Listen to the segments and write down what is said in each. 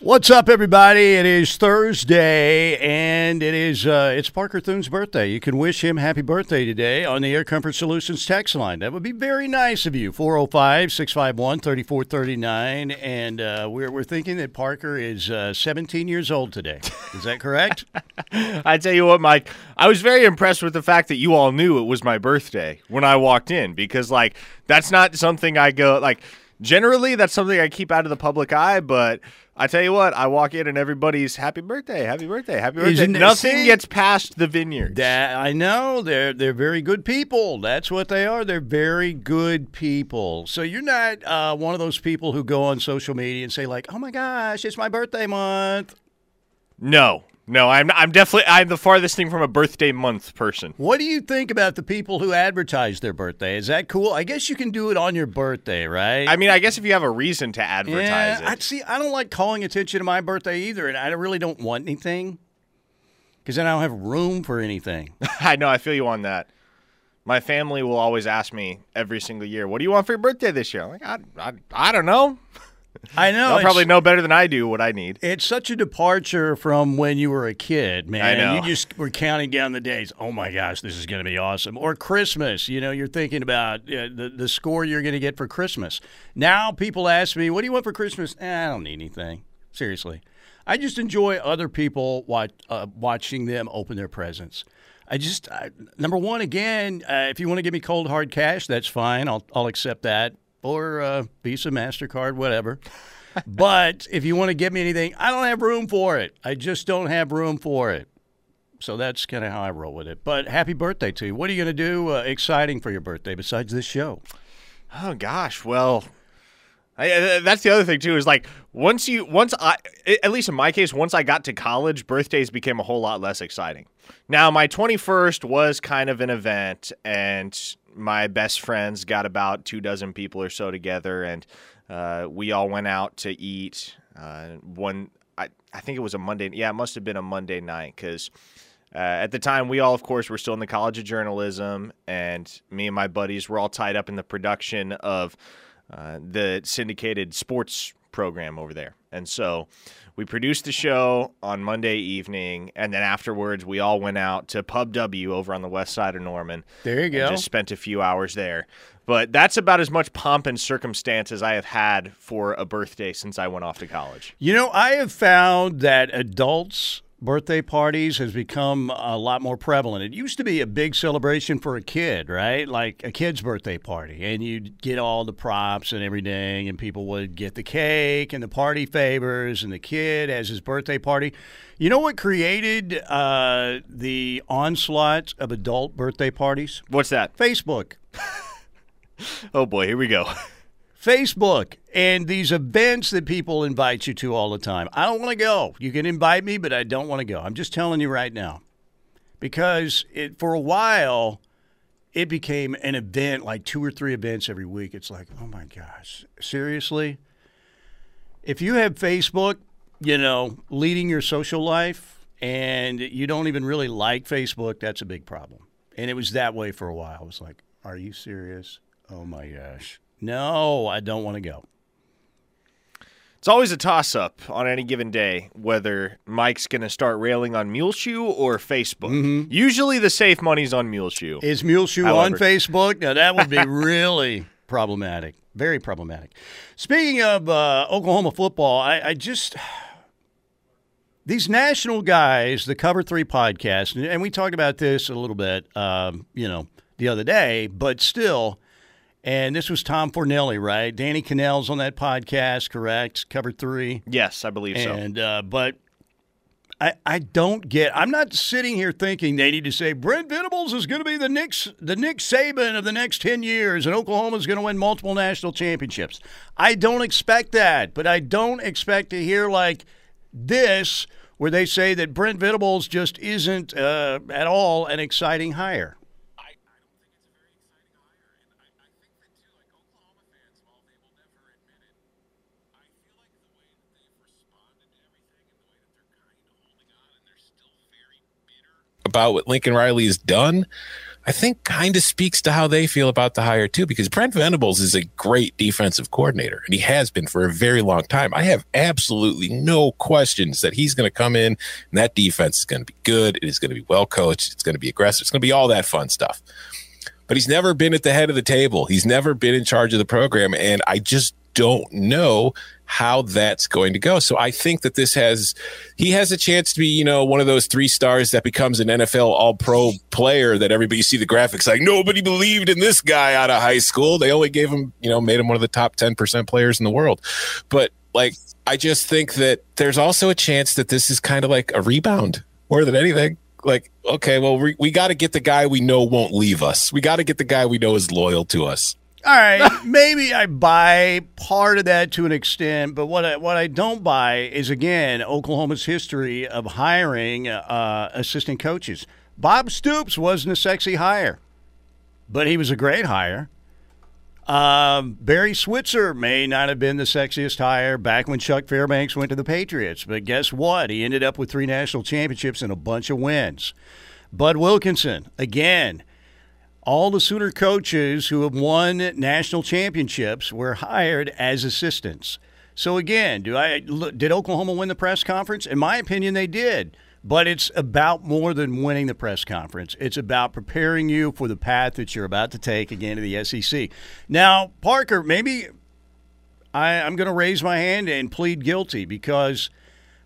What's up, everybody? It is Thursday, and it is uh, it's Parker Thune's birthday. You can wish him happy birthday today on the Air Comfort Solutions text line. That would be very nice of you. 405 651 3439. And uh, we're, we're thinking that Parker is uh, 17 years old today. Is that correct? I tell you what, Mike, I was very impressed with the fact that you all knew it was my birthday when I walked in because, like, that's not something I go, like, generally, that's something I keep out of the public eye, but I tell you what, I walk in and everybody's happy birthday, happy birthday, happy birthday. Isn't Nothing gets past the vineyards. That I know they're they're very good people. That's what they are. They're very good people. So you're not uh, one of those people who go on social media and say like, "Oh my gosh, it's my birthday month." no, no, I'm I'm definitely I'm the farthest thing from a birthday month person. What do you think about the people who advertise their birthday? Is that cool? I guess you can do it on your birthday, right? I mean, I guess if you have a reason to advertise yeah, it. I see. I don't like calling attention to my birthday either, and I really don't want anything because then I don't have room for anything. I know, I feel you on that. My family will always ask me every single year, "What do you want for your birthday this year?" I'm like, I, I, I don't know. I know. They'll probably know better than I do what I need. It's such a departure from when you were a kid, man. I know. You just were counting down the days. Oh my gosh, this is going to be awesome. Or Christmas, you know, you're thinking about uh, the the score you're going to get for Christmas. Now people ask me, "What do you want for Christmas?" Eh, I don't need anything. Seriously, I just enjoy other people watch, uh, watching them open their presents. I just I, number one again, uh, if you want to give me cold hard cash, that's fine. I'll I'll accept that. Or uh, Visa, Mastercard, whatever. but if you want to give me anything, I don't have room for it. I just don't have room for it. So that's kind of how I roll with it. But happy birthday to you. What are you going to do uh, exciting for your birthday besides this show? Oh gosh, well, I, that's the other thing too. Is like once you once I at least in my case, once I got to college, birthdays became a whole lot less exciting. Now my twenty first was kind of an event, and my best friends got about two dozen people or so together, and uh, we all went out to eat. Uh, one, I I think it was a Monday. Yeah, it must have been a Monday night because. Uh, at the time, we all, of course, were still in the College of Journalism, and me and my buddies were all tied up in the production of uh, the syndicated sports program over there. And so we produced the show on Monday evening, and then afterwards, we all went out to Pub W over on the west side of Norman. There you go. Just spent a few hours there. But that's about as much pomp and circumstance as I have had for a birthday since I went off to college. You know, I have found that adults' birthday parties has become a lot more prevalent. It used to be a big celebration for a kid, right? Like a kid's birthday party, and you'd get all the props and everything, and people would get the cake and the party favors, and the kid has his birthday party. You know what created uh, the onslaught of adult birthday parties? What's that? Facebook. Oh boy, here we go. Facebook and these events that people invite you to all the time. I don't want to go. You can invite me, but I don't want to go. I'm just telling you right now. Because it for a while it became an event like two or three events every week. It's like, "Oh my gosh, seriously?" If you have Facebook, you know, leading your social life and you don't even really like Facebook, that's a big problem. And it was that way for a while. It was like, "Are you serious?" Oh my gosh. No, I don't want to go. It's always a toss up on any given day whether Mike's going to start railing on Muleshoe or Facebook. Usually the safe money's on Muleshoe. Is Muleshoe on Facebook? Now that would be really problematic. Very problematic. Speaking of uh, Oklahoma football, I, I just these national guys, the Cover Three podcast, and, and we talked about this a little bit, um, you know, the other day, but still. And this was Tom Fornelli, right? Danny Kanell's on that podcast, correct? Cover Three. yes, I believe so. And uh, but I I don't get. I'm not sitting here thinking they need to say Brent Venables is going to be the Nick the Nick Saban of the next ten years, and Oklahoma's going to win multiple national championships. I don't expect that, but I don't expect to hear like this where they say that Brent Venables just isn't uh, at all an exciting hire. About what Lincoln Riley's done. I think kind of speaks to how they feel about the hire too, because Brent Venables is a great defensive coordinator and he has been for a very long time. I have absolutely no questions that he's going to come in and that defense is going to be good. It is going to be well coached. It's going to be aggressive. It's going to be all that fun stuff. But he's never been at the head of the table. He's never been in charge of the program. And I just don't know how that's going to go. So I think that this has he has a chance to be, you know, one of those three stars that becomes an NFL all pro player that everybody see the graphics like nobody believed in this guy out of high school. They only gave him, you know, made him one of the top 10% players in the world. But like I just think that there's also a chance that this is kind of like a rebound more than anything. Like, okay, well, we, we got to get the guy we know won't leave us. We got to get the guy we know is loyal to us. All right, maybe I buy part of that to an extent, but what I, what I don't buy is again Oklahoma's history of hiring uh, assistant coaches. Bob Stoops wasn't a sexy hire, but he was a great hire. Um, Barry Switzer may not have been the sexiest hire back when Chuck Fairbanks went to the Patriots, but guess what? He ended up with three national championships and a bunch of wins. Bud Wilkinson, again, all the Sooner coaches who have won national championships were hired as assistants. So again, do I did Oklahoma win the press conference? In my opinion, they did. But it's about more than winning the press conference. It's about preparing you for the path that you're about to take again to the SEC. Now, Parker, maybe I, I'm going to raise my hand and plead guilty because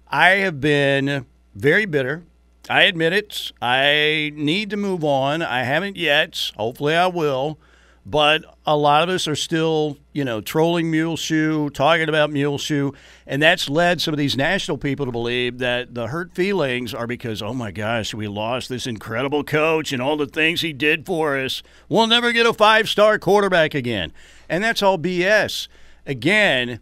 I have been very bitter I admit it. I need to move on. I haven't yet. Hopefully, I will. But a lot of us are still, you know, trolling Mule Shoe, talking about Mule Shoe. and that's led some of these national people to believe that the hurt feelings are because, oh my gosh, we lost this incredible coach and all the things he did for us. We'll never get a five star quarterback again. And that's all BS. Again,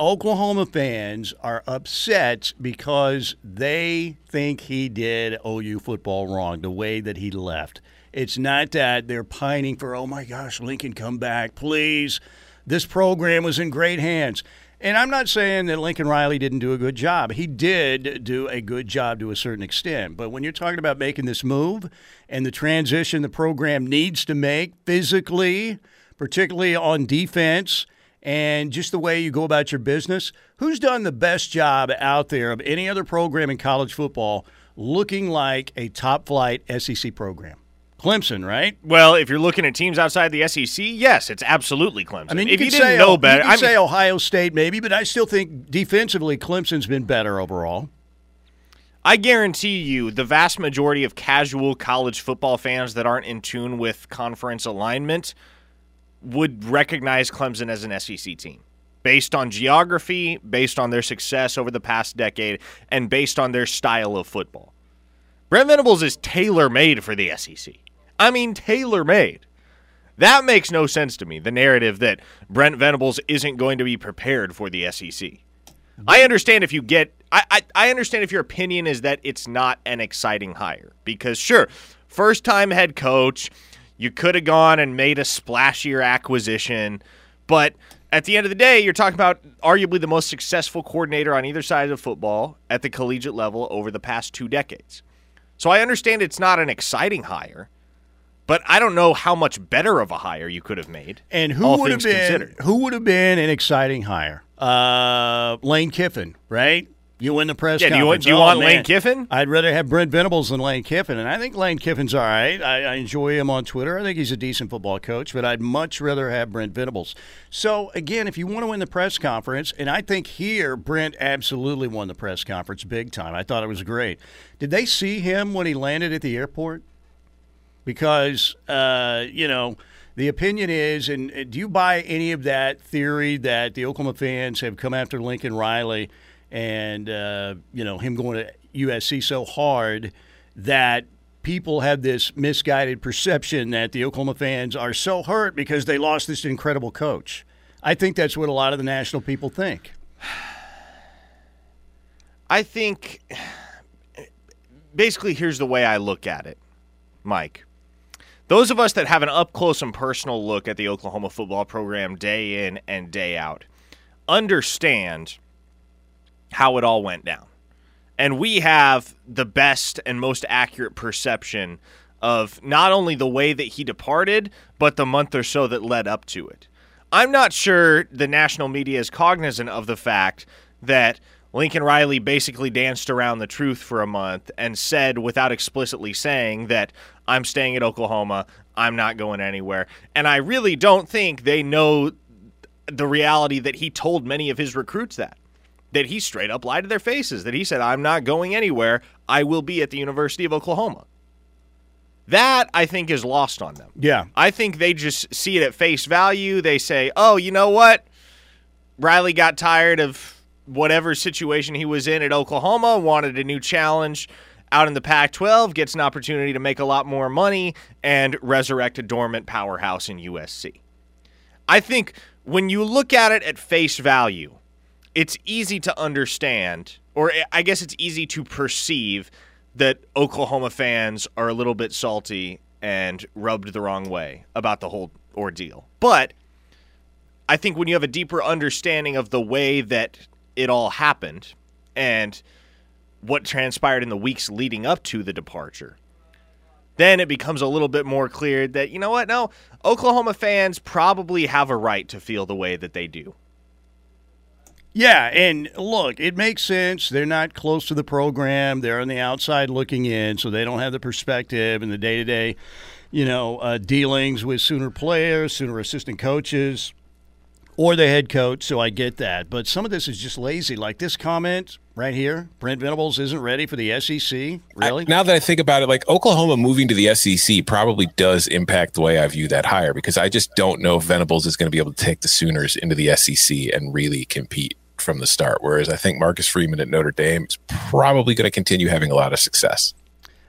Oklahoma fans are upset because they think he did OU football wrong the way that he left. It's not that they're pining for, oh my gosh, Lincoln, come back, please. This program was in great hands. And I'm not saying that Lincoln Riley didn't do a good job. He did do a good job to a certain extent. But when you're talking about making this move and the transition the program needs to make physically, particularly on defense, and just the way you go about your business. Who's done the best job out there of any other program in college football looking like a top flight SEC program? Clemson, right? Well, if you're looking at teams outside the SEC, yes, it's absolutely Clemson. I mean, if you, you didn't say, know better, you I say Ohio State maybe, but I still think defensively Clemson's been better overall. I guarantee you, the vast majority of casual college football fans that aren't in tune with conference alignment would recognize Clemson as an SEC team based on geography, based on their success over the past decade, and based on their style of football. Brent Venables is tailor made for the SEC. I mean, tailor made. That makes no sense to me, the narrative that Brent Venables isn't going to be prepared for the SEC. I understand if you get, I, I, I understand if your opinion is that it's not an exciting hire. Because, sure, first time head coach, you could have gone and made a splashier acquisition, but at the end of the day, you're talking about arguably the most successful coordinator on either side of football at the collegiate level over the past two decades. So I understand it's not an exciting hire, but I don't know how much better of a hire you could have made. And who would have been considered. who would have been an exciting hire? Uh, Lane Kiffin, right? You win the press yeah, conference. Do you, want, do you oh, want Lane Kiffin? I'd rather have Brent Venables than Lane Kiffin, and I think Lane Kiffin's all right. I, I, enjoy him on Twitter. I think he's a decent football coach, but I'd much rather have Brent Venables. So again, if you want to win the press conference, and I think here Brent absolutely won the press conference big time. I thought it was great. Did they see him when he landed at the airport? Because uh, you know the opinion is, and do you buy any of that theory that the Oklahoma fans have come after Lincoln Riley? And uh, you know him going to USC so hard that people have this misguided perception that the Oklahoma fans are so hurt because they lost this incredible coach. I think that's what a lot of the national people think. I think basically here's the way I look at it, Mike. Those of us that have an up close and personal look at the Oklahoma football program day in and day out understand how it all went down. And we have the best and most accurate perception of not only the way that he departed, but the month or so that led up to it. I'm not sure the national media is cognizant of the fact that Lincoln Riley basically danced around the truth for a month and said, without explicitly saying, that I'm staying at Oklahoma, I'm not going anywhere. And I really don't think they know the reality that he told many of his recruits that. That he straight up lied to their faces, that he said, I'm not going anywhere, I will be at the University of Oklahoma. That I think is lost on them. Yeah. I think they just see it at face value. They say, oh, you know what? Riley got tired of whatever situation he was in at Oklahoma, wanted a new challenge out in the Pac 12, gets an opportunity to make a lot more money and resurrect a dormant powerhouse in USC. I think when you look at it at face value, it's easy to understand, or I guess it's easy to perceive that Oklahoma fans are a little bit salty and rubbed the wrong way about the whole ordeal. But I think when you have a deeper understanding of the way that it all happened and what transpired in the weeks leading up to the departure, then it becomes a little bit more clear that, you know what, no, Oklahoma fans probably have a right to feel the way that they do. Yeah, and look, it makes sense. They're not close to the program. They're on the outside looking in, so they don't have the perspective and the day to day, you know, uh, dealings with Sooner players, Sooner assistant coaches, or the head coach. So I get that. But some of this is just lazy. Like this comment right here Brent Venables isn't ready for the SEC. Really? I, now that I think about it, like Oklahoma moving to the SEC probably does impact the way I view that hire because I just don't know if Venables is going to be able to take the Sooners into the SEC and really compete from the start. Whereas I think Marcus Freeman at Notre Dame is probably going to continue having a lot of success.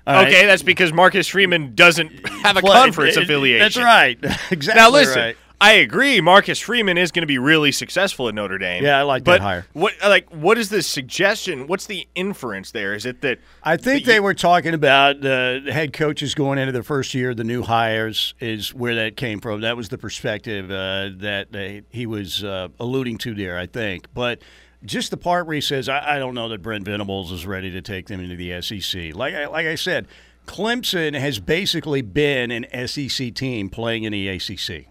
Right. Okay, that's because Marcus Freeman doesn't have a well, conference it, it, affiliation. That's right. exactly. Now listen, right. I agree. Marcus Freeman is going to be really successful at Notre Dame. Yeah, I like but that hire. What like what is the suggestion? What's the inference there? Is it that I think the, they were talking about uh, the head coaches going into their first year, the new hires is where that came from. That was the perspective uh, that they, he was uh, alluding to there. I think, but just the part where he says, I, I, don't know that Brent Venables is ready to take them into the SEC. Like I, like I said, Clemson has basically been an SEC team playing in the ACC.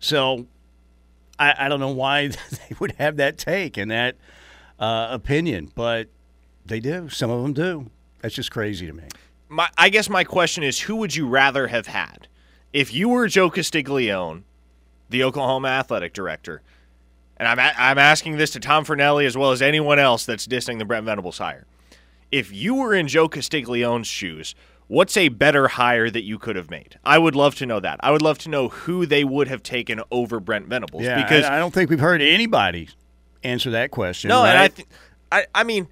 So I, I don't know why they would have that take and that uh, opinion, but they do. Some of them do. That's just crazy to me. My, I guess my question is who would you rather have had? If you were Joe Castiglione, the Oklahoma athletic director, and I'm, a- I'm asking this to Tom Fornelli as well as anyone else that's dissing the Brent Venables hire. If you were in Joe Castiglione's shoes, What's a better hire that you could have made? I would love to know that. I would love to know who they would have taken over Brent Venables. Yeah, because I, I don't think we've heard anybody answer that question. No, right? and I, th- I, I mean,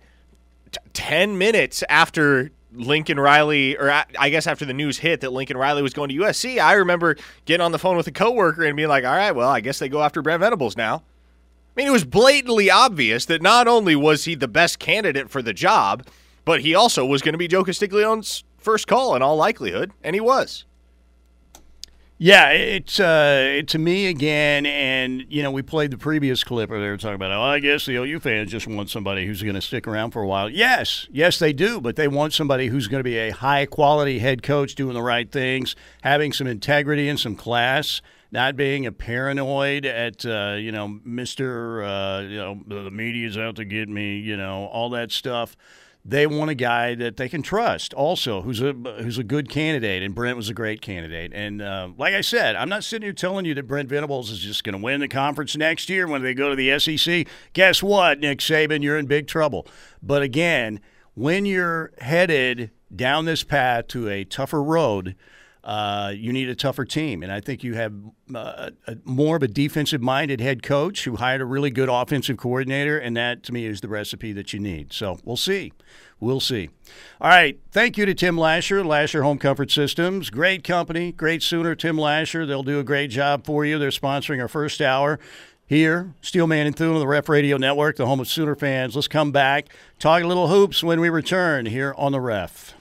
t- ten minutes after Lincoln Riley, or I guess after the news hit that Lincoln Riley was going to USC, I remember getting on the phone with a coworker and being like, "All right, well, I guess they go after Brent Venables now." I mean, it was blatantly obvious that not only was he the best candidate for the job, but he also was going to be Joe Castiglione's first call in all likelihood, and he was. Yeah, it's uh, to me again, and you know we played the previous clip where they were talking about. Oh, I guess the OU fans just want somebody who's going to stick around for a while. Yes, yes, they do, but they want somebody who's going to be a high quality head coach, doing the right things, having some integrity and some class, not being a paranoid at uh, you know Mister, uh, you know the media's out to get me, you know all that stuff they want a guy that they can trust also who's a who's a good candidate and Brent was a great candidate. And uh, like I said I'm not sitting here telling you that Brent Venables is just going to win the conference next year when they go to the SEC guess what Nick Saban? You're in big trouble. But again when you're headed down this path to a tougher road uh, you need a tougher team. And I think you have uh, a, more of a defensive minded head coach who hired a really good offensive coordinator. And that, to me, is the recipe that you need. So we'll see. We'll see. All right. Thank you to Tim Lasher, Lasher Home Comfort Systems. Great company, great Sooner, Tim Lasher. They'll do a great job for you. They're sponsoring our first hour here, Steelman and Thune on the Ref Radio Network, the home of Sooner fans. Let's come back, talk a little hoops when we return here on the Ref.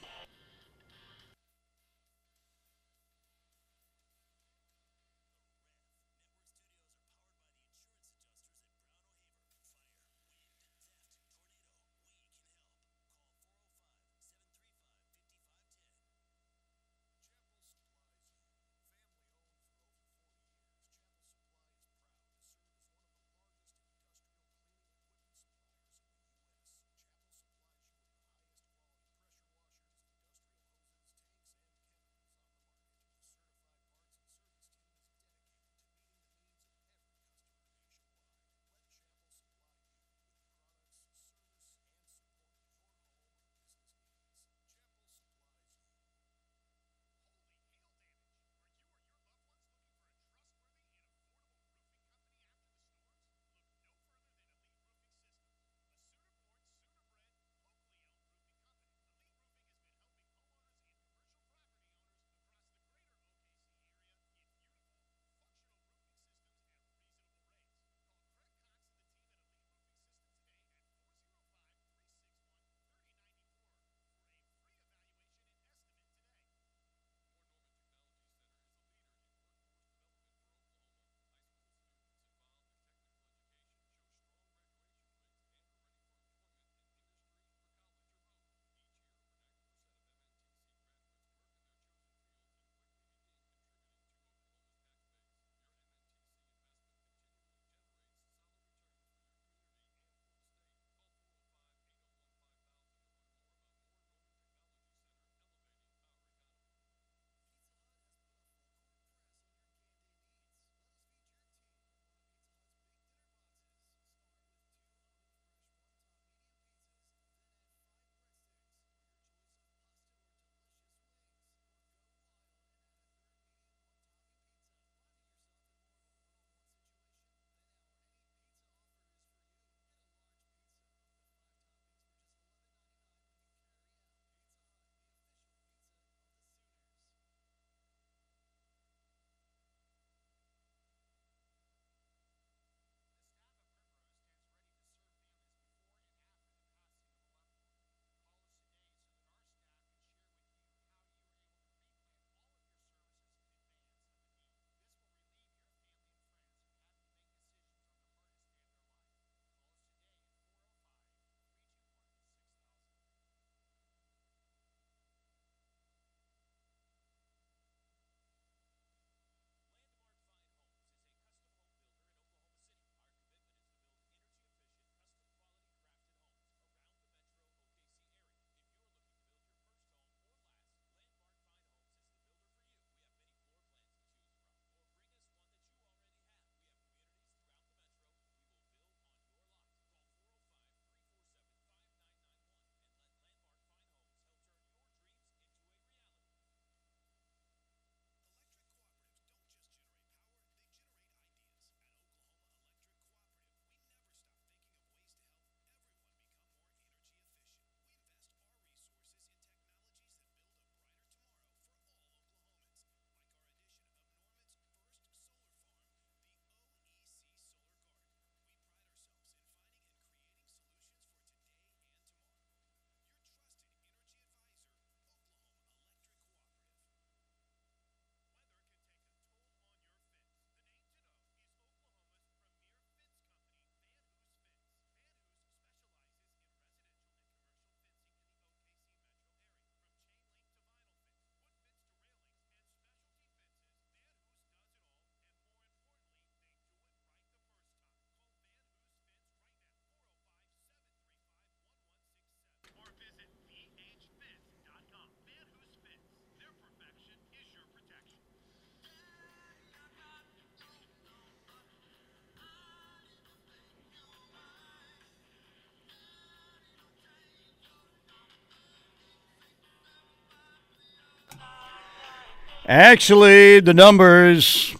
Actually, the numbers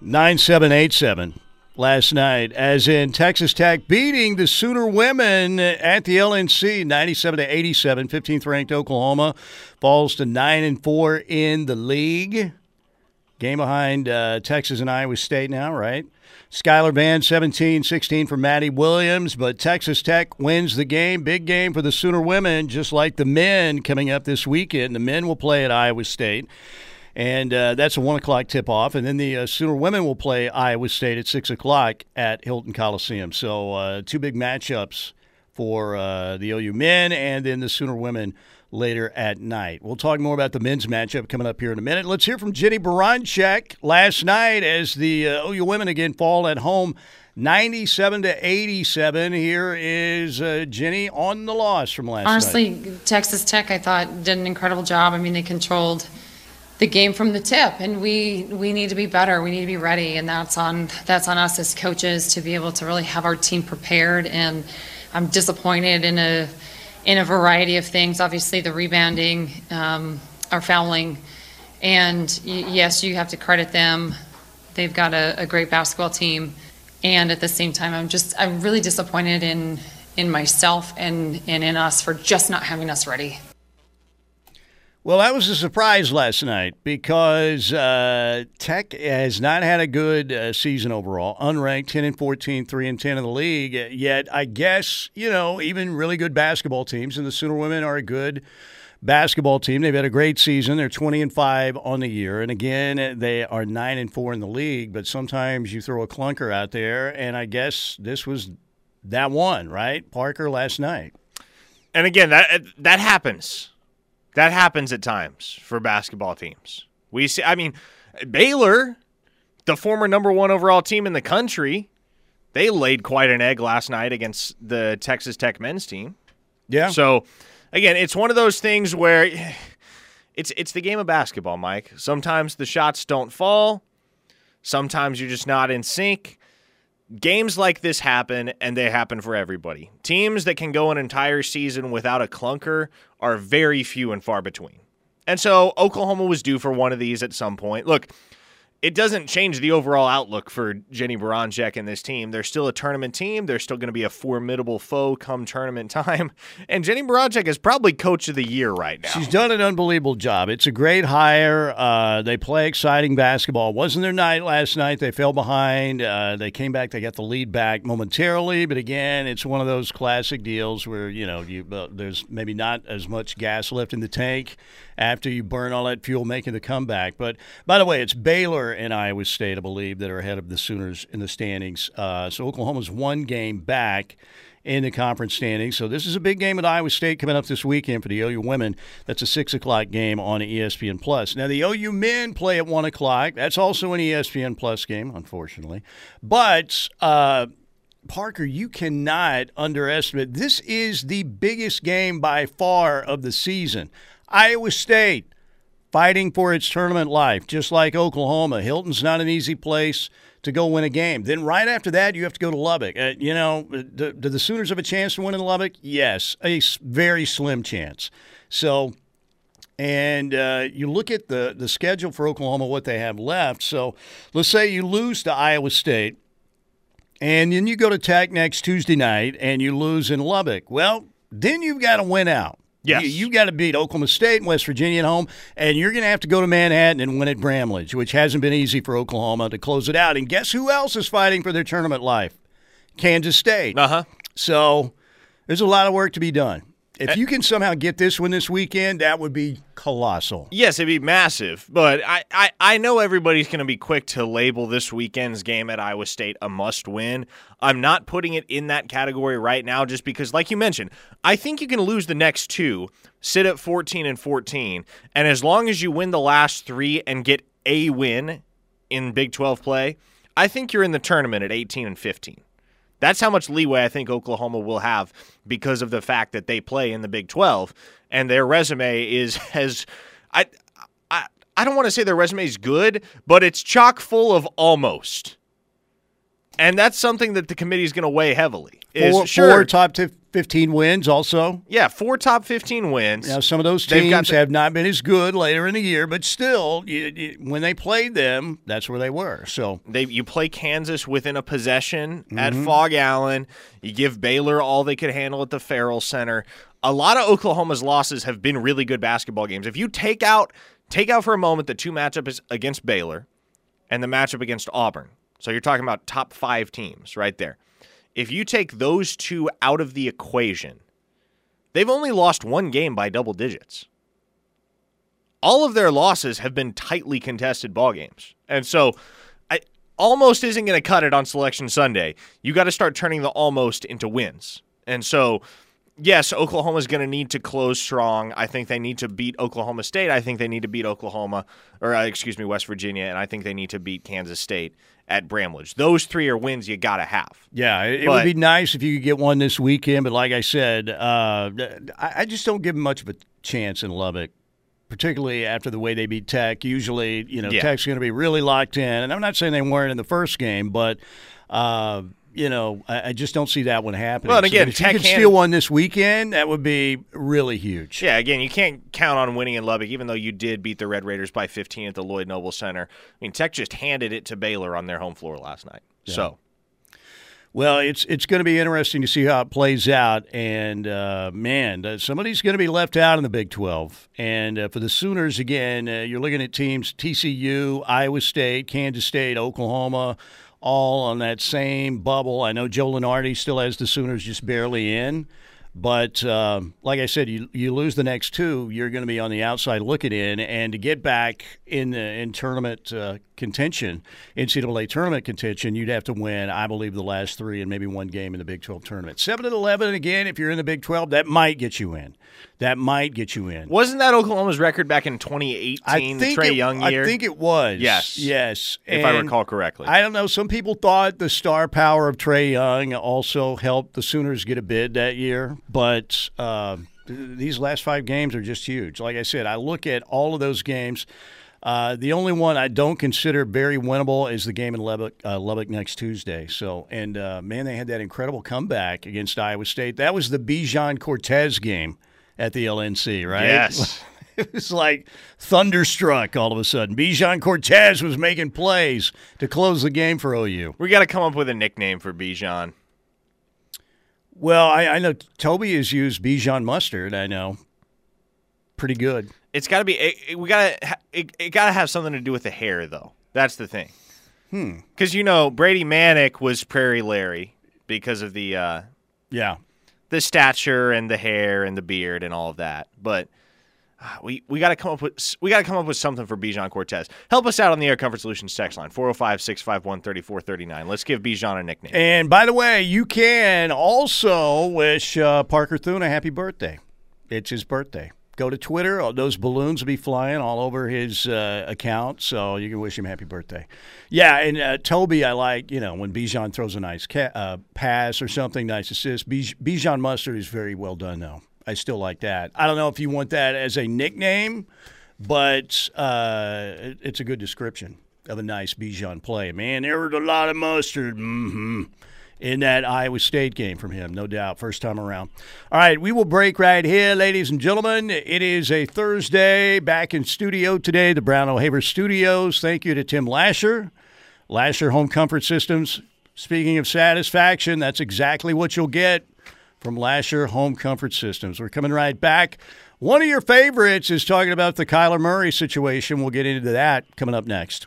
9787 last night, as in Texas Tech beating the Sooner women at the LNC 97 to 87. 15th ranked Oklahoma falls to 9 and 4 in the league. Game behind uh, Texas and Iowa State now, right? Skylar Vann 17 16 for Madi Williams, but Texas Tech wins the game. Big game for the Sooner women, just like the men coming up this weekend. The men will play at Iowa State. And uh, that's a one o'clock tip off. And then the uh, Sooner women will play Iowa State at six o'clock at Hilton Coliseum. So uh, two big matchups for uh, the OU men and then the Sooner women later at night. We'll talk more about the men's matchup coming up here in a minute. Let's hear from Jennie Baranczyk last night as the uh, OU women again fall at home 97 to 87. Here is uh, Jennie on the loss from last Honestly, night. Honestly, Texas Tech, I thought, did an incredible job. I mean, they controlled the game from the tip, and we we need to be better. We need to be ready, and that's on that's on us as coaches to be able to really have our team prepared. And I'm disappointed in a in a variety of things. Obviously, the rebounding, um, our fouling, and y- yes, you have to credit them. They've got a, a great basketball team, and at the same time, I'm just I'm really disappointed in in myself and and in us for just not having us ready. Well, that was a surprise last night because uh, Tech has not had a good uh, season overall. Unranked, 10 and 14, 3 and 10 in the league. Yet, I guess, you know, even really good basketball teams, and the Sooner women are a good basketball team. They've had a great season. They're 20 and 5 on the year. And again, they are 9 and 4 in the league, but sometimes you throw a clunker out there, and I guess this was that one, right? Parker last night. And again, that that happens. That happens at times for basketball teams. We see, I mean, Baylor, the former number one overall team in the country, they laid quite an egg last night against the Texas Tech men's team. Yeah. So, again, it's one of those things where it's it's the game of basketball, Mike. Sometimes the shots don't fall. Sometimes you're just not in sync. Games like this happen, and they happen for everybody. Teams that can go an entire season without a clunker are very few and far between. And so Oklahoma was due for one of these at some point. Look, it doesn't change the overall outlook for Jennie Baranczyk and this team. They're still a tournament team. They're still going to be a formidable foe come tournament time. And Jennie Baranczyk is probably coach of the year right now. She's done an unbelievable job. It's a great hire. Uh, they play exciting basketball. It wasn't their night last night. They fell behind. Uh, they came back. They got the lead back momentarily. But again, it's one of those classic deals where you know you uh, there's maybe not as much gas left in the tank after you burn all that fuel making the comeback. But by the way, it's Baylor and Iowa State, I believe, that are ahead of the Sooners in the standings. Uh, so Oklahoma's one game back in the conference standings. So this is a big game at Iowa State coming up this weekend for the OU women. That's a six o'clock game on ESPN Plus. Now the OU men play at one o'clock. That's also an ESPN Plus game, unfortunately. But uh, Parker, you cannot underestimate. This is the biggest game by far of the season. Iowa State fighting for its tournament life, just like Oklahoma. Hilton's not an easy place to go win a game. Then right after that, you have to go to Lubbock. Uh, you know, do, do, the Sooners have a chance to win in Lubbock? Yes, a very slim chance. So, and uh, you look at the the schedule for Oklahoma, what they have left. So, let's say you lose to Iowa State. And then you go to Tech next Tuesday night and you lose in Lubbock. Well, then you've got to win out. Yes. You, you got to beat Oklahoma State and West Virginia at home, and you're going to have to go to Manhattan and win at Bramlage, which hasn't been easy for Oklahoma to close it out. And guess who else is fighting for their tournament life? Kansas State. Uh huh. So there's a lot of work to be done. If eh. you can somehow get this one this weekend, that would be colossal. Yes, it'd be massive, but I, I, I know everybody's going to be quick to label this weekend's game at Iowa State a must win. I'm not putting it in that category right now just because, like you mentioned, I think you can lose the next two, sit at 14 and 14, and as long as you win the last three and get a win in Big 12 play, I think you're in the tournament at 18 and 15. That's how much leeway I think Oklahoma will have because of the fact that they play in the Big 12 and their resume is as I I I don't want to say their resume is good, but it's chock full of almost. And that's something that the committee is going to weigh heavily. Is Four, sure, four top t- 15 wins also. yeah, four top fifteen wins. Now, some of those teams the- have not been as good later in the year, but still, you, you, when they played them, that's where they were. So, They you play Kansas within a possession at Mm-hmm. Phog Allen. You give Baylor all they could handle at the Ferrell Center. A lot of Oklahoma's losses have been really good basketball games. If you take out take out for a moment the two matchups against Baylor and the matchup against Auburn, so you're talking about top five teams right there. If you take those two out of the equation, they've only lost one game by double digits. All of their losses have been tightly contested ball games. And so I almost isn't going to cut it on selection Sunday. You got to start turning the almost into wins. And so yes, Oklahoma's going to need to close strong. I think they need to beat Oklahoma State. I think they need to beat Oklahoma or uh, excuse me, West Virginia and I think they need to beat Kansas State at Bramlage. Those three are wins you got to have. yeah, it, it would be nice if you could get one this weekend, but like I said, uh, I, I just don't give them much of a chance in Lubbock. Particularly after the way they beat Tech, usually you know Yeah. Tech's going to be really locked in, and I'm not saying they weren't in the first game, but uh, you know I, I just don't see that one happening. Well, and So again, if you could can- steal one this weekend, that would be really huge. Yeah, again, you can't count on winning in Lubbock, even though you did beat the Red Raiders by 15 at the Lloyd Noble Center. I mean, Tech just handed it to Baylor on their home floor last night. So, Well, it's it's going to be interesting to see how it plays out, and uh, man, somebody's going to be left out in the Big Twelve. And uh, for the Sooners, again, uh, you're looking at teams TCU, Iowa State, Kansas State, Oklahoma, all on that same bubble. I know Joe Lunardi still has the Sooners just barely in, but um, like I said, you you lose the next two, you're going to be on the outside looking in, and to get back in the in tournament uh, contention, NCAA tournament contention, you'd have to win, I believe, the last three and maybe one game in the Big 12 tournament. Seven and eleven again, if you're in the Big 12, that might get you in. That might get you in. wasn't that Oklahoma's record back in 2018, the Trae it, Young year? I think it was. Yes. yes. if I recall correctly. I don't know. Some people thought the star power of Trae Young also helped the Sooners get a bid that year, but uh, these last five games are just huge. Like I said, I look at all of those games. Uh, the only one I don't consider very winnable is the game in Lubbock, uh, Lubbock next Tuesday. So, and uh, man, they had that incredible comeback against Iowa State. That was the Bijan Cortes game at the LNC, right? Yes. It was like thunderstruck all of a sudden. Bijan Cortes was making plays to close the game for OU. we got to come up with a nickname for Bijan. Well, I, I know Toby has used Bijan mustard. I know, pretty good. It's got to be. It, it- we got to. It, it got to have something to do with the hair, though. That's the thing. Hmm. Because you know Brady Manek was Prairie Larry because of the uh, Yeah, the stature and the hair and the beard and all of that. But we we got to come up with we got to come up with something for Bijan Cortes. Help us out on the Air Comfort Solutions text line 405-651-3439. Let's give Bijan a nickname. and by the way, you can also wish uh, Parker Thune a happy birthday. It's his birthday. Go to Twitter. Oh, Those balloons will be flying all over his uh, account, so you can wish him happy birthday. Yeah, and uh, Toby, I like you know when Bijan throws a nice ca- uh, pass or something, nice assist. Bij- Bijan Mustard is very well done, though. I still like that. I don't know if you want that as a nickname, but uh, it's a good description of a nice Bijan play. Man, there was a lot of mustard. hmm in that Iowa State game from him, no doubt, first time around. All right, we will break right here, ladies and gentlemen. It is a Thursday, back in studio today, the Brown O'Haver Studios. Thank you to Tim Lasher, Lasher Home Comfort Systems. Speaking of satisfaction, that's exactly what you'll get from Lasher Home Comfort Systems. We're coming right back. One of your favorites is talking about the Kyler Murray situation. We'll get into that coming up next.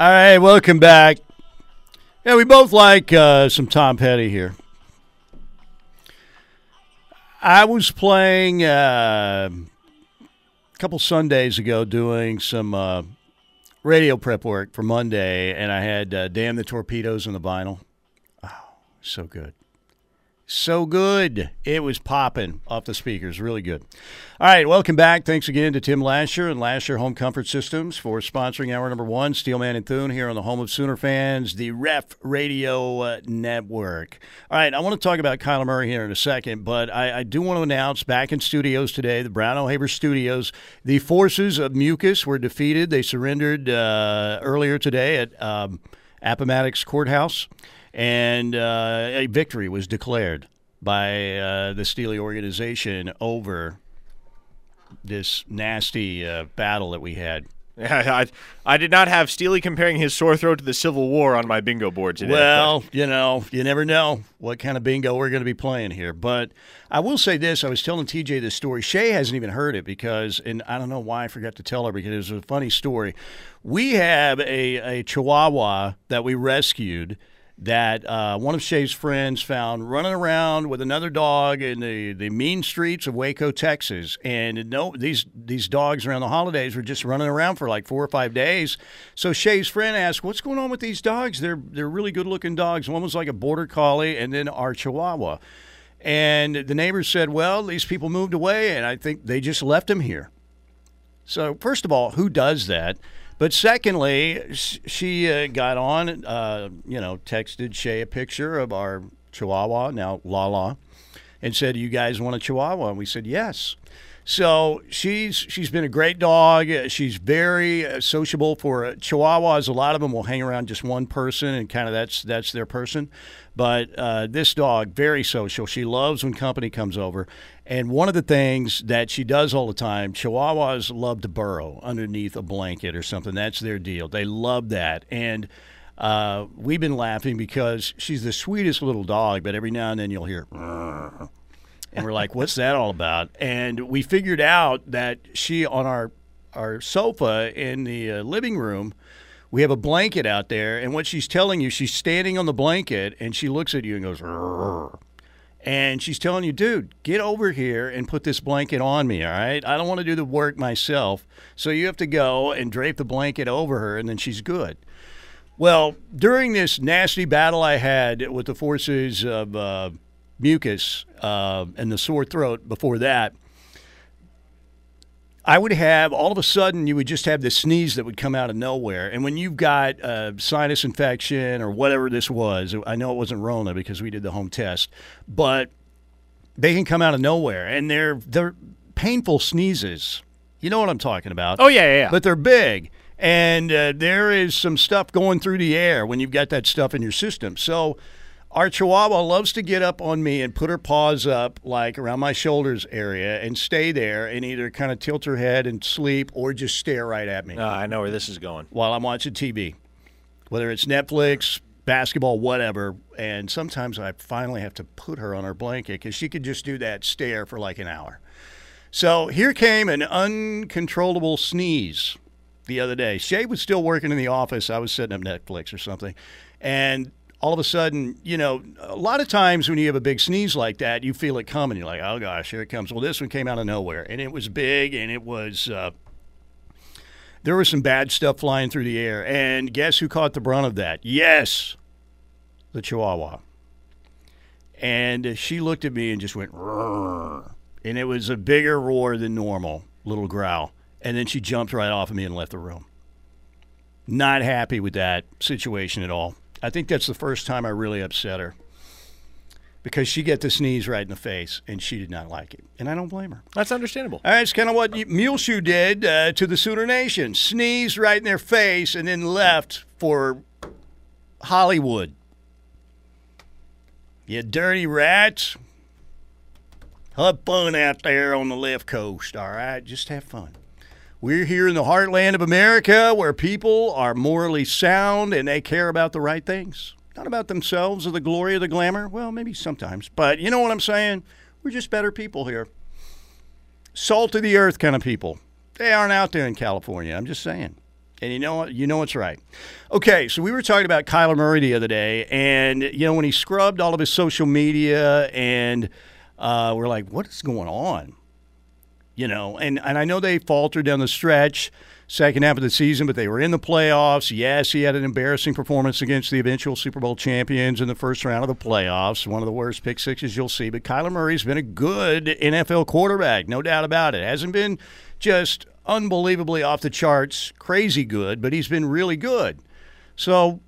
All right, welcome back. Yeah, we both like uh, some Tom Petty here. I was playing uh, a couple Sundays ago doing some uh, radio prep work for Monday, and I had uh, Damn the Torpedoes on the vinyl. Oh, so good. So good. It was popping off the speakers. Really good. All right, welcome back. Thanks again to Tim Lasher and Lasher Home Comfort Systems for sponsoring hour number one, Steelman and Thune, here on the home of Sooner fans, the Ref Radio uh, Network. All right, I want to talk about Kyler Murray here in a second, but I, I do want to announce back in studios today, the Brown O'Haver Studios, the forces of mucus were defeated. They surrendered uh, earlier today at um, Appomattox Courthouse and uh, a victory was declared by uh, the Steely organization over this nasty uh, battle that we had. I, I did not have Steely comparing his sore throat to the Civil War on my bingo board today. Well, you know, you never know what kind of bingo we're going to be playing here. But I will say this: I was telling TJ this story. Shay hasn't even heard it because, and I don't know why I forgot to tell her because it was a funny story. We have a, a Chihuahua that we rescued that uh, one of Shay's friends found running around with another dog in the, the mean streets of Waco, Texas. And no, these these dogs around the holidays were just running around for like four or five days. So Shay's friend asked, "What's going on with these dogs? They're they're really good looking dogs. One was like a border collie, and then our Chihuahua." And the neighbors said, "Well, these people moved away, and I think they just left them here." So first of all, who does that? But secondly, she uh, got on, uh, you know, texted Shay a picture of our Chihuahua, now Lala, and said, "You guys want a Chihuahua?" And we said, "Yes." So she's she's been a great dog. She's very uh, sociable for uh, Chihuahuas. A lot of them will hang around just one person, and kind of that's that's their person. But uh, this dog, very social. She loves when company comes over. And one of the things that she does all the time, Chihuahuas love to burrow underneath a blanket or something. That's their deal. They love that. And uh, we've been laughing because she's the sweetest little dog, but every now and then you'll hear, and we're like, what's that all about? And we figured out that she, on our, our sofa in the uh, living room, we have a blanket out there. And what she's telling you, she's standing on the blanket and she looks at you and goes, and she's telling you, dude, get over here and put this blanket on me, all right? I don't want to do the work myself. So you have to go and drape the blanket over her, and then she's good. Well, during this nasty battle I had with the forces of uh, mucus uh, and the sore throat before that, I would have all of a sudden you would just have this sneeze that would come out of nowhere, and when you've got a sinus infection or whatever this was, I know it wasn't Rona because we did the home test, but they can come out of nowhere, and they're they're painful sneezes. You know what I'm talking about? Oh yeah, yeah, yeah. But they're big, and uh, there is some stuff going through the air when you've got that stuff in your system. So our Chihuahua loves to get up on me and put her paws up, like around my shoulders area, and stay there and either kind of tilt her head and sleep or just stare right at me Uh, I know where this is going. while I'm watching TV, whether it's Netflix, basketball, whatever. And sometimes I finally have to put her on her blanket because she could just do that stare for like an hour. So here came an uncontrollable sneeze the other day. Shay was still working in the office. I was setting up Netflix or something. And all of a sudden, you know, a lot of times when you have a big sneeze like that, you feel it coming. You're like, oh gosh, here it comes. Well, this one came out of nowhere, and it was big, and it was. Uh, there was some bad stuff flying through the air, and guess who caught the brunt of that? Yes, the Chihuahua. And she looked at me and just went, "Rrr." and it was a bigger roar than normal, little growl. And then she jumped right off of me and left the room. Not happy with that situation at all. I think that's the first time I really upset her because she got the sneeze right in the face and she did not like it. And I don't blame her. That's understandable. All right, it's kind of what Muleshoe did uh, to the Sooner Nation. Sneezed right in their face and then left for Hollywood. You dirty rats. Have fun out there on the left coast, all right? Just have fun. We're here in the heartland of America where people are morally sound and they care about the right things. Not about themselves or the glory or the glamour. Well, maybe sometimes. But you know what I'm saying? We're just better people here. Salt of the earth kind of people. They aren't out there in California. I'm just saying. And you know what? You know what's right. Okay, so we were talking about Kyler Murray the other day, and you know when he scrubbed all of his social media, and uh, we're like, what is going on? You know, and and I know they faltered down the stretch, second half of the season, but they were in the playoffs. Yes, he had an embarrassing performance against the eventual Super Bowl champions in the first round of the playoffs. One of the worst pick sixes you'll see. But Kyler Murray's been a good NFL quarterback, no doubt about it. Hasn't been just unbelievably off the charts, crazy good, but he's been really good. So,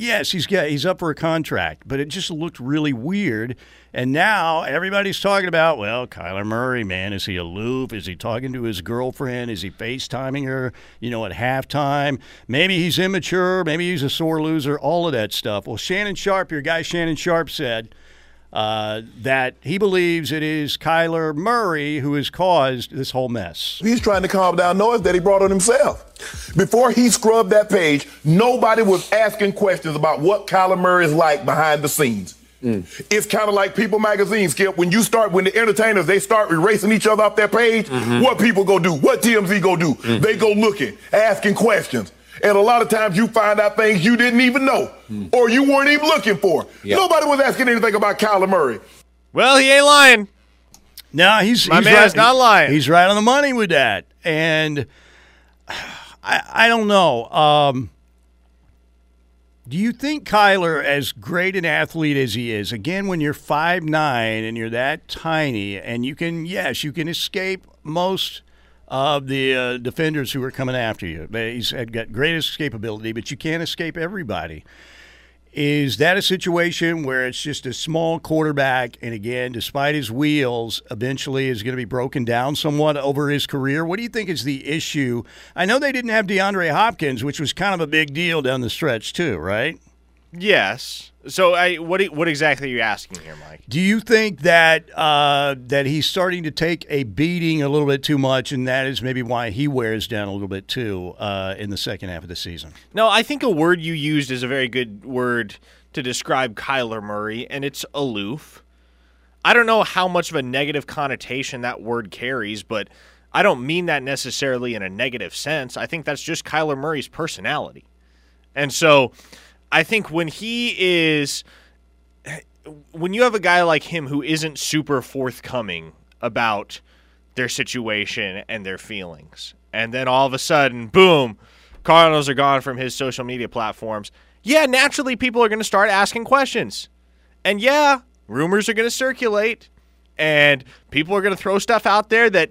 yes, he's got, he's up for a contract, but it just looked really weird. And now everybody's talking about, well, Kyler Murray, man, is he aloof? Is he talking to his girlfriend? Is he FaceTiming her, you know, at halftime? Maybe he's immature. Maybe he's a sore loser, all of that stuff. Well, Shannon Sharpe, your guy Shannon Sharpe said uh, that he believes it is Kyler Murray who has caused this whole mess. He's trying to calm down noise that he brought on himself. Before he scrubbed that page, nobody was asking questions about what Kyler Murray is like behind the scenes. Mm. It's kind of like People Magazine, Skip. When you start, when the entertainers they start erasing each other off their page, mm-hmm. what people go do? What TMZ go do? Mm. They go looking, asking questions. And a lot of times you find out things you didn't even know mm. or you weren't even looking for. Yep. Nobody was asking anything about Kyler Murray. Well, he ain't lying. No, he's my he's man's right, not lying. He's right on the money with that, and I I don't know. Um, do you think Kyler, as great an athlete as he is, again, when you're five nine and you're that tiny, and you can, yes, you can escape most of the uh, defenders who are coming after you. He's got great escapability, but you can't escape everybody. Is that a situation where it's just a small quarterback, and again, despite his wheels, eventually is going to be broken down somewhat over his career? What do you think is the issue? I know they didn't have DeAndre Hopkins, which was kind of a big deal down the stretch, too, right? Yes. So, I what what exactly are you asking here, Mike? Do you think that uh, that he's starting to take a beating a little bit too much, and that is maybe why he wears down a little bit too uh, in the second half of the season? No, I think a word you used is a very good word to describe Kyler Murray, and it's aloof. I don't know how much of a negative connotation that word carries, but I don't mean that necessarily in a negative sense. I think that's just Kyler Murray's personality, and so. I think when he is when you have a guy like him who isn't super forthcoming about their situation and their feelings, and then all of a sudden, boom, Cardinals are gone from his social media platforms. Yeah, naturally, people are going to start asking questions. And yeah, rumors are going to circulate, and people are going to throw stuff out there that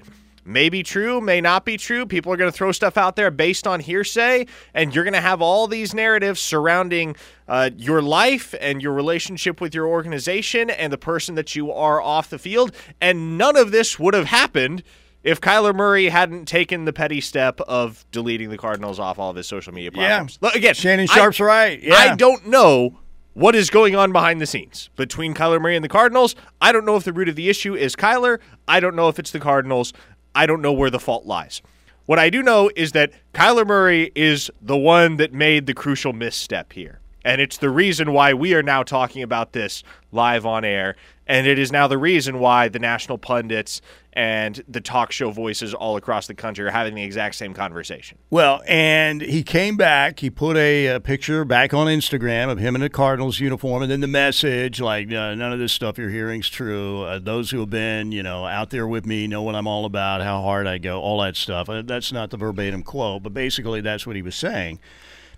may be true, may not be true. People are going to throw stuff out there based on hearsay, and you're going to have all these narratives surrounding uh, your life and your relationship with your organization and the person that you are off the field. And none of this would have happened if Kyler Murray hadn't taken the petty step of deleting the Cardinals off all of his social media platforms. Yeah. Again, Shannon Sharpe's I, right. Yeah. I don't know what is going on behind the scenes between Kyler Murray and the Cardinals. I don't know if the root of the issue is Kyler. I don't know if it's the Cardinals. I don't know where the fault lies. What I do know is that Kyler Murray is the one that made the crucial misstep here. And it's the reason why we are now talking about this live on air. And it is now the reason why the national pundits and the talk show voices all across the country are having the exact same conversation. Well, and he came back. He put a, a picture back on Instagram of him in a Cardinals uniform, and then the message like, uh, "None of this stuff you're hearing is true. Uh, those who have been, you know, out there with me know what I'm all about, how hard I go, all that stuff." Uh, that's not the verbatim quote, but basically that's what he was saying.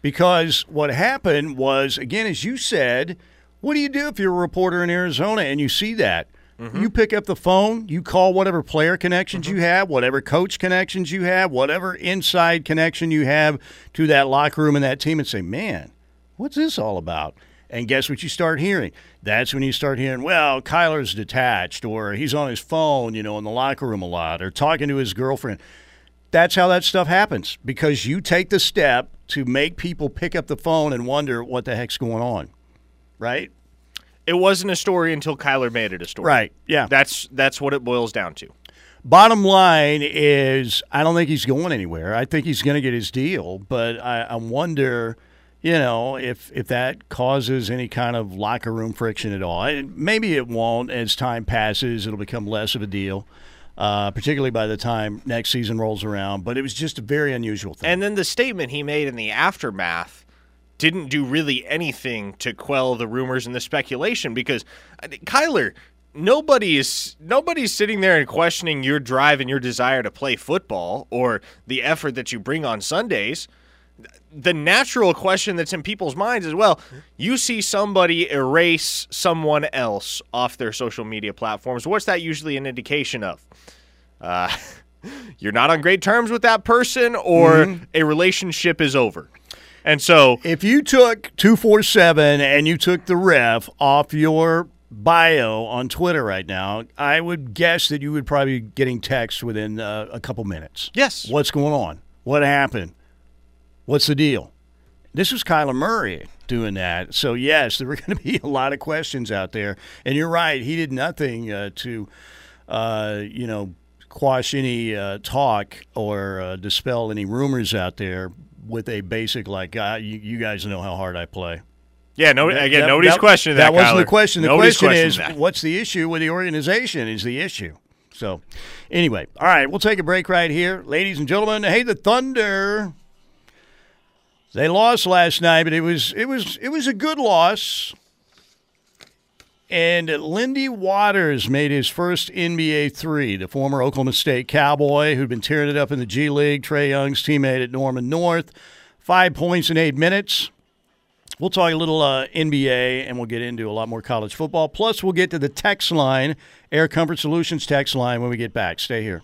Because what happened was, again, as you said, what do you do if you're a reporter in Arizona and you see that? Mm-hmm. You pick up the phone, you call whatever player connections mm-hmm. you have, whatever coach connections you have, whatever inside connection you have to that locker room and that team, and say, man, what's this all about? And guess what you start hearing? That's when you start hearing, well, Kyler's detached, or he's on his phone, you know, in the locker room a lot, or talking to his girlfriend. That's how that stuff happens because you take the step to make people pick up the phone and wonder what the heck's going on, right? It wasn't a story until Kyler made it a story. Right. Yeah. That's that's what it boils down to. Bottom line is, I don't think he's going anywhere. I think he's going to get his deal, but I, I wonder, you know, if if that causes any kind of locker room friction at all. maybe it won't. As time passes, it'll become less of a deal. uh, particularly by the time next season rolls around. But it was just a very unusual thing. And then the statement he made in the aftermath didn't do really anything to quell the rumors and the speculation because think, Kyler, nobody is nobody's sitting there and questioning your drive and your desire to play football or the effort that you bring on Sundays. The natural question that's in people's minds is well, you see somebody erase someone else off their social media platforms. What's that usually an indication of? Uh, you're not on great terms with that person or a relationship is over. And so if you took 247 and you took the ref off your bio on Twitter right now, I would guess that you would probably be getting text within uh, a couple minutes. Yes. What's going on? What happened? What's the deal? This was Kyler Murray doing that. So, yes, there were going to be a lot of questions out there. And you're right. He did nothing uh, to, uh, you know, quash any uh, talk or uh, dispel any rumors out there with a basic, like, uh, you, you guys know how hard I play. Yeah, no. Again, That- nobody's that- questioning that. That wasn't the question. The Nobody's question is, that. what's the issue with the organization? Is the issue. So, anyway, all right, we'll take a break right here, ladies and gentlemen. Hey, the Thunder. They lost last night, but it was it was it was a good loss. And Lindy Waters made his first NBA three. The former Oklahoma State Cowboy, who'd been tearing it up in the G League, Trae Young's teammate at Norman North, five points in eight minutes. We'll talk a little uh, NBA and we'll get into a lot more college football. Plus, we'll get to the text line, Air Comfort Solutions text line when we get back. Stay here.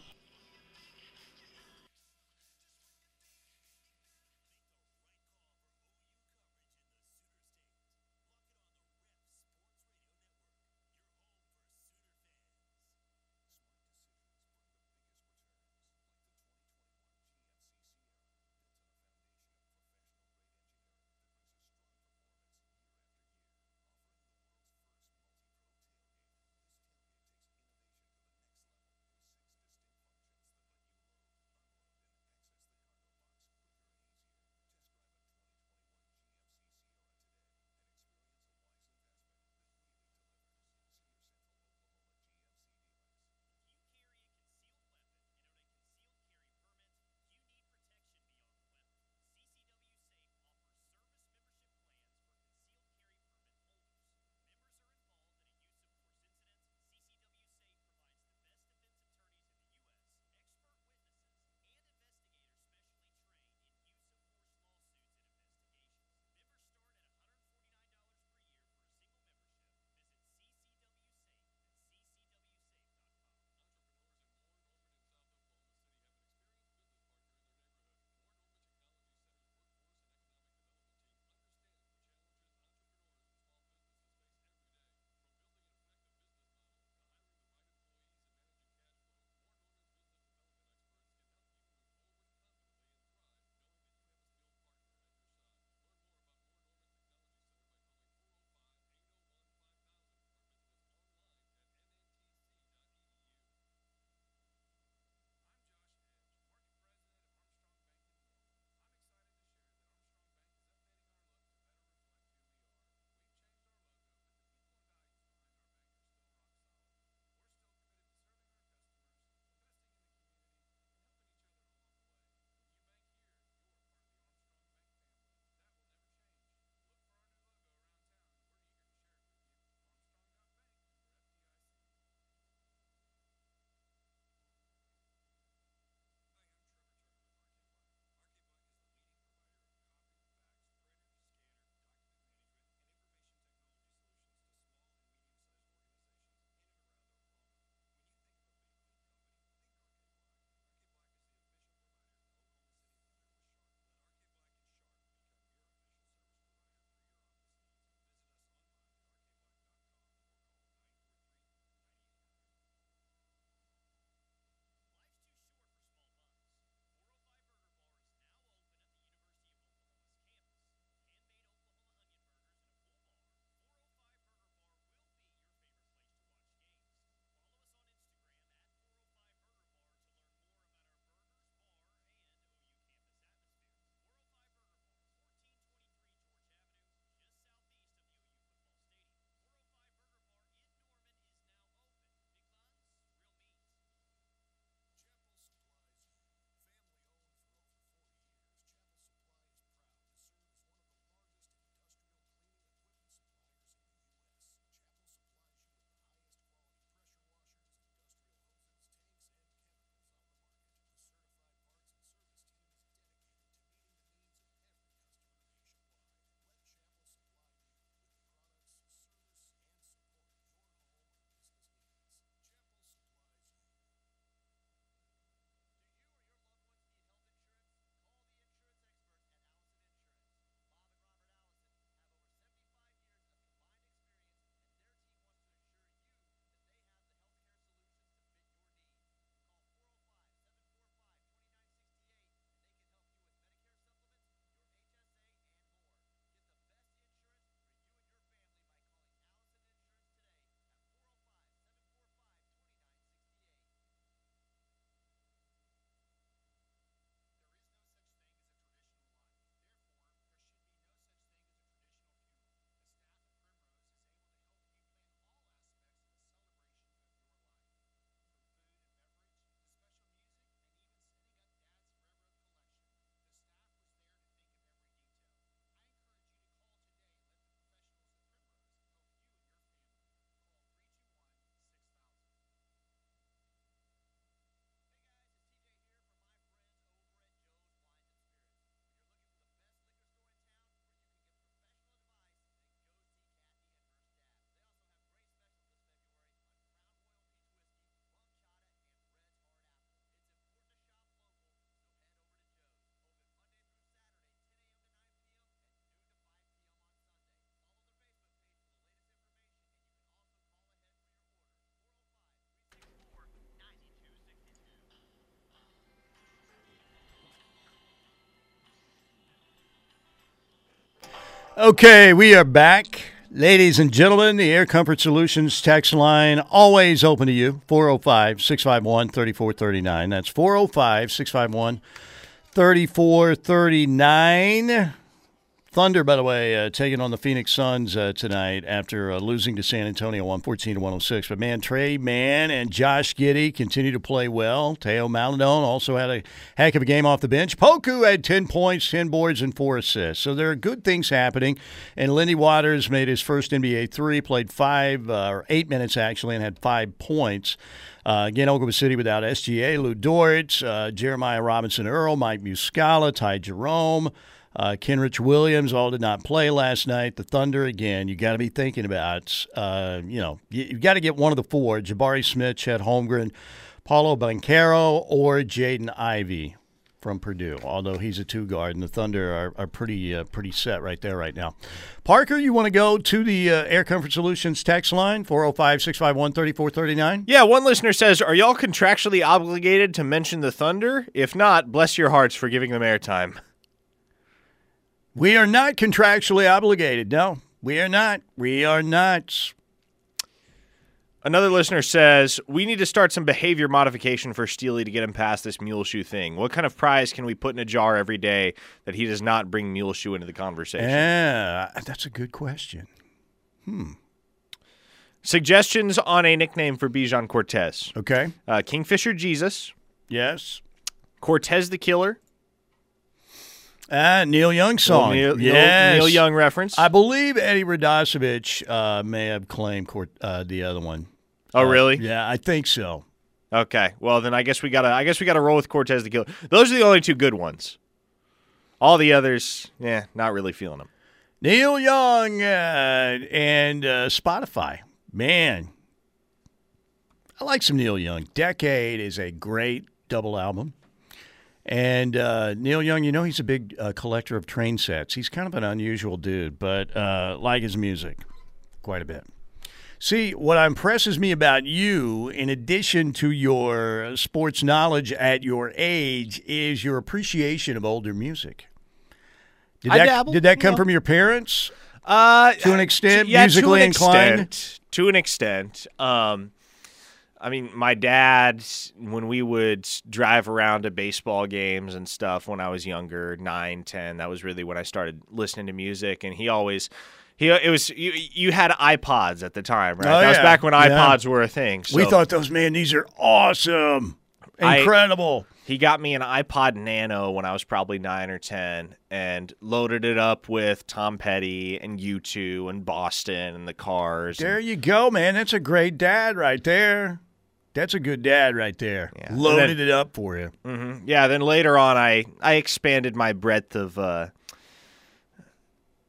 Okay, we are back. Ladies and gentlemen, the Air Comfort Solutions text line always open to you 405 651 3439. That's 405 651 3439. Thunder, by the way, uh, taking on the Phoenix Suns uh, tonight after uh, losing to San Antonio 114 to 106. But man, Tre Mann and Josh Giddey continue to play well. Theo Maledon also had a heck of a game off the bench. Poku had 10 points, 10 boards, and 4 assists. So there are good things happening. And Lindy Waters made his first NBA three, played five uh, or eight minutes actually, and had five points. Uh, again, Oklahoma City without SGA, Lu Dort, uh, Jeremiah Robinson Earl, Mike Muscala, Ty Jerome. Uh, Kenrich Williams all did not play last night. The Thunder again. You got to be thinking about, uh, you know, you, you got to get one of the four: Jabari Smith, Chet Holmgren, Paolo Banchero, or Jaden Ivey from Purdue. Although he's a two guard, and the Thunder are, are pretty uh, pretty set right there right now. Parker, you want to go to the uh, Air Comfort Solutions text line 405 651 3439? Yeah, one listener says, Are y'all contractually obligated to mention the Thunder? If not, bless your hearts for giving them airtime. We are not contractually obligated. No, we are not. We are not. Another listener says, We need to start some behavior modification for Steely to get him past this mule shoe thing. What kind of prize can we put in a jar every day that he does not bring mule shoe into the conversation? Yeah, that's a good question. Hmm. Suggestions on a nickname for Bijan Cortes Okay. uh, Kingfisher Jesus, Yes. Cortez the Killer, Ah, Neil Young song. Neil, Neil- yes. Neil Young reference. I believe Eddie Radosevich uh, may have claimed court, uh, the other one. oh, really? Yeah, I think so. Okay. Well, then I guess we gotta. I guess we gotta roll with Cortez the Killer. Those are the only two good ones. All the others, yeah, not really feeling them. Neil Young uh, and uh, Spotify. Man, I like some Neil Young. Decade is a great double album. And uh, Neil Young, you know, he's a big uh, collector of train sets. He's kind of an unusual dude, but uh, like his music quite a bit. See, what impresses me about you, in addition to your sports knowledge at your age, is your appreciation of older music. Did I that, dabble, did that come from your parents? Uh, To an extent, yeah, musically to an inclined? Extent, to an extent. Um, I mean, my dad, when we would drive around to baseball games and stuff when I was younger, nine, ten, that was really when I started listening to music. And he always, he it was you, you had iPods at the time, right? Oh, that was back when Yeah. iPods were a thing. we thought those, man, these are awesome. I- Incredible. he got me an iPod Nano when I was probably nine or ten, and loaded it up with Tom Petty and U2 and Boston and the Cars. and- there you go, man. That's a great dad right there. That's a good dad right there. Yeah. Loaded then- it up for you. Yeah, then later on, I I expanded my breadth of, uh,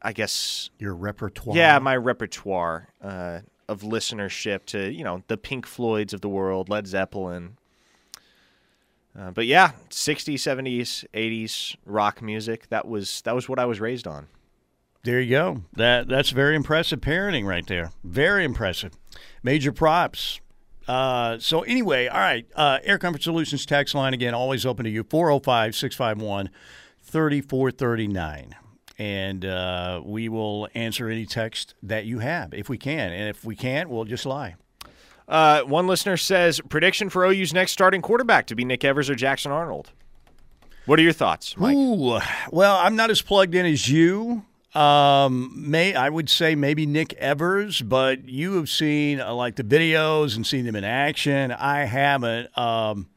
I guess, Your repertoire. yeah, my repertoire uh, of listenership to you know the Pink Floyds of the world, Led Zeppelin. Uh, but yeah, 60s, 70s, 80s rock music. That was that was what I was raised on. There you go. That that's very impressive parenting right there. Very impressive. Major props. Uh, so anyway, all right. Uh, Air Comfort Solutions text line again, always open to you. 405 651 3439. And uh, we will answer any text that you have if we can. And if we can't, we'll just lie. Uh, one listener says prediction for OU's next starting quarterback to be Nick Evers or Jackson Arnold. What are your thoughts, Mike? Ooh, well, I'm not as plugged in as you. Um, may I would say maybe Nick Evers, but you have seen uh, like the videos and seen them in action. I haven't. Um,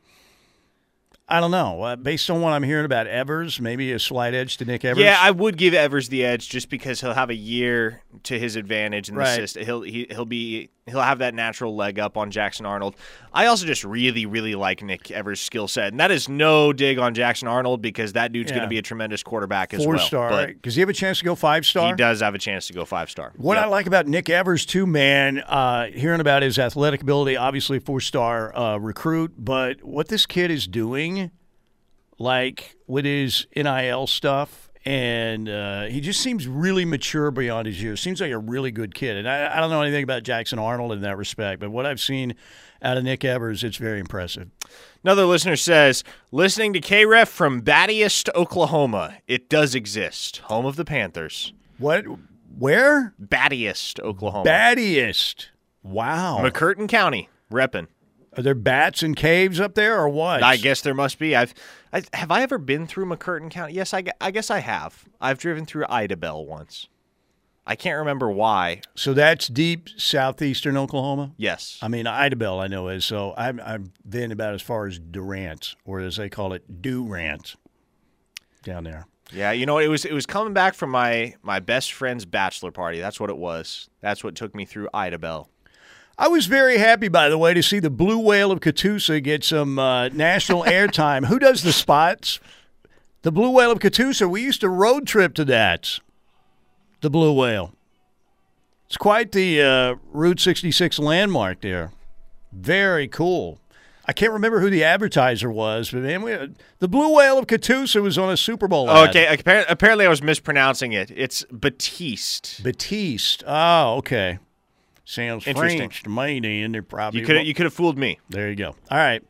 I don't know. Uh, based on what I'm hearing about Evers, maybe a slight edge to Nick Evers. Yeah, I would give Evers the edge just because he'll have a year to his advantage in the system. He'll he, he'll be he'll have that natural leg up on Jackson Arnold. I also just really really like Nick Evers' skill set, and that is no dig on Jackson Arnold because that dude's going to be a tremendous quarterback as four well. star. But Does he have a chance to go five star? he does have a chance to go five star. What I like about Nick Evers too, man, uh, hearing about his athletic ability, obviously four star uh, recruit, but what this kid is doing, like with his NIL stuff, and uh, he just seems really mature beyond his years. Seems like a really good kid, and I, I don't know anything about Jackson Arnold in that respect, but what I've seen out of Nick Evers, it's very impressive. Another listener says, listening to KREF from Battiest, Oklahoma. It does exist. Home of the Panthers. What? Where? Battiest, Oklahoma. Battiest. Wow. McCurtain County, reppin'. Are there bats and caves up there or what? I guess there must be. I've, I, have I ever been through McCurtain County? Yes, I, I guess I have. I've driven through Idabel once. I can't remember why. So that's deep southeastern Oklahoma? Yes. I mean, Idabel, I know is. So I've, I've been about as far as Durant, or as they call it, Durant, down there. Yeah, you know it was it was coming back from my my best friend's bachelor party. That's what it was. That's what took me through Idabel. I was very happy, by the way, to see the blue whale of Catoosa get some uh, national airtime. Who does the spots? The blue whale of Catoosa. We used to road trip to that. The blue whale. It's quite the uh, Route 66 landmark there. Very cool. I can't remember who the advertiser was, but man, we, the blue whale of Catoosa was on a Super Bowl. ad. okay, appar- apparently I was mispronouncing it. It's Batiste. Batiste. Oh, okay. Sounds Interesting. French to me, then. They're probably You could you could have fooled me. There you go. All right.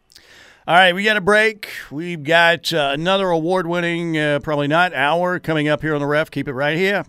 All right, we got a break. We've got uh, another award winning, uh, probably not hour coming up here on the ref. Keep it right here.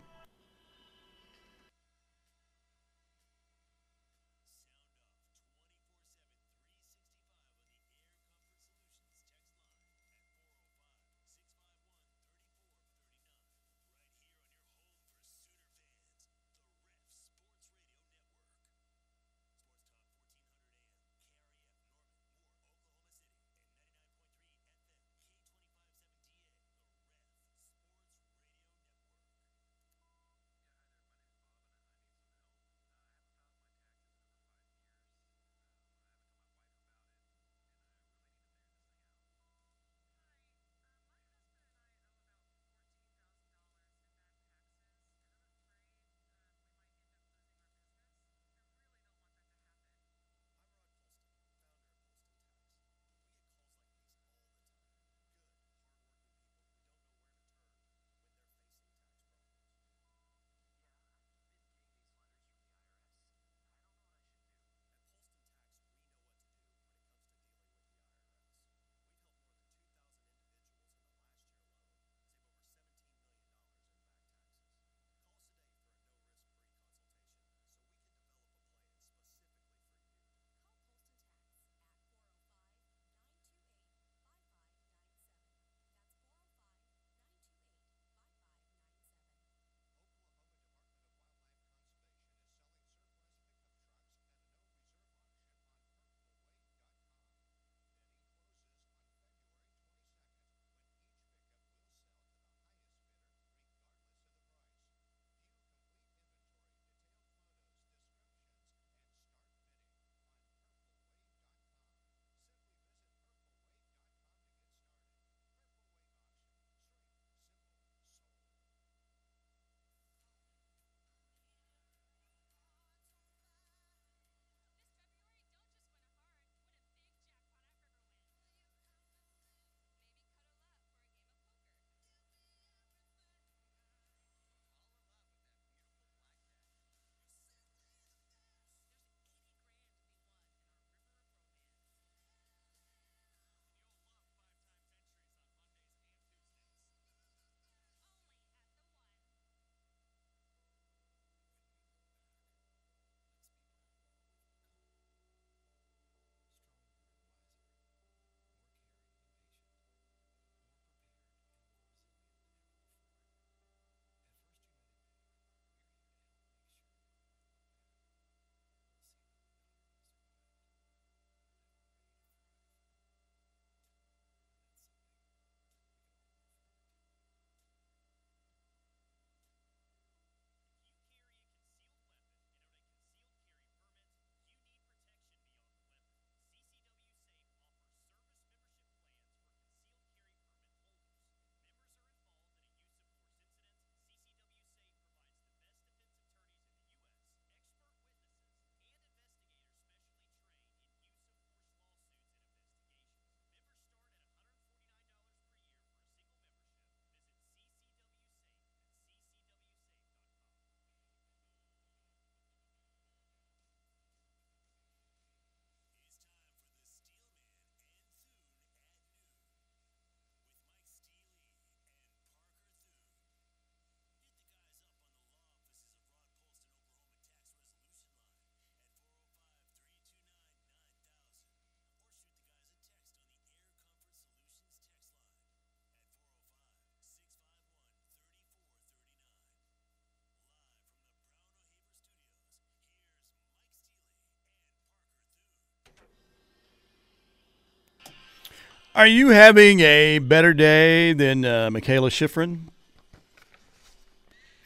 Are you having a better day than uh, Mikaela Shiffrin?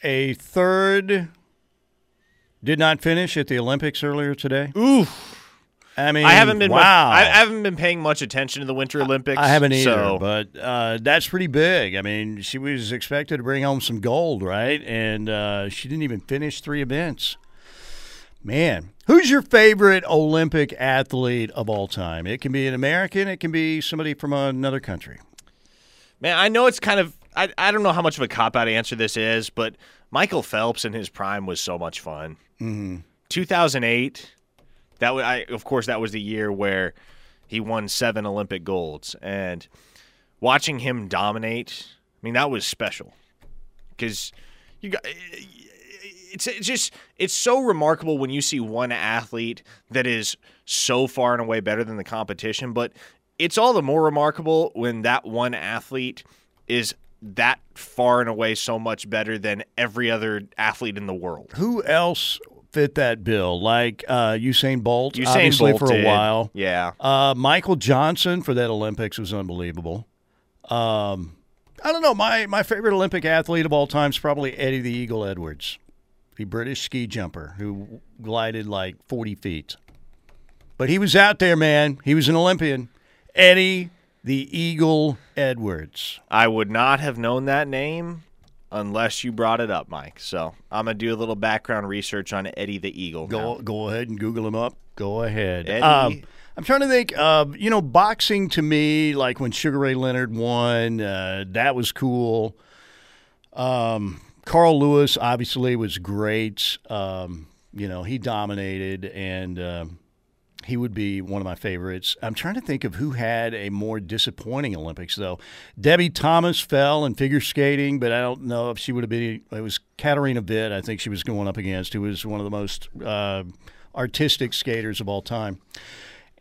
A third did not finish at the Olympics earlier today. Ooh, I mean, I haven't been. wow. Much, I haven't been paying much attention to the Winter Olympics. I haven't either, so- but uh, that's pretty big. I mean, she was expected to bring home some gold, right? And uh, she didn't even finish three events. Man, who's your favorite Olympic athlete of all time? It can be an American, it can be somebody from another country. Man, I know it's kind of. I, I don't know how much of a cop out answer this is, but Michael Phelps in his prime was so much fun. Mm-hmm. 2008. That was, I, of course, that was the year where he won seven Olympic golds, and watching him dominate. I mean, that was special because you got. It's, it's just it's so remarkable when you see one athlete that is so far and away better than the competition, but it's all the more remarkable when that one athlete is that far and away so much better than every other athlete in the world. Who else fit that bill? Like uh, Usain Bolt, Usain obviously Bolt for a did. while. Yeah. Uh, Michael Johnson for that Olympics was unbelievable. Um, I don't know. My my favorite Olympic athlete of all time is probably Eddie the Eagle Edwards, the British ski jumper who glided like 40 feet. But he was out there, man. He was an Olympian. Eddie the Eagle Edwards. I would not have known that name unless you brought it up, Mike. So I'm gonna do a little background research on Eddie the Eagle. Go now. go ahead and Google him up. Go ahead. Eddie. Um, I'm trying to think. Uh, you know, boxing to me, like when Sugar Ray Leonard won, uh, that was cool. Um, Carl Lewis obviously was great. Um, you know, he dominated, and um, he would be one of my favorites. I'm trying to think of who had a more disappointing Olympics, though. Debbie Thomas fell in figure skating, but I don't know if she would have been. It was Katarina Witt, I think she was going up against, who was one of the most uh, artistic skaters of all time.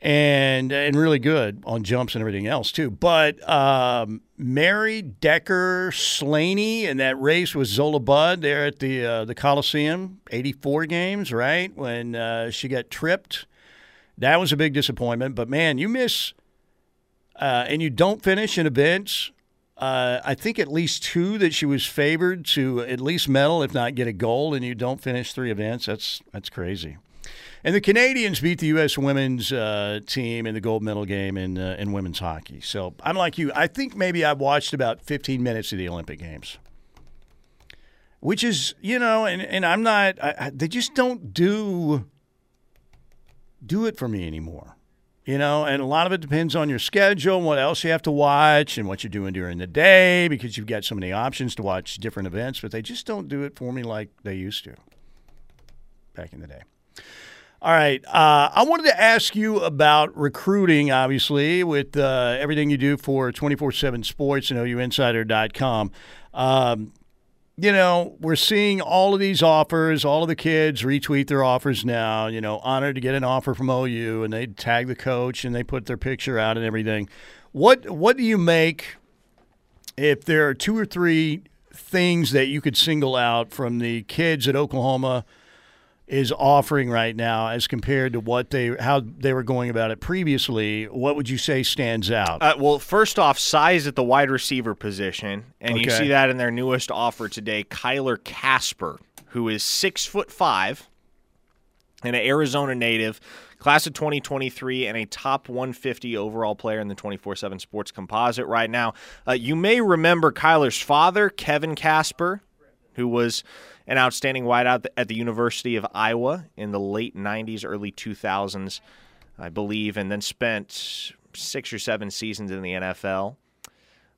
And and really good on jumps and everything else too. But um, Mary Decker Slaney in that race with Zola Budd there at the uh, the Coliseum, '84 games, right when uh, she got tripped. That was a big disappointment. But man, you miss uh, and you don't finish in events. Uh, I think at least two that she was favored to at least medal, if not get a gold, and you don't finish three events. That's that's crazy. And the Canadians beat the U.S. women's uh, team in the gold medal game in uh, in women's hockey. So I'm like you. I think maybe I've watched about 15 minutes of the Olympic Games, which is you know, and and I'm not. I, I, they just don't do do it for me anymore. You know, and a lot of it depends on your schedule and what else you have to watch and what you're doing during the day because you've got so many options to watch different events, but they just don't do it for me like they used to back in the day. All right. Uh, I wanted to ask you about recruiting, obviously, with uh, everything you do for 24 7 sports and OUinsider.com. Um, you know, we're seeing all of these offers. All of the kids retweet their offers now. You know, honored to get an offer from OU, and they tag the coach and they put their picture out and everything. What What do you make if there are two or three things that you could single out from the kids at Oklahoma is offering right now as compared to what they how they were going about it previously? What would you say stands out? Uh, well, first off, size at the wide receiver position, and you Okay. see that in their newest offer today. Kyler Kasper, who is six foot five, and an Arizona native, class of 2023, and a top 150 overall player in the 24/7 Sports Composite right now. Uh, you may remember Kyler's father, Kevin Kasper, who was an outstanding wideout at the University of Iowa in the late 90s, early 2000s, I believe, and then spent six or seven seasons in the NFL.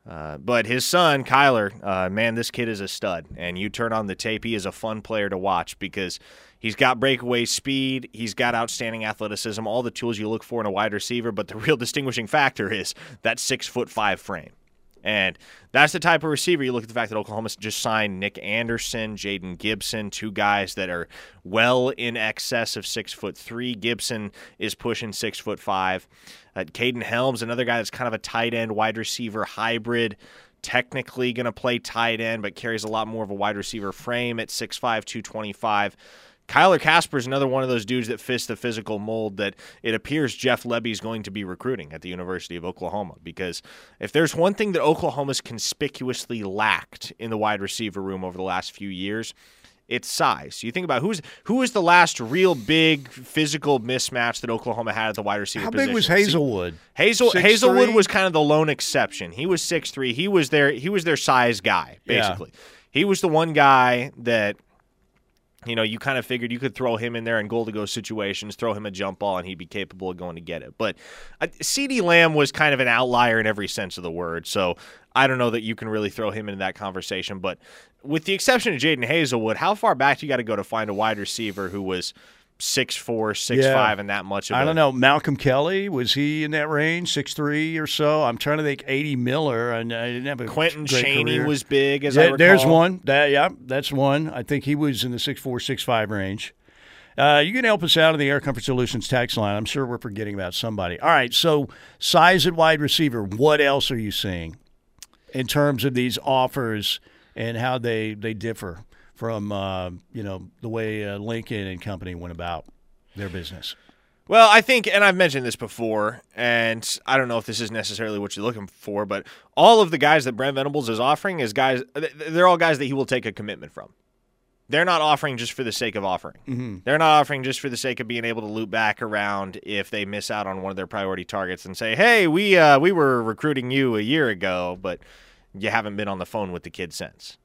Uh, but his son, Kyler, uh, man, this kid is a stud. And you turn on the tape, he is a fun player to watch because he's got breakaway speed, he's got outstanding athleticism, all the tools you look for in a wide receiver. But the real distinguishing factor is that six foot five frame. And that's the type of receiver you look at the fact that Oklahoma just signed Nick Anderson, Jayden Gibson, two guys that are well in excess of six foot three. Gibson is pushing six foot five. Uh, Kaden Helms, another guy that's kind of a tight end wide receiver hybrid. Technically going to play tight end, but carries a lot more of a wide receiver frame at 6'5, 225. Kyler Kasper is another one of those dudes that fits the physical mold that it appears Jeff Lebby is going to be recruiting at the University of Oklahoma. Because if there's one thing that Oklahoma's conspicuously lacked in the wide receiver room over the last few years, it's size. You think about who's who is the last real big physical mismatch that Oklahoma had at the wide receiver How position? big was Haselwood? Hazel 6'3"? Haselwood was kind of the lone exception. He was six three. He was their he was their size guy Yeah. basically. He was the one guy that you know you kind of figured you could throw him in there in goal to go situations, throw him a jump ball, and he'd be capable of going to get it. But uh, CeeDee Lamb was kind of an outlier in every sense of the word. So I don't know that you can really throw him into that conversation. But with the exception of Jadon Haselwood, how far back do you got to go to find a wide receiver who was six four, six Yeah. five, and that much? Of I don't know. Malcolm Kelly was he in that range, six three or so? I'm trying to think. Eighty Miller, and I didn't have a Quentin Chaney career. was big, as I There- There's one. That yeah, that's one. I think he was in the six four, six five range. Uh, you can help us out in the Air Comfort Solutions tax line. I'm sure we're forgetting about somebody. All right, so size at wide receiver. What else are you seeing in terms of these offers and how they they differ from uh, you know the way uh, Lincoln and company went about their business? Well, I think, and I've mentioned this before, and I don't know if this is necessarily what you're looking for, but all of the guys that Brent Venables is offering is guys. They're all guys that he will take a commitment from. They're not offering just for the sake of offering. They're not offering just for the sake of being able to loop back around if they miss out on one of their priority targets and say, "Hey, we uh, we were recruiting you a year ago, but you haven't been on the phone with the kid since."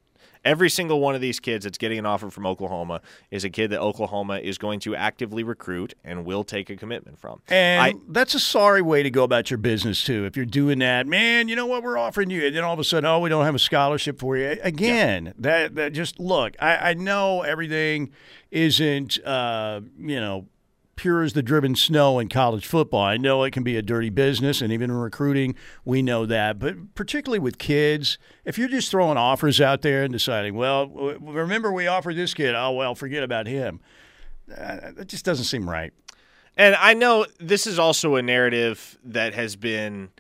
Every single one of these kids that's getting an offer from Oklahoma is a kid that Oklahoma is going to actively recruit and will take a commitment from. And I, that's a sorry way to go about your business too. If you're doing that, man, you know what we're offering you, and then all of a sudden, oh, we don't have a scholarship for you. Again, that that just look. I, I know everything isn't, uh, you know, pure as the driven snow in college football. I know it can be a dirty business, and even in recruiting, we know that. But particularly with kids, if you're just throwing offers out there and deciding, well, remember we offered this kid, oh well, forget about him. Uh, that just doesn't seem right. And I know this is also a narrative that has been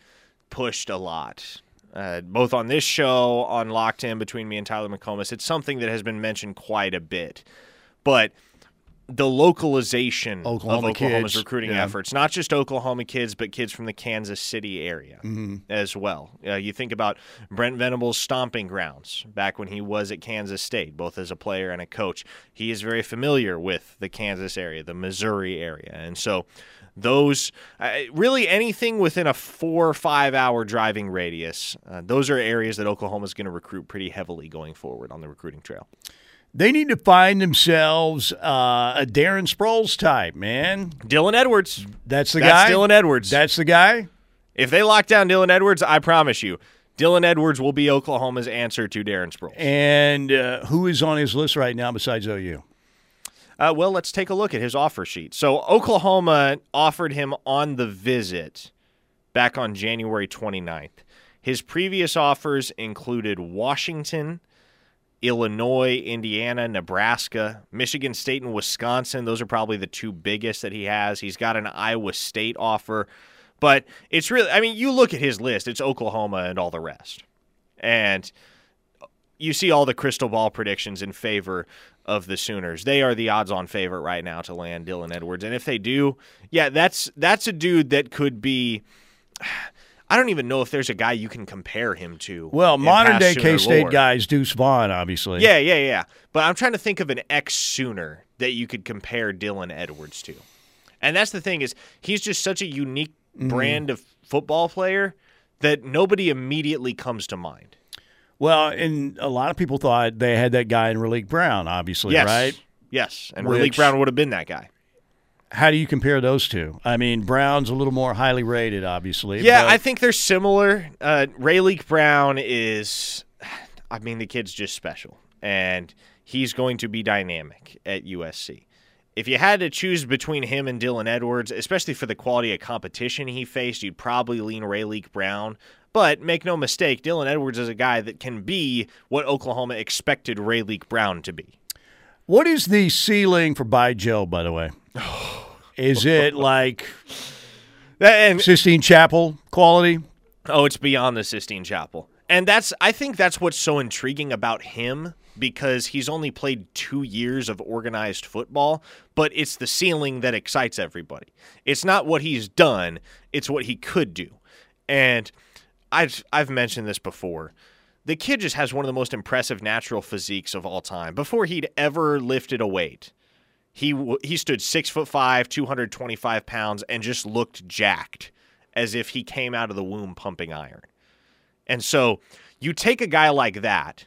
pushed a lot, uh, both on this show, on Locked In between me and Tyler McComas. It's something that has been mentioned quite a bit. But the localization Oklahoma of Oklahoma's kids, recruiting yeah. efforts, not just Oklahoma kids, but kids from the Kansas City area Mm-hmm. as well. Uh, you think about Brent Venables' stomping grounds back when he was at Kansas State, both as a player and a coach. He is very familiar with the Kansas area, the Missouri area. And so those uh, really anything within a four or five hour driving radius, uh, those are areas that Oklahoma is going to recruit pretty heavily going forward on the recruiting trail. They need to find themselves uh, a Darren Sproles type, man. Dylan Edwards. That's the That's guy. Dylan Edwards. That's the guy. If they lock down Dylan Edwards, I promise you, Dylan Edwards will be Oklahoma's answer to Darren Sproles. And uh, who is on his list right now besides OU? Uh, well, let's take a look at his offer sheet. So Oklahoma offered him on the visit back on January 29th. His previous offers included Washington, Illinois, Indiana, Nebraska, Michigan State, and Wisconsin. Those are probably the two biggest that he has. He's got an Iowa State offer. But it's really, I mean, you look at his list, it's Oklahoma and all the rest. And you see all the crystal ball predictions in favor of the Sooners. They are the odds-on favorite right now to land Dylan Edwards, and if they do, yeah, that's that's a dude that could be. I don't even know if there's a guy you can compare him to. Well, modern day K State guys, Deuce Vaughn, obviously. Yeah, yeah, yeah. But I'm trying to think of an ex Sooner that you could compare Dylan Edwards to. And that's the thing is he's just such a unique Mm-hmm. brand of football player that nobody immediately comes to mind. Well, and a lot of people thought they had that guy in Raleek Brown, obviously, Yes. right? Yes. And Which- Raleek Brown would have been that guy. How do you compare those two? I mean, Brown's a little more highly rated, obviously. Yeah, I think they're similar. Uh, Raleek Brown is, I mean, the kid's just special, and he's going to be dynamic at USC. If you had to choose between him and Dylan Edwards, especially for the quality of competition he faced, you'd probably lean Raleek Brown. But make no mistake, Dylan Edwards is a guy that can be what Oklahoma expected Raleek Brown to be. What is the ceiling for Bai Jobe, by the way? Is it like And Sistine Chapel quality? Oh, it's beyond the Sistine Chapel. And that's I think that's what's so intriguing about him because he's only played two years of organized football, but it's the ceiling that excites everybody. It's not what he's done, it's what he could do. And I've I've mentioned this before. The kid just has one of the most impressive natural physiques of all time. Before he'd ever lifted a weight, he he stood six foot five, two hundred twenty five pounds, and just looked jacked, as if he came out of the womb pumping iron. And so you take a guy like that,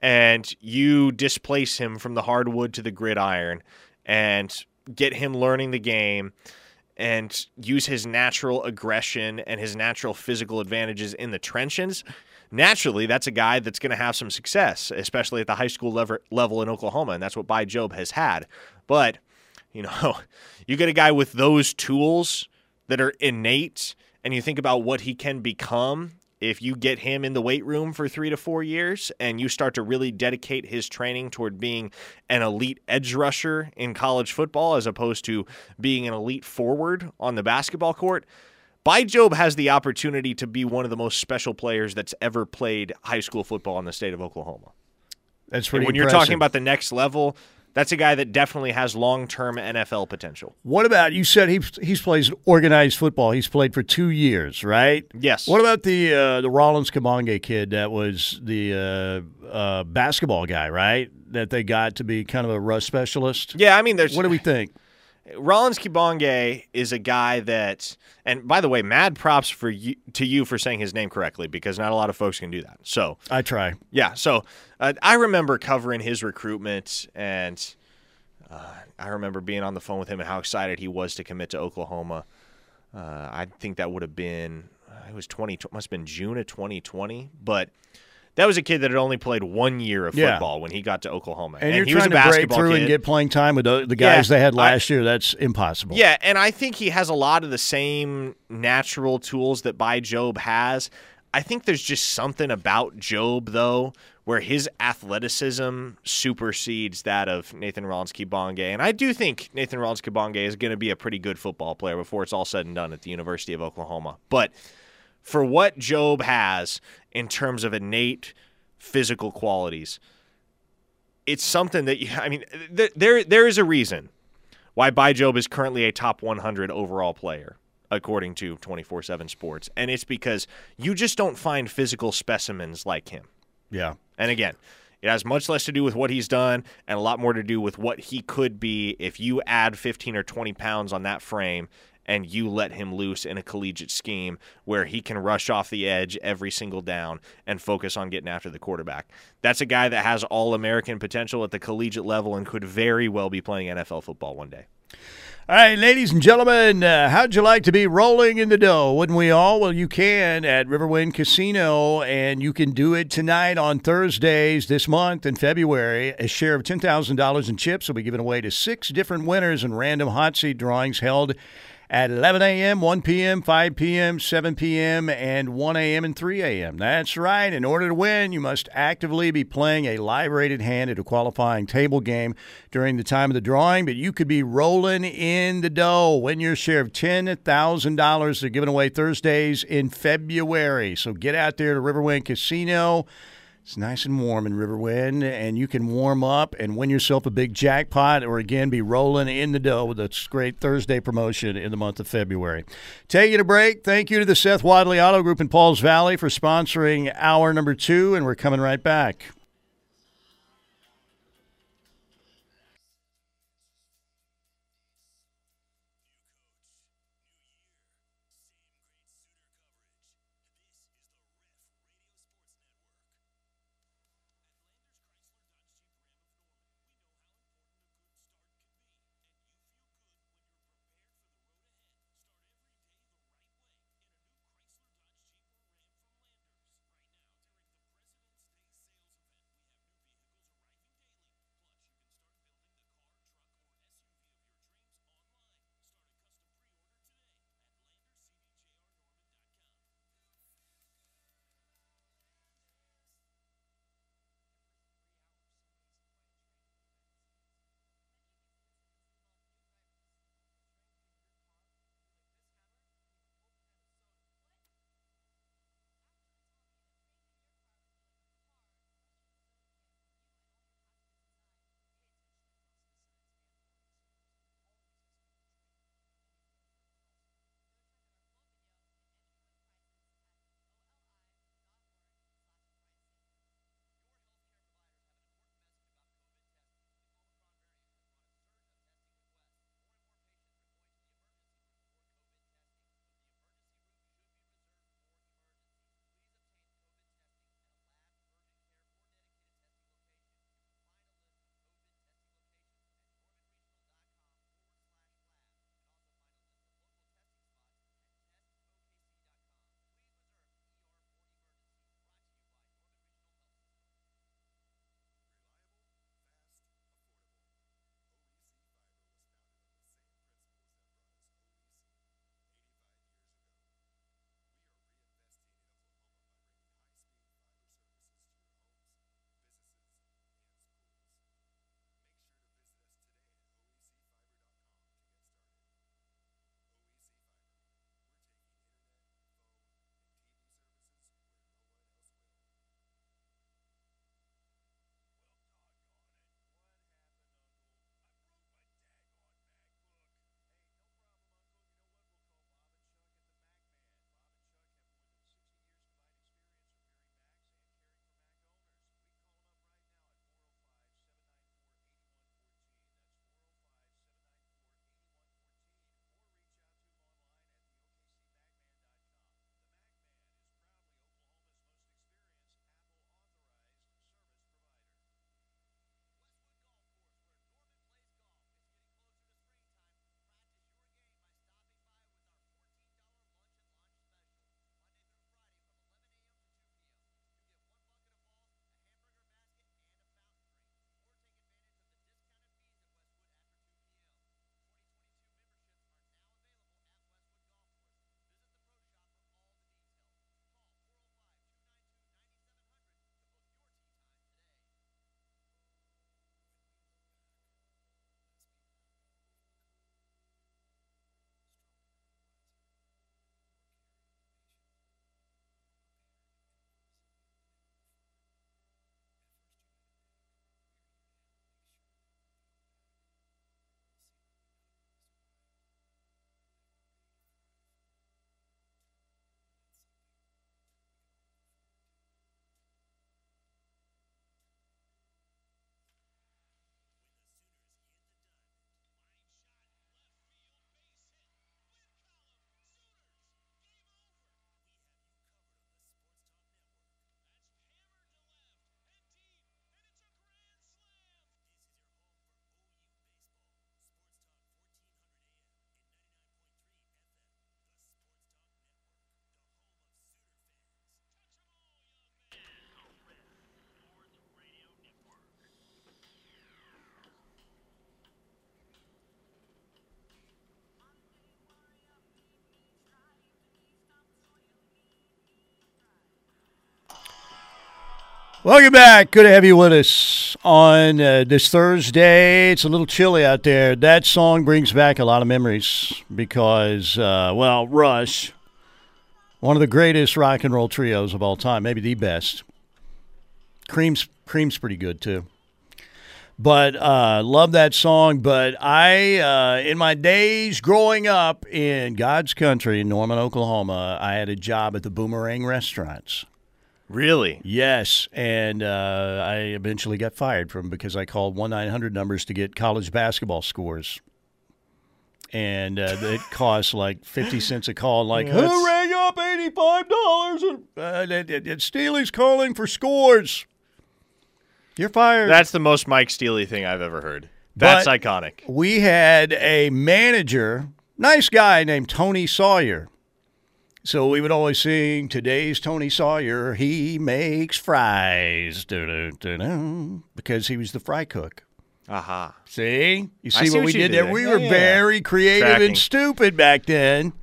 and you displace him from the hardwood to the gridiron, and get him learning the game and use his natural aggression and his natural physical advantages in the trenches, naturally, that's a guy that's going to have some success, especially at the high school lever- level in Oklahoma. And that's what Bai Jobe has had. But, you know, you get a guy with those tools that are innate, and you think about what he can become if you get him in the weight room for three to four years and you start to really dedicate his training toward being an elite edge rusher in college football as opposed to being an elite forward on the basketball court, Bai Jobe has the opportunity to be one of the most special players that's ever played high school football in the state of Oklahoma. That's pretty when you're talking about the next level, that's a guy that definitely has long-term NFL potential. What about you said he he's plays organized football. He's played for two years, right? Yes. What about the uh, the Rollins Kibonge kid that was the uh, uh, basketball guy, right? That they got to be kind of a rush specialist. Yeah, I mean, there's What do we think? Rollins Kibonge is a guy that, and by the way, mad props for you to you for saying his name correctly because not a lot of folks can do that. So I try. yeah, so uh, I remember covering his recruitment, and uh, I remember being on the phone with him and how excited he was to commit to Oklahoma. Uh, I think that would have been it was twenty must have been June of twenty twenty, but. That was a kid that had only played one year of Yeah. football when he got to Oklahoma, And, you're he was a to break basketball through kid. and get playing time with the, the guys Yeah, they had I- last year. That's impossible. Yeah, and I think he has a lot of the same natural tools that Bai Jobe has. I think there's just something about Jobe though, where his athleticism supersedes that of Nathan Rollins Kibonge. And I do think Nathan Rollins Kibonge is going to be a pretty good football player before it's all said and done at the University of Oklahoma. But for what Jobe has in terms of innate physical qualities, it's something that you, I mean, th- there there is a reason why Bai Jobe is currently a top 100 overall player, according to 24 7 Sports. And it's because you just don't find physical specimens like him. Yeah. And again, it has much less to do with what he's done and a lot more to do with what he could be if you add 15 or 20 pounds on that frame and you let him loose in a collegiate scheme where he can rush off the edge every single down and focus on getting after the quarterback. That's a guy that has all American potential at the collegiate level and could very well be playing NFL football one day. All right, ladies and gentlemen, uh, how'd you like to be rolling in the dough? Wouldn't we all? Well, you can at Riverwind Casino, and you can do it tonight on Thursdays this month in February. A share of $10,000 in chips will be given away to six different winners in random hot seat drawings held at 11 a.m., 1 p.m., 5 p.m., 7 p.m., and 1 a.m. and 3 a.m. That's right. In order to win, you must actively be playing a live rated hand at a qualifying table game during the time of the drawing, but you could be rolling in the dough. Win your share of $10,000. They're giving away Thursdays in February. So get out there to Riverwind Casino. It's nice and warm in Riverwind, and you can warm up and win yourself a big jackpot, or again be rolling in the dough with this great Thursday promotion in the month of February. Taking a break. Thank you to the Seth Wadley Auto Group in Pauls Valley for sponsoring hour number two, and we're coming right back. Welcome back. Good to have you with us on uh, this Thursday. It's a little chilly out there. That song brings back a lot of memories because, uh, well, Rush, one of the greatest rock and roll trios of all time, maybe the best. Cream's Cream's pretty good too. But uh, love that song. But I, uh, in my days growing up in God's country in Norman, Oklahoma, I had a job at the Boomerang Restaurants. Really? Yes, and uh, I eventually got fired from because I called one nine hundred numbers to get college basketball scores, and uh, it cost like fifty cents a call. Like who rang up eighty five dollars? Uh, it, it, it, Steely's calling for scores. You're fired. That's the most Mike Steely thing I've ever heard. That's But- iconic. we had a manager, nice guy named Tony Sawyer. So we would always sing, Today's Tony Sawyer, he makes fries. Dun-dun-dun-dun, Because he was the fry cook. Aha. See? You see, see what what we did did there? We Yeah, were yeah. very creative Tracking. and stupid back then.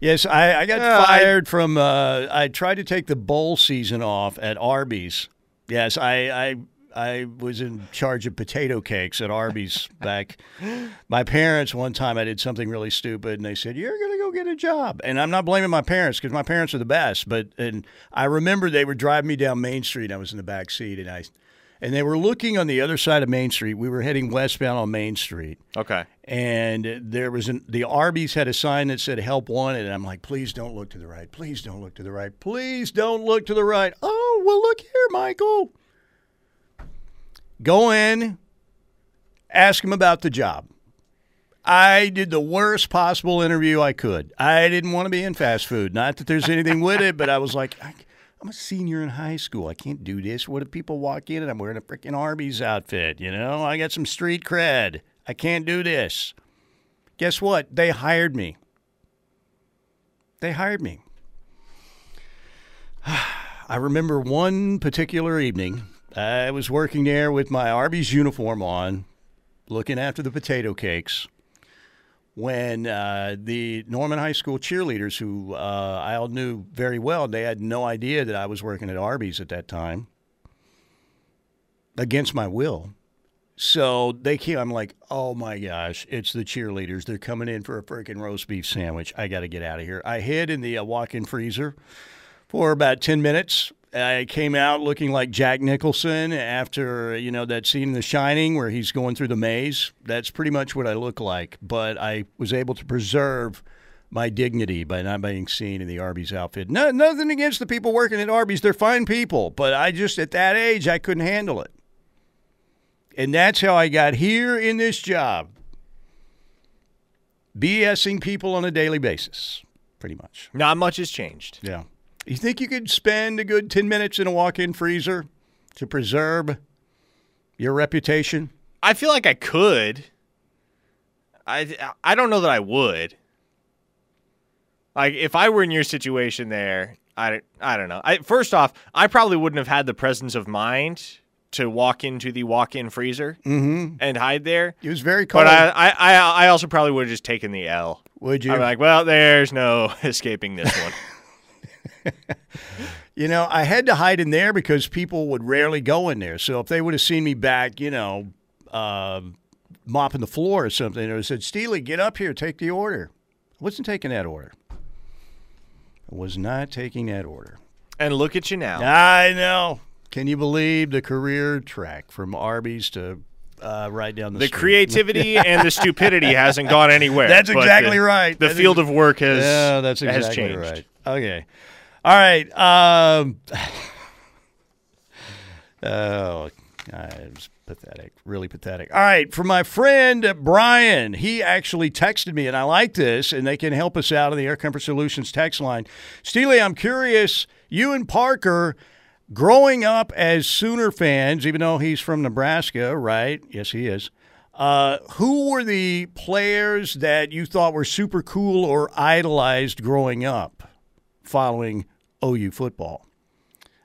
Yes, I, I got I- fired from. Uh, I tried to take the bowl season off at Arby's. Yes, I, I I was in charge of potato cakes at Arby's back. My parents one time I did something really stupid, and they said you're going to go get a job. And I'm not blaming my parents because my parents are the best. But and I remember they were driving me down Main Street. I was in the back seat, and I and they were looking on the other side of Main Street. We were heading westbound on Main Street Okay. and there was an, the Arby's had a sign that said "Help Wanted," and I'm like, "Please don't look to the right. Please don't look to the right. Please don't look to the right." Oh, well, look here, Michael. Go in, ask him about the job. I did the worst possible interview I could. I didn't want to be in fast food. Not that there's anything with it, but I was like, I, I'm a senior in high school. I can't do this. What if people walk in and I'm wearing a freaking Arby's outfit? You know, I got some street cred. I can't do this. Guess what? They hired me. They hired me. I remember one particular evening, I was working there with my Arby's uniform on, looking after the potato cakes when uh, the Norman High School cheerleaders, who uh, I all knew very well, they had no idea that I was working at Arby's at that time, against my will. So they came. I'm like, oh my gosh, it's the cheerleaders. They're coming in for a freaking roast beef sandwich. I got to get out of here. I hid in the uh, walk-in freezer for about ten minutes. I came out looking like Jack Nicholson after you know that scene in The Shining where he's going through the maze. That's pretty much what I look like. But I was able to preserve my dignity by not being seen in the Arby's outfit. No, nothing against the people working at Arby's; they're fine people. But I just at that age I couldn't handle it. And that's how I got here in this job. BSing people on a daily basis, pretty much. Not much has changed. Yeah. You think you could spend a good 10 minutes in a walk in freezer to preserve your reputation? I feel like I could. I I don't know that I would. Like if I were in your situation there, I, I don't know. I first off, I probably wouldn't have had the presence of mind to walk into the walk-in freezer mm-hmm. and hide there. It was very cold. But I, I, I, I also probably would have just taken the L. Would you? I'm like, well, there's no escaping this one. You know, I had to hide in there because people would rarely go in there. So if they would have seen me back, you know, uh, mopping the floor or something, they would have said, Steely, get up here, take the order. I wasn't taking that order. I was not taking that order. and look at you now. I know. Can you believe the career track from Arby's to uh, right down the, The street? creativity and the stupidity hasn't gone anywhere. That's exactly the- right. The That is- field of work has Yeah, that's has exactly changed. right. Okay. All right. Um, oh, it was pathetic. Really pathetic. All right. For my friend Brian, he actually texted me, and I like this, and they can help us out on the Air Comfort Solutions text line. Steely, I'm curious, you and Parker, growing up as Sooner fans, even though he's from Nebraska, right? Yes, he is. Uh, who were the players that you thought were super cool or idolized growing up following OU football?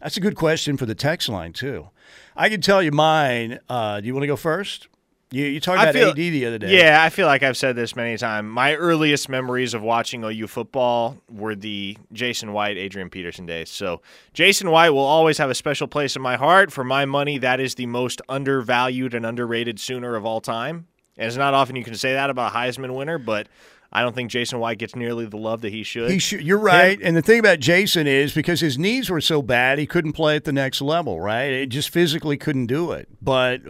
That's a good question for the text line, too. I can tell you mine. Uh, do you want to go first? You, you talked about feel- AD the other day. Yeah, I feel like I've said this many times. My earliest memories of watching OU football were the Jason White, Adrian Peterson days. So Jason White will always have a special place in my heart. For my money, that is the most undervalued and underrated Sooner of all time. And it's not often you can say that about a Heisman winner, but I don't think Jason White gets nearly the love that he should. He should, you're right. And the thing about Jason is because his knees were so bad, he couldn't play at the next level, right? It just physically couldn't do it. But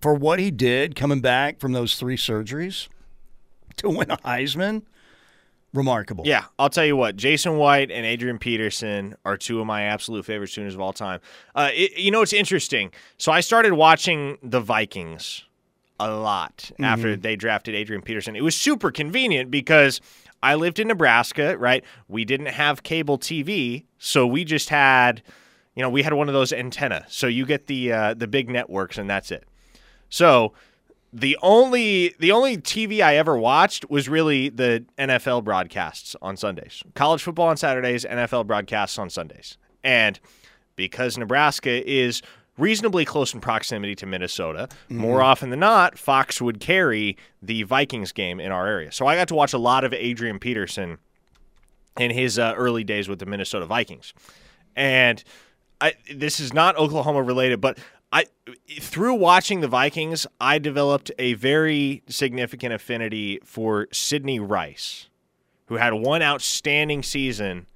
for what he did coming back from those three surgeries to win a Heisman, remarkable. Yeah, I'll tell you what. Jason White and Adrian Peterson are two of my absolute favorite Sooners of all time. Uh, it, you know, it's interesting. So I started watching the Vikings a lot after they drafted Adrian Peterson. It was super convenient because I lived in Nebraska, right? We didn't have cable TV, so we just had, you know, we had one of those antenna. So you get the uh, the big networks, and that's it. So the only the only TV I ever watched was really the NFL broadcasts on Sundays. College football on Saturdays, NFL broadcasts on Sundays. And because Nebraska is reasonably close in proximity to Minnesota, more often than not, Fox would carry the Vikings game in our area. So I got to watch a lot of Adrian Peterson in his uh, early days with the Minnesota Vikings. And I, this is not Oklahoma related, but I through watching the Vikings, I developed a very significant affinity for Sidney Rice, who had one outstanding season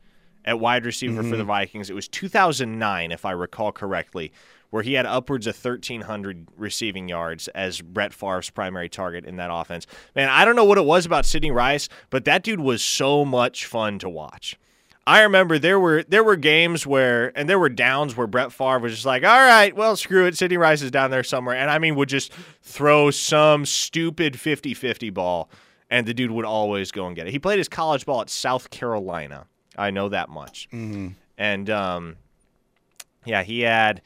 at wide receiver for the Vikings. It was 2009, if I recall correctly, where he had upwards of 1,300 receiving yards as Brett Favre's primary target in that offense. Man, I don't know what it was about Sidney Rice, but that dude was so much fun to watch. I remember there were there were games where and there were downs where Brett Favre was just like, all right, well, screw it. Sidney Rice is down there somewhere. And I mean would just throw some stupid 50-50 ball and the dude would always go and get it. He played his college ball at South Carolina. I know that much. And um, yeah, he had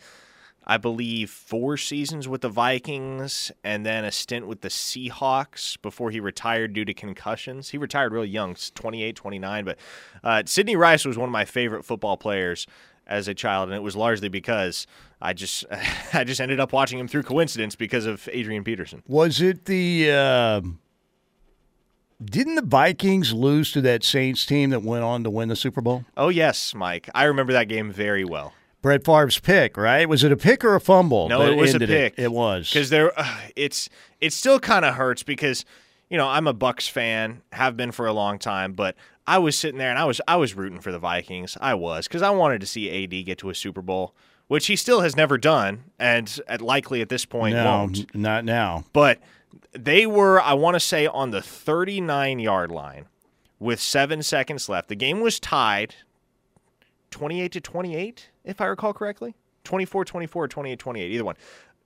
I believe four seasons with the Vikings and then a stint with the Seahawks before he retired due to concussions. He retired really young, 28, 29. But uh, Sidney Rice was one of my favorite football players as a child, and it was largely because I just I just ended up watching him through coincidence because of Adrian Peterson. Was it the. Uh, didn't the Vikings lose to that Saints team that went on to win the Super Bowl? Oh yes, Mike, I remember that game very well. Brett Favre's pick, right? Was it a pick or a fumble? No, it was a pick. It, was because there, uh, it's it still kind of hurts because you know I'm a Bucs fan, have been for a long time, but I was sitting there and I was I was rooting for the Vikings. I was because I wanted to see AD get to a Super Bowl, which he still has never done, and at likely at this point no, won't. not now. But they were, I want to say, on the 39 yard line with seven seconds left. The game was tied 28 to 28, if I recall correctly. 24 24 28 28, either one.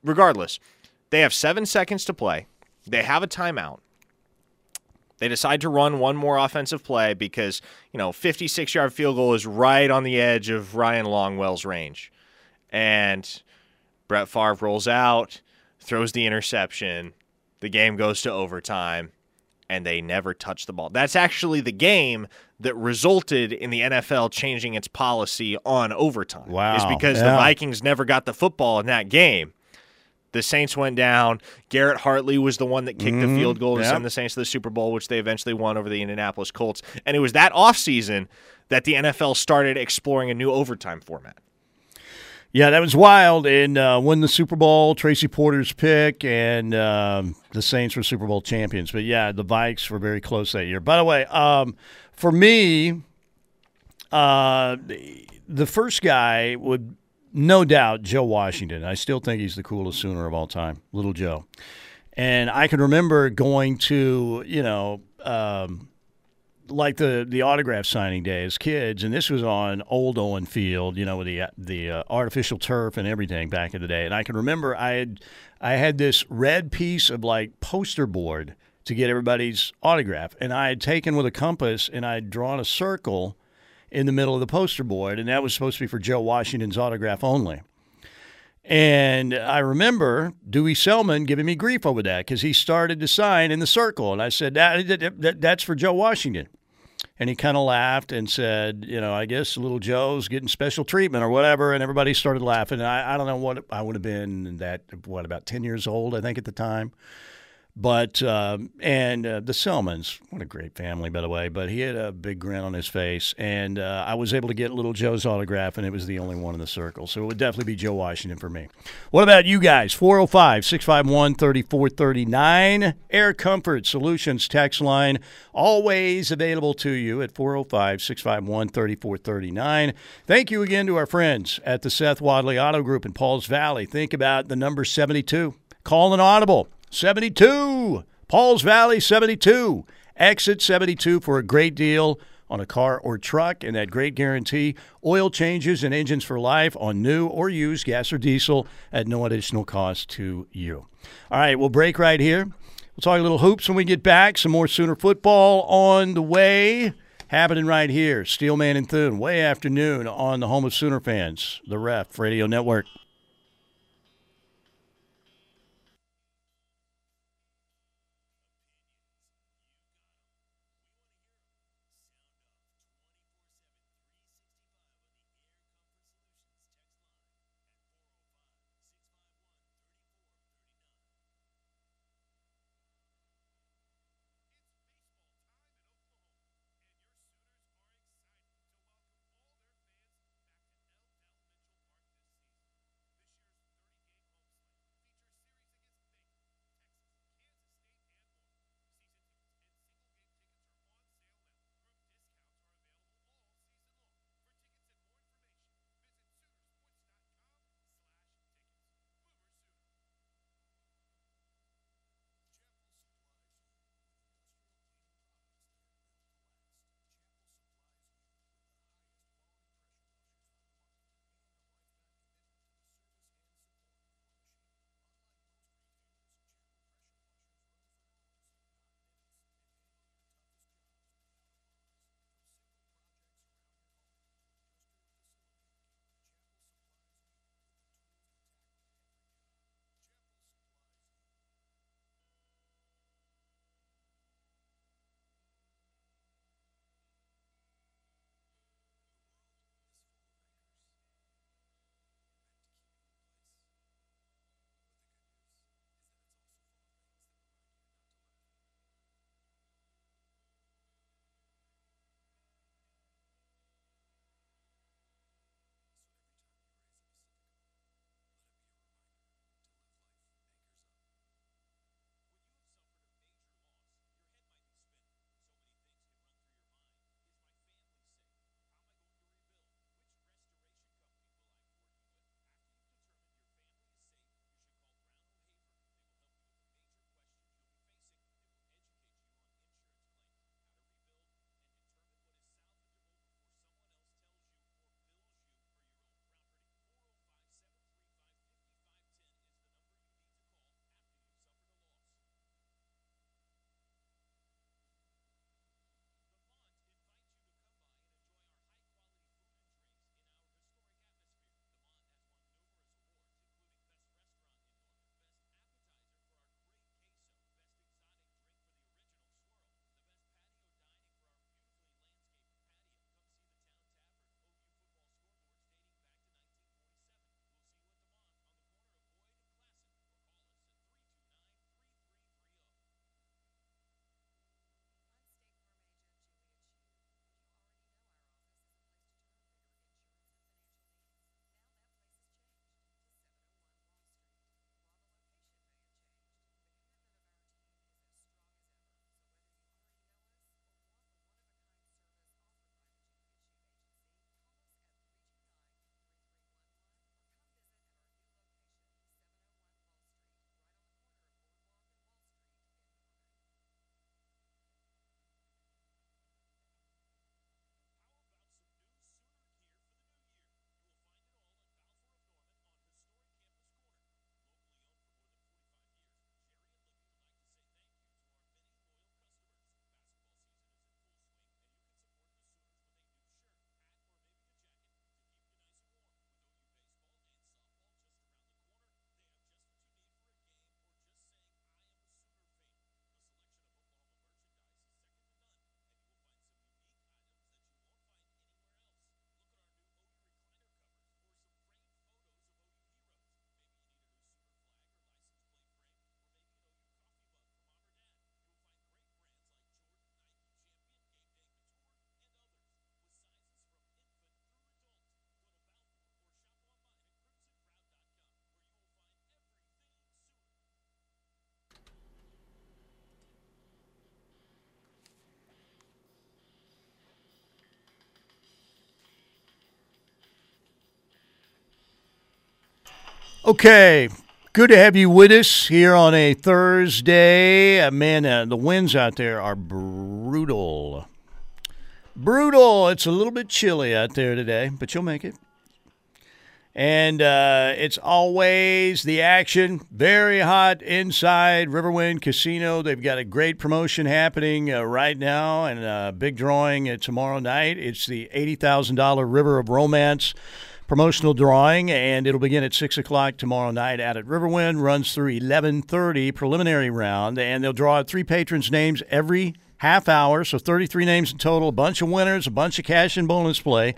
Regardless, they have seven seconds to play. They have a timeout. They decide to run one more offensive play because, you know, 56 yard field goal is right on the edge of Ryan Longwell's range. And Brett Favre rolls out, throws the interception. The game goes to overtime, and they never touch the ball. That's actually the game that resulted in the NFL changing its policy on overtime. Wow. Is because the Vikings never got the football in that game. The Saints went down. Garrett Hartley was the one that kicked the field goal to Yep. send the Saints to the Super Bowl, which they eventually won over the Indianapolis Colts. And it was that offseason that the NFL started exploring a new overtime format. Yeah, that was wild. And uh, won the Super Bowl, Tracy Porter's pick, and um, the Saints were Super Bowl champions. But yeah, the Vikes were very close that year. By the way, um, for me, uh, the, first guy would no doubt Joe Washington. I still think he's the coolest Sooner of all time, Little Joe. And I can remember going to, you know, um, like the the autograph signing day as kids, and this was on Old Owen Field, you know, with the the uh, artificial turf and everything back in the day. And I can remember I had I had this red piece of like poster board to get everybody's autograph, and I had taken with a compass and I had drawn a circle in the middle of the poster board, and that was supposed to be for Joe Washington's autograph only. And I remember Dewey Selmon giving me grief over that because he started to sign in the circle, and I said that, that, that that's for Joe Washington. and he kind of laughed and said, "You know, I guess little Joe's getting special treatment or whatever." And everybody started laughing. And I, I don't know what I would have been that what about ten years old, I think, at the time. But um, and uh, the Selmons, what a great family, by the way. But he had a big grin on his face, and uh, I was able to get little Joe's autograph, and it was the only one in the circle. So it would definitely be Joe Washington for me. What about you guys? 405 651 3439. Air Comfort Solutions text line, always available to you at 405 651 3439. Thank you again to our friends at the Seth Wadley Auto Group in Pauls Valley. Think about the number 72. Call an audible. 72. Pauls Valley 72. Exit 72 for a great deal on a car or truck and that great guarantee. Oil changes and engines for life on new or used gas or diesel at no additional cost to you. All right, we'll break right here. We'll talk a little hoops when we get back. Some more Sooner football on the way. Happening right here. Steelman and Thune, way afternoon on the home of Sooner fans, the Ref Radio Network. Okay, good to have you with us here on a Thursday. Uh, man, uh, the winds out there are brutal. Brutal. It's a little bit chilly out there today, but you'll make it. And uh, it's always the action. Very hot inside Riverwind Casino. They've got a great promotion happening uh, right now and a big drawing uh, tomorrow night. It's the $80,000 River of Romance promotional drawing, and it'll begin at 6 o'clock tomorrow night out at Riverwind. Runs through 1130 preliminary round, and they'll draw three patrons' names every half hour, so 33 names in total, a bunch of winners, a bunch of cash and bonus play.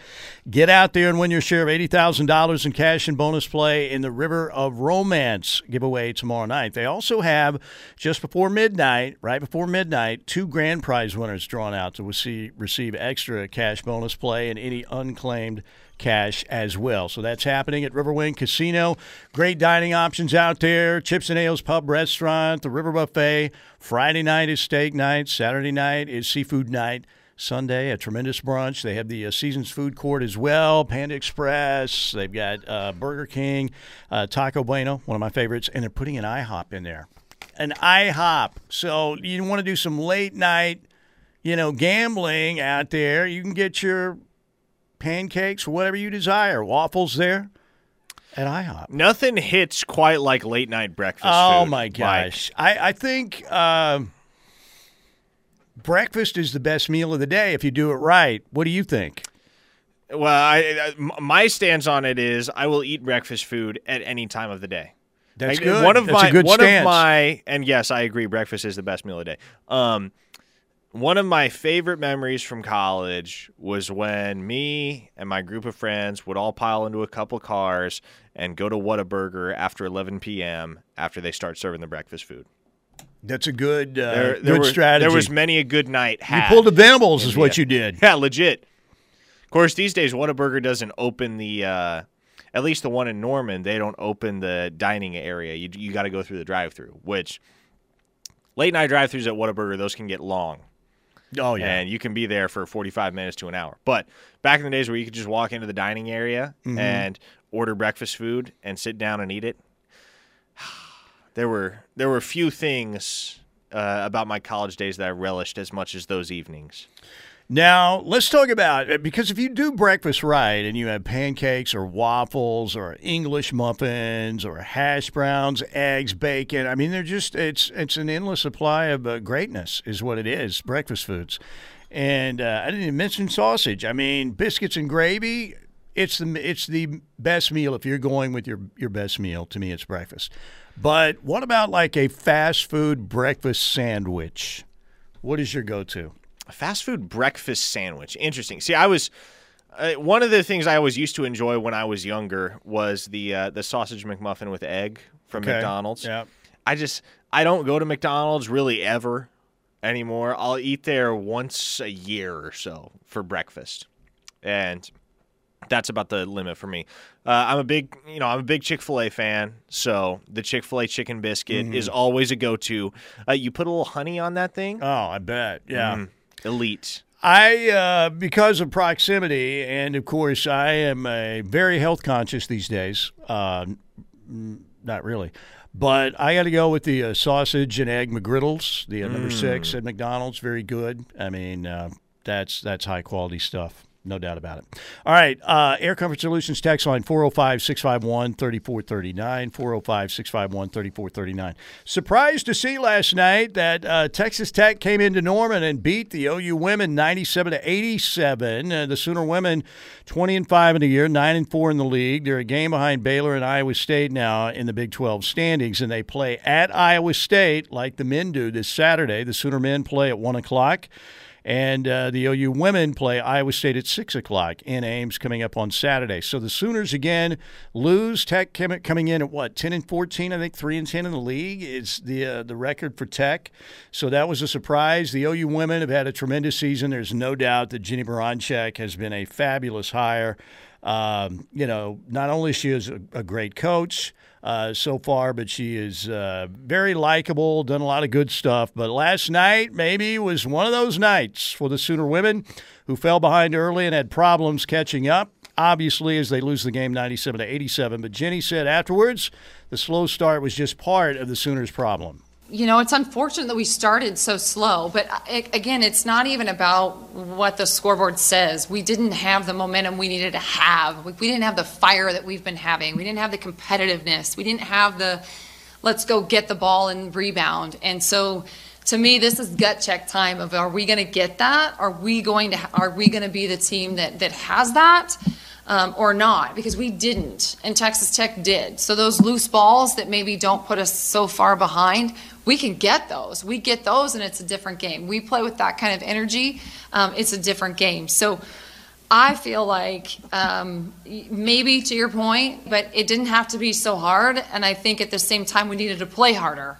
Get out there and win your share of $80,000 in cash and bonus play in the River of Romance giveaway tomorrow night. They also have, just before midnight, right before midnight, two grand prize winners drawn out to receive, receive extra cash bonus play and any unclaimed cash as well. So that's happening at Riverwind Casino. Great dining options out there. Chips and Ales Pub Restaurant, the River Buffet. Friday night is steak night. Saturday night is seafood night. Sunday, a tremendous brunch. They have the uh, Seasons Food Court as well, Panda Express. They've got uh, Burger King, uh, Taco Bueno, one of my favorites, and they're putting an IHOP in there. An IHOP. So you want to do some late night, you know, gambling out there. You can get your pancakes, whatever you desire. Waffles there at IHOP. Nothing hits quite like late night breakfast. Oh food, my Mike. gosh! I I think uh, breakfast is the best meal of the day if you do it right. What do you think? Well, I, I- my stance on it is I will eat breakfast food at any time of the day. That's Like, good. One of That's my a good one stance. of my and yes, I agree. Breakfast is the best meal of the day. Um, one of my favorite memories from college was when me and my group of friends would all pile into a couple cars and go to Whataburger after 11 p.m. after they start serving the breakfast food. That's a good uh, There, good were- strategy. There was many a good night. you pulled the Venables, is what you did. Yeah, legit. Of course, these days Whataburger doesn't open the. Uh, at least the one in Norman, they don't open the dining area. You you got to go through the drive-through, which late night drive-throughs at Whataburger those can get long, Oh yeah. and you can be there for 45 minutes to an hour. But back in the days where you could just walk into the dining area Mm-hmm. and order breakfast food and sit down and eat it, there were there were few things uh, about my college days that I relished as much as those evenings. Now, let's talk about because if you do breakfast right and you have pancakes or waffles or English muffins or hash browns, eggs, bacon, I mean they're just it's it's an endless supply of uh, greatness is what it is, breakfast foods. And uh, I didn't even mention sausage. I mean, biscuits and gravy, it's the it's the best meal if you're going with your your best meal. To me, it's breakfast. But what about like a fast food breakfast sandwich? What is your go-to? A fast food breakfast sandwich. Interesting. See, I was uh, one of the things I always used to enjoy when I was younger was the uh, the sausage McMuffin with egg from Okay. McDonald's. Yeah. I just I don't go to McDonald's really ever anymore. I'll eat there once a year or so for breakfast, and that's about the limit for me. Uh, I'm a big, you know, I'm a big Chick Fil A fan, so the Chick Fil A chicken biscuit is always a go-to. Uh, you put a little honey on that thing, Oh, I bet. Yeah. Mm, elite. I, uh, because of proximity, and of course, I am a very health conscious these days. Uh, not really, but I got to go with the uh, sausage and egg McGriddles, the uh, number six at McDonald's. Very good. I mean, uh, that's that's high quality stuff. No doubt about it. All right. Uh, Air Comfort Solutions text line 405 651 3439. 405 651 3439. Surprised to see last night that uh, Texas Tech came into Norman and beat the OU women 97 to 87. Uh, the Sooner women 20 and 5 in the year, 9 and 4 in the league. They're a game behind Baylor and Iowa State now in the Big 12 standings, and they play at Iowa State like the men do this Saturday. The Sooner men play at 1 o'clock. And uh, the OU women play Iowa State at 6 o'clock in Ames coming up on Saturday. So the Sooners again lose. Tech coming in at what, 10 and 14, I think 3 and 10 in the league is the, uh, the record for Tech. So that was a surprise. The OU women have had a tremendous season. There's no doubt that Jennie Baranczyk has been a fabulous hire. Um, you know, not only she is a, a great coach, uh, so far, but she is uh, very likable, done a lot of good stuff. But last night, maybe was one of those nights for the Sooner women who fell behind early and had problems catching up. obviously, as they lose the game 97 to 87. But Jennie said afterwards, the slow start was just part of the Sooners' problem. You know, it's unfortunate that we started so slow, but I, again, it's not even about what the scoreboard says. We didn't have the momentum we needed to have. We, we didn't have the fire that we've been having. We didn't have the competitiveness. We didn't have the let's go get the ball and rebound. And so to me, this is gut check time of are we going to get that? Are we going to are we going to be the team that that has that? Um, or not because we didn't and texas tech did so those loose balls that maybe don't put us so far behind we can get those. We get those and it's a different game. We play with that kind of energy um, it's a different game. So i feel like um, maybe to your point but it didn't have to be so hard and i think at the same time we needed to play harder.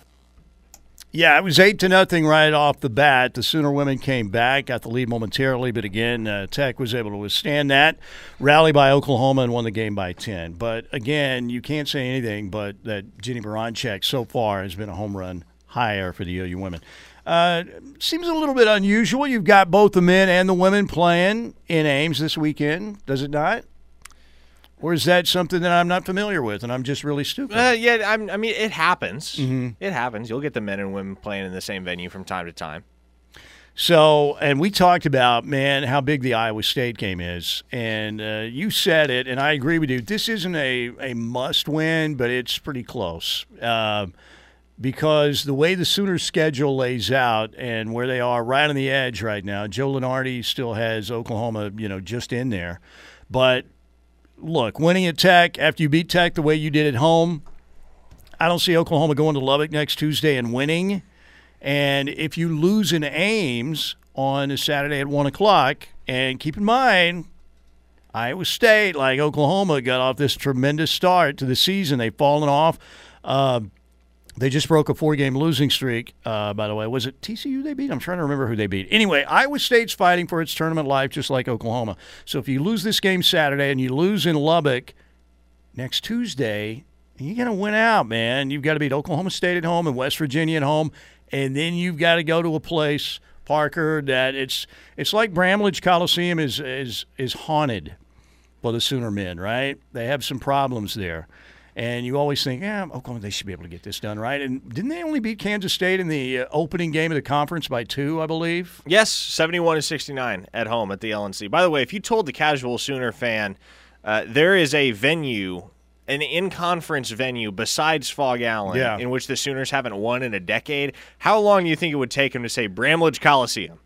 Yeah, it was eight to nothing right off the bat. The Sooner women came back, got the lead momentarily, but again, uh, Tech was able to withstand that, rally by Oklahoma, and won the game by ten. But again, you can't say anything but that Jennie Baranczyk so far has been a home run higher for the OU women. Uh, seems a little bit unusual. You've got both the men and the women playing in Ames this weekend, does it not? Or is that something that I'm not familiar with and I'm just really stupid? Uh, yeah, I'm, i mean, it happens. Mm-hmm. It happens. You'll get the men and women playing in the same venue from time to time. So, and we talked about, man, how big the Iowa State game is. And uh, you said it, and I agree with you. This isn't a, a must win, but it's pretty close. Uh, because the way the Sooners' schedule lays out and where they are right on the edge right now, Joe Lunardi still has Oklahoma, you know, just in there. But look, winning at Tech after you beat Tech the way you did at home, I don't see Oklahoma going to Lubbock next Tuesday and winning. And if you lose in Ames on a Saturday at 1 o'clock, and keep in mind, Iowa State, like Oklahoma, got off this tremendous start to the season. They've fallen off. Uh, they just broke a four game losing streak, uh, by the way. Was it TCU they beat? I'm trying to remember who they beat. Anyway, Iowa State's fighting for its tournament life just like Oklahoma. So if you lose this game Saturday and you lose in Lubbock next Tuesday, you're going to win out, man. You've got to beat Oklahoma State at home and West Virginia at home. And then you've got to go to a place, Parker, that it's it's like Bramlage Coliseum is, is, is haunted by the Sooner men, right? They have some problems there. And you always think, yeah, Oklahoma, they should be able to get this done, right? And didn't they only beat Kansas State in the uh, opening game of the conference by two, I believe? Yes, 71 to 69 at home at the LNC. By the way, if you told the casual Sooner fan uh, there is a venue, an in conference venue besides Phog Allen, yeah. in which the Sooners haven't won in a decade, how long do you think it would take them to say Bramlage Coliseum?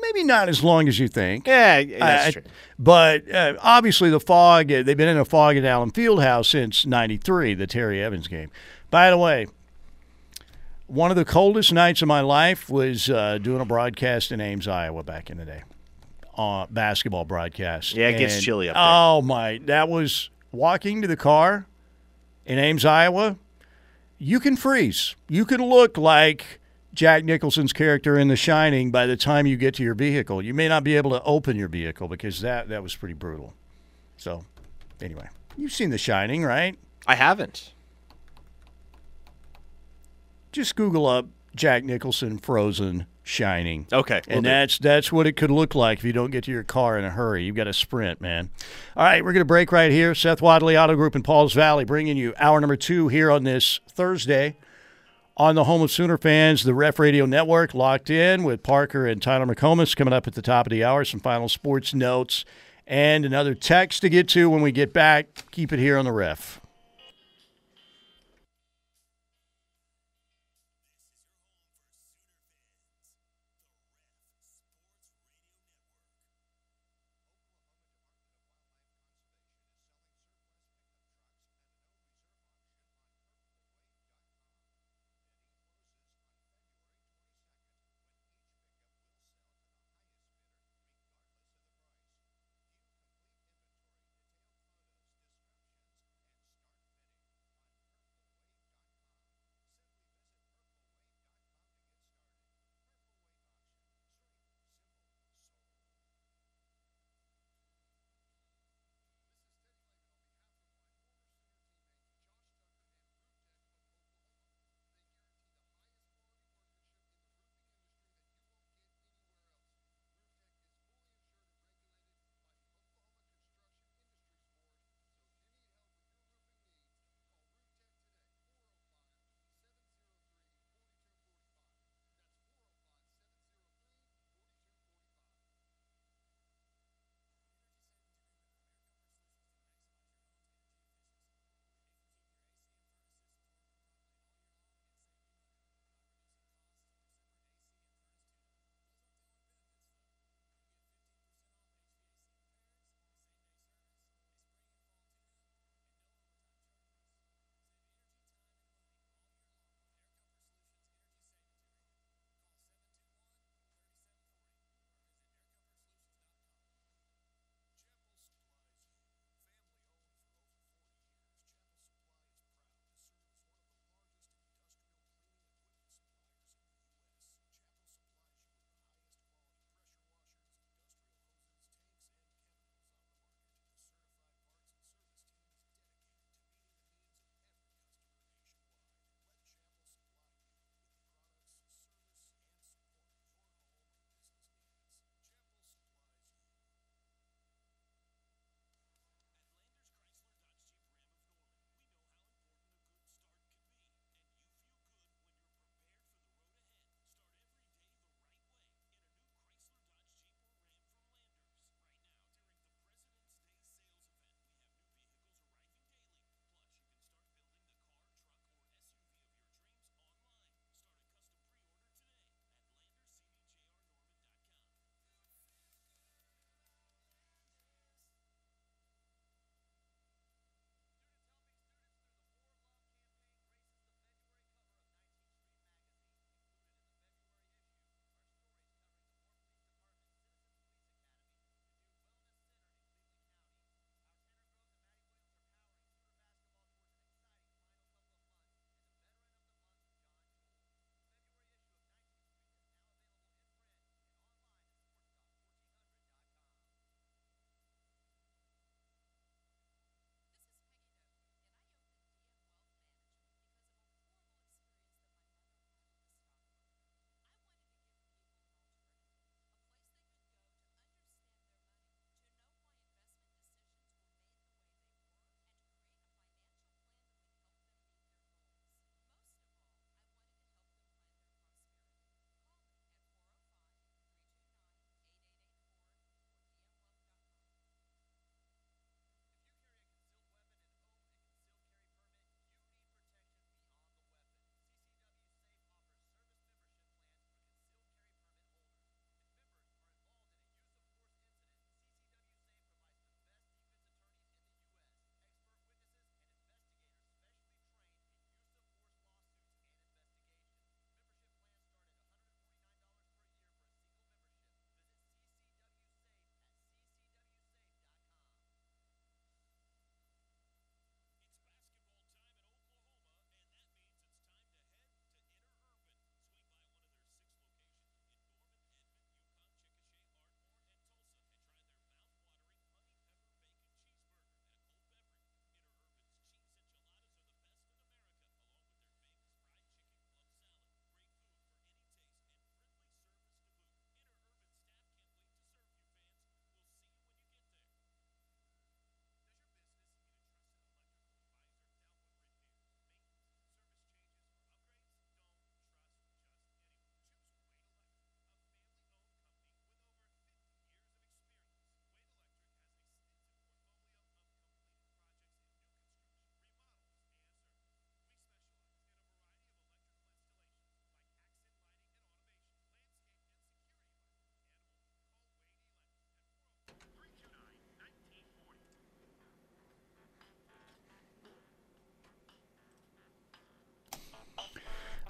Maybe not as long as you think. Yeah, that's uh, true. But uh, obviously, the fog, uh, they've been in a fog at Allen Fieldhouse since 93, the Terry Evans game. By the way, one of the coldest nights of my life was uh, doing a broadcast in Ames, Iowa back in the day. Uh, basketball broadcast. Yeah, it gets chilly up there. Oh, my. That was walking to the car in Ames, Iowa. You can freeze. You can look like Jack Nicholson's character in The Shining by the time you get to your vehicle. You may not be able to open your vehicle because that, that was pretty brutal. So, anyway, you've seen The Shining, right? I haven't. Just Google up Jack Nicholson frozen shining. Okay. and that's that's what it could look like if you don't get to your car in a hurry. You've got to sprint, man. All right, we're going to break right here. Seth Wadley Auto Group in Pauls Valley bringing you hour number 2 here on this Thursday on the home of Sooner fans, the Ref Radio Network, locked in with Parker and Tyler McComas coming up at the top of the hour. Some final sports notes and another text to get to when we get back. Keep it here on the Ref.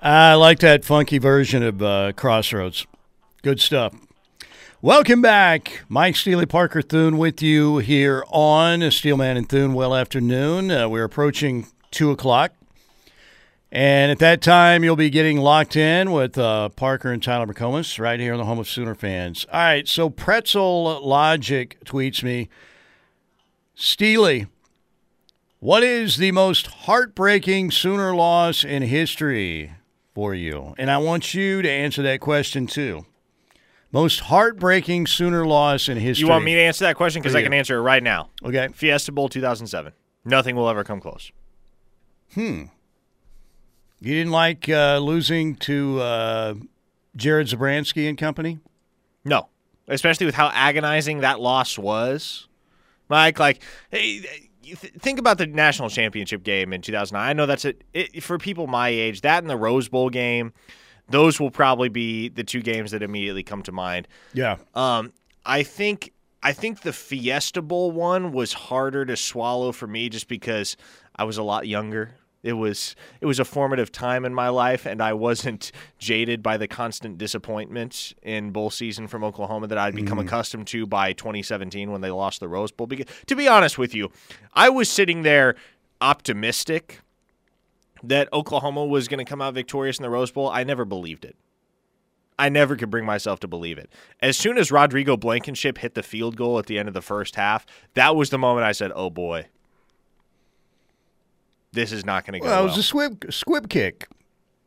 I like that funky version of uh, Crossroads. Good stuff. Welcome back. Mike Steely Parker Thune with you here on Steelman and Thune. Well afternoon. Uh, we're approaching 2 o'clock. And at that time, you'll be getting locked in with uh, Parker and Tyler McComas right here on the home of Sooner fans. All right, so Pretzel Logic tweets me Steely, what is the most heartbreaking Sooner loss in history for you? And I want you to answer that question too. Most heartbreaking Sooner loss in history. You want me to answer that question? Because I can answer it right now. Okay. Fiesta Bowl 2007. Nothing will ever come close. Hmm. You didn't like uh, losing to uh, Jared Zabransky and company? No, especially with how agonizing that loss was. Mike, like, hey, th- think about the national championship game in 2009. I know that's it, it for people my age. That and the Rose Bowl game, those will probably be the two games that immediately come to mind. Yeah. Um, I think I think the Fiesta Bowl one was harder to swallow for me just because I was a lot younger. It was it was a formative time in my life, and I wasn't jaded by the constant disappointment in bowl season from Oklahoma that I'd become mm. accustomed to by 2017 when they lost the Rose Bowl. Because, to be honest with you, I was sitting there optimistic that Oklahoma was going to come out victorious in the Rose Bowl. I never believed it. I never could bring myself to believe it. As soon as Rodrigo Blankenship hit the field goal at the end of the first half, that was the moment I said, "Oh boy, this is not going to go Well, well." it was a squib, squib kick,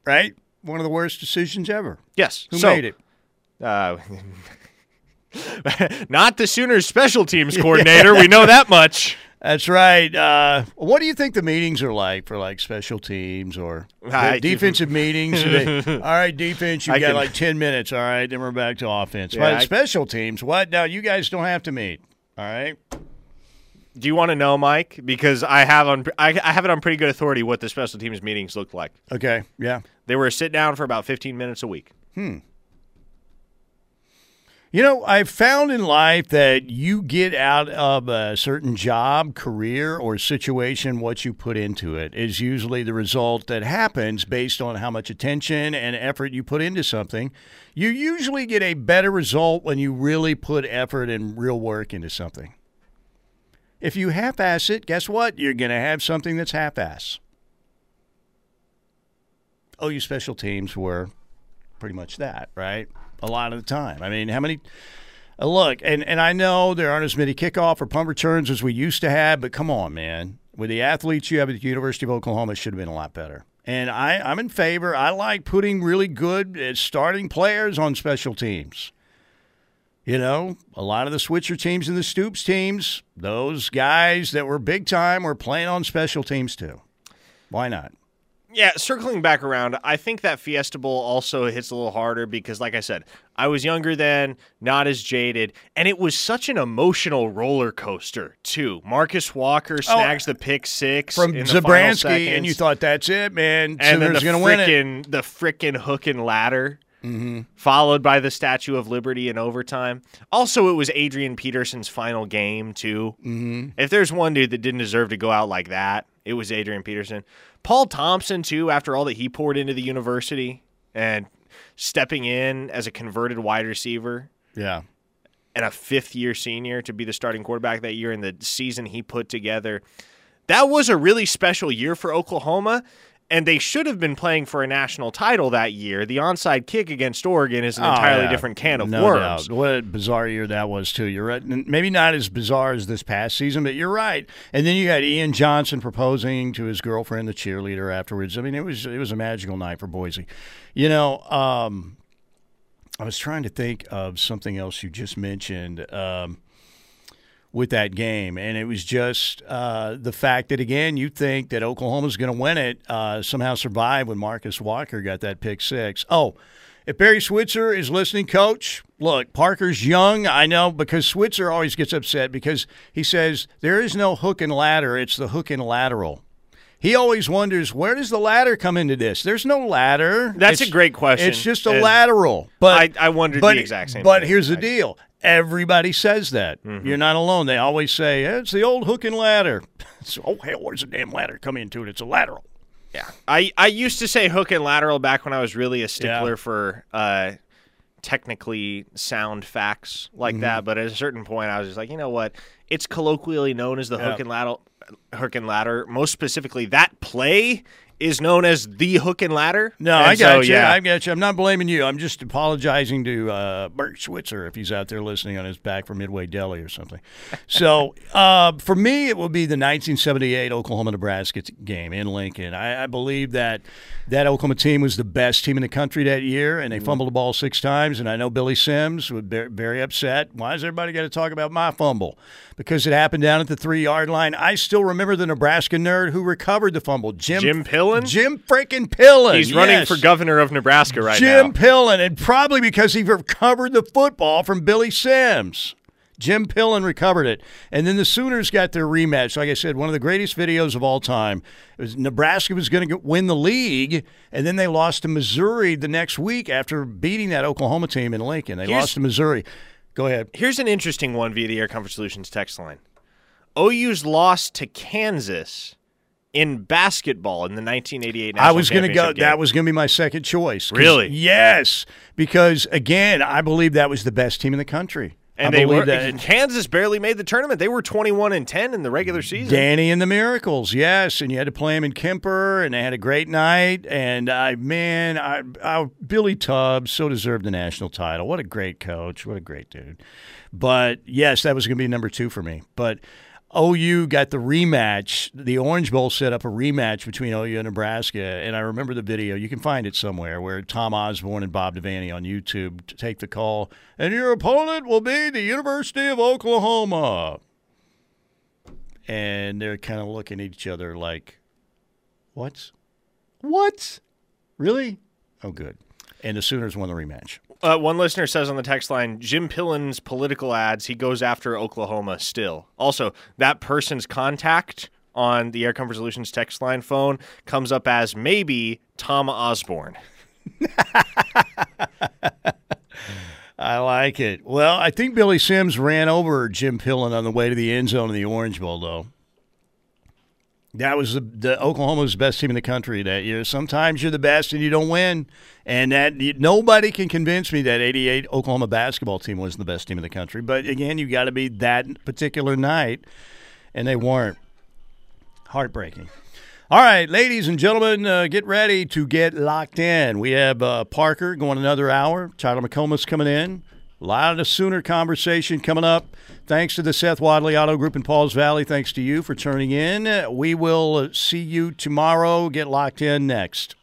right? One of the worst decisions ever. yes, Who so, made it? Uh, not the Sooners special teams coordinator. We know that much. That's right. Uh, what do you think the meetings are like for like special teams or I- defensive meetings? They- all right, defense, you I got can- like ten minutes. All right, then we're back to offense. Yeah, but I- special teams, what? Now you guys don't have to meet. All right. Do you want to know, Mike? Because I have on I, I have it on pretty good authority what the special teams meetings looked like. Okay. Yeah. They were a sit down for about 15 minutes a week. Hmm. You know, I've found in life that you get out of a certain job, career, or situation what you put into it is usually the result that happens based on how much attention and effort you put into something. You usually get a better result when you really put effort and real work into something. If you half ass it, guess what? You're going to have something that's half ass. Oh, you special teams were pretty much that, right? A lot of the time. I mean, how many? Uh, look, and and I know there aren't as many kickoff or punt returns as we used to have, but come on, man. With the athletes you have at the University of Oklahoma, it should have been a lot better. And I, I'm in favor. I like putting really good uh, starting players on special teams. You know, a lot of the Switzer teams and the Stoops teams, those guys that were big time were playing on special teams too. Why not? Yeah, circling back around, I think that Fiesta Bowl also hits a little harder because, like I said, I was younger then, not as jaded, and it was such an emotional roller coaster too. Marcus Walker oh, snags the pick six From Zabransky, and you thought that's it, man. and then the going to win it. the frickin' hook and ladder. Followed by the Statue of Liberty in overtime. Also, it was Adrian Peterson's final game too. Mm-hmm. If there's one dude that didn't deserve to go out like that, it was Adrian Peterson. Paul Thompson too. After all that he poured into the university and stepping in as a converted wide receiver Yeah. and a fifth year senior to be the starting quarterback that year in the season he put together. That was a really special year for Oklahoma, and they should have been playing for a national title that year. The onside kick against Oregon is an Oh, entirely yeah. different can of no worms. Doubt. What a bizarre year that was too. You're right. Maybe not as bizarre as this past season, but you're right. And then you had Ian Johnson proposing to his girlfriend, the cheerleader, afterwards. I mean, it was it was a magical night for Boise. You know, um, I was trying to think of something else you just mentioned. Um, with that game, and it was just uh, the fact that again you think that Oklahoma's going to win it, uh, somehow survive when Marcus Walker got that pick six. Oh, if Barry Switzer is listening, Coach, look, Parker's young. I know because Switzer always gets upset because he says there is no hook and ladder; it's the hook and lateral. He always wonders where does the ladder come into this? There's no ladder. That's a great question, It's just a and lateral. But I- I wondered the exact same But thing, here's the deal: everybody says that. Mm-hmm. You're not alone. They always say "Eh, it's the old hook and ladder. so, oh hell, where's the damn ladder come into it? It's a lateral. Yeah, I I used to say hook and lateral back when I was really a stickler Yeah. for uh, technically sound facts like Mm-hmm. that. But at a certain point, I was just like, you know what? It's colloquially known as the Yeah. hook and lateral, hook and ladder. Most specifically, that play is known as the hook and ladder. No, And I got so, you. Yeah, I got you. I'm not blaming you. I'm just apologizing to uh, Barry Switzer if he's out there listening on his back from Midway Deli or something. So uh, for me, it will be the 1978 Oklahoma Nebraska game in Lincoln. I, I believe that that Oklahoma team was the best team in the country that year, and they fumbled the ball six times. And I know Billy Sims was very, very upset. Why is everybody got to talk about my fumble? Because it happened down at the three yard line. I still remember the Nebraska nerd who recovered the fumble, Jim Jim Pillen? Jim freaking Pillen. he's running yes. for governor of Nebraska right Jim now. Jim Pillen, and probably because he recovered the football from Billy Sims. Jim Pillen recovered it. And then the Sooners got their rematch. Like I said, one of the greatest videos of all time. It was Nebraska was going to win the league, and then they lost to Missouri the next week after beating that Oklahoma team in Lincoln. They lost to Missouri. Go ahead. Here's an interesting one via the Air Comfort Solutions text line. OU's loss to Kansas in basketball in the 1988 national I was going to go. game. That was going to be my second choice. Really? Yes, because again, I believe that was the best team in the country. And I they were that. Kansas barely made the tournament. They were 21 and 10 in the regular season. Danny and the Miracles, yes, and you had to play him in Kemper, and they had a great night. And I, man, I, I, Billy Tubbs so deserved the national title. What a great coach! What a great dude. But yes, that was going to be number two for me. But OU got the rematch. The Orange Bowl set up a rematch between OU and Nebraska, and I remember the video. You can find it somewhere where Tom Osborne and Bob Devaney on YouTube take the call, and your opponent will be the University of Oklahoma and they're kind of looking at each other like, "What? What? Really? Oh, good." And the Sooners won the rematch. Uh, one listener says on the text line, Jim Pillen's political ads, he goes after Oklahoma still. Also, that person's contact on the Air Comfort Solutions text line phone comes up as maybe Tom Osborne. I like it. Well, I think Billy Sims ran over Jim Pillen on the way to the end zone of the Orange Bowl, though. That was the, the Oklahoma's best team in the country that year. Sometimes you're the best and you don't win, and that nobody can convince me that '88 Oklahoma basketball team was the best team in the country. But again, you got to be that particular night, and they weren't. Heartbreaking. All right, ladies and gentlemen, uh, get ready to get locked in. We have uh, Parker going another hour. Tyler McComas coming in. A lot of the Sooner conversation coming up. Thanks to the Seth Wadley Auto Group in Pauls Valley. Thanks to you for turning in. We will see you tomorrow. Get locked in next.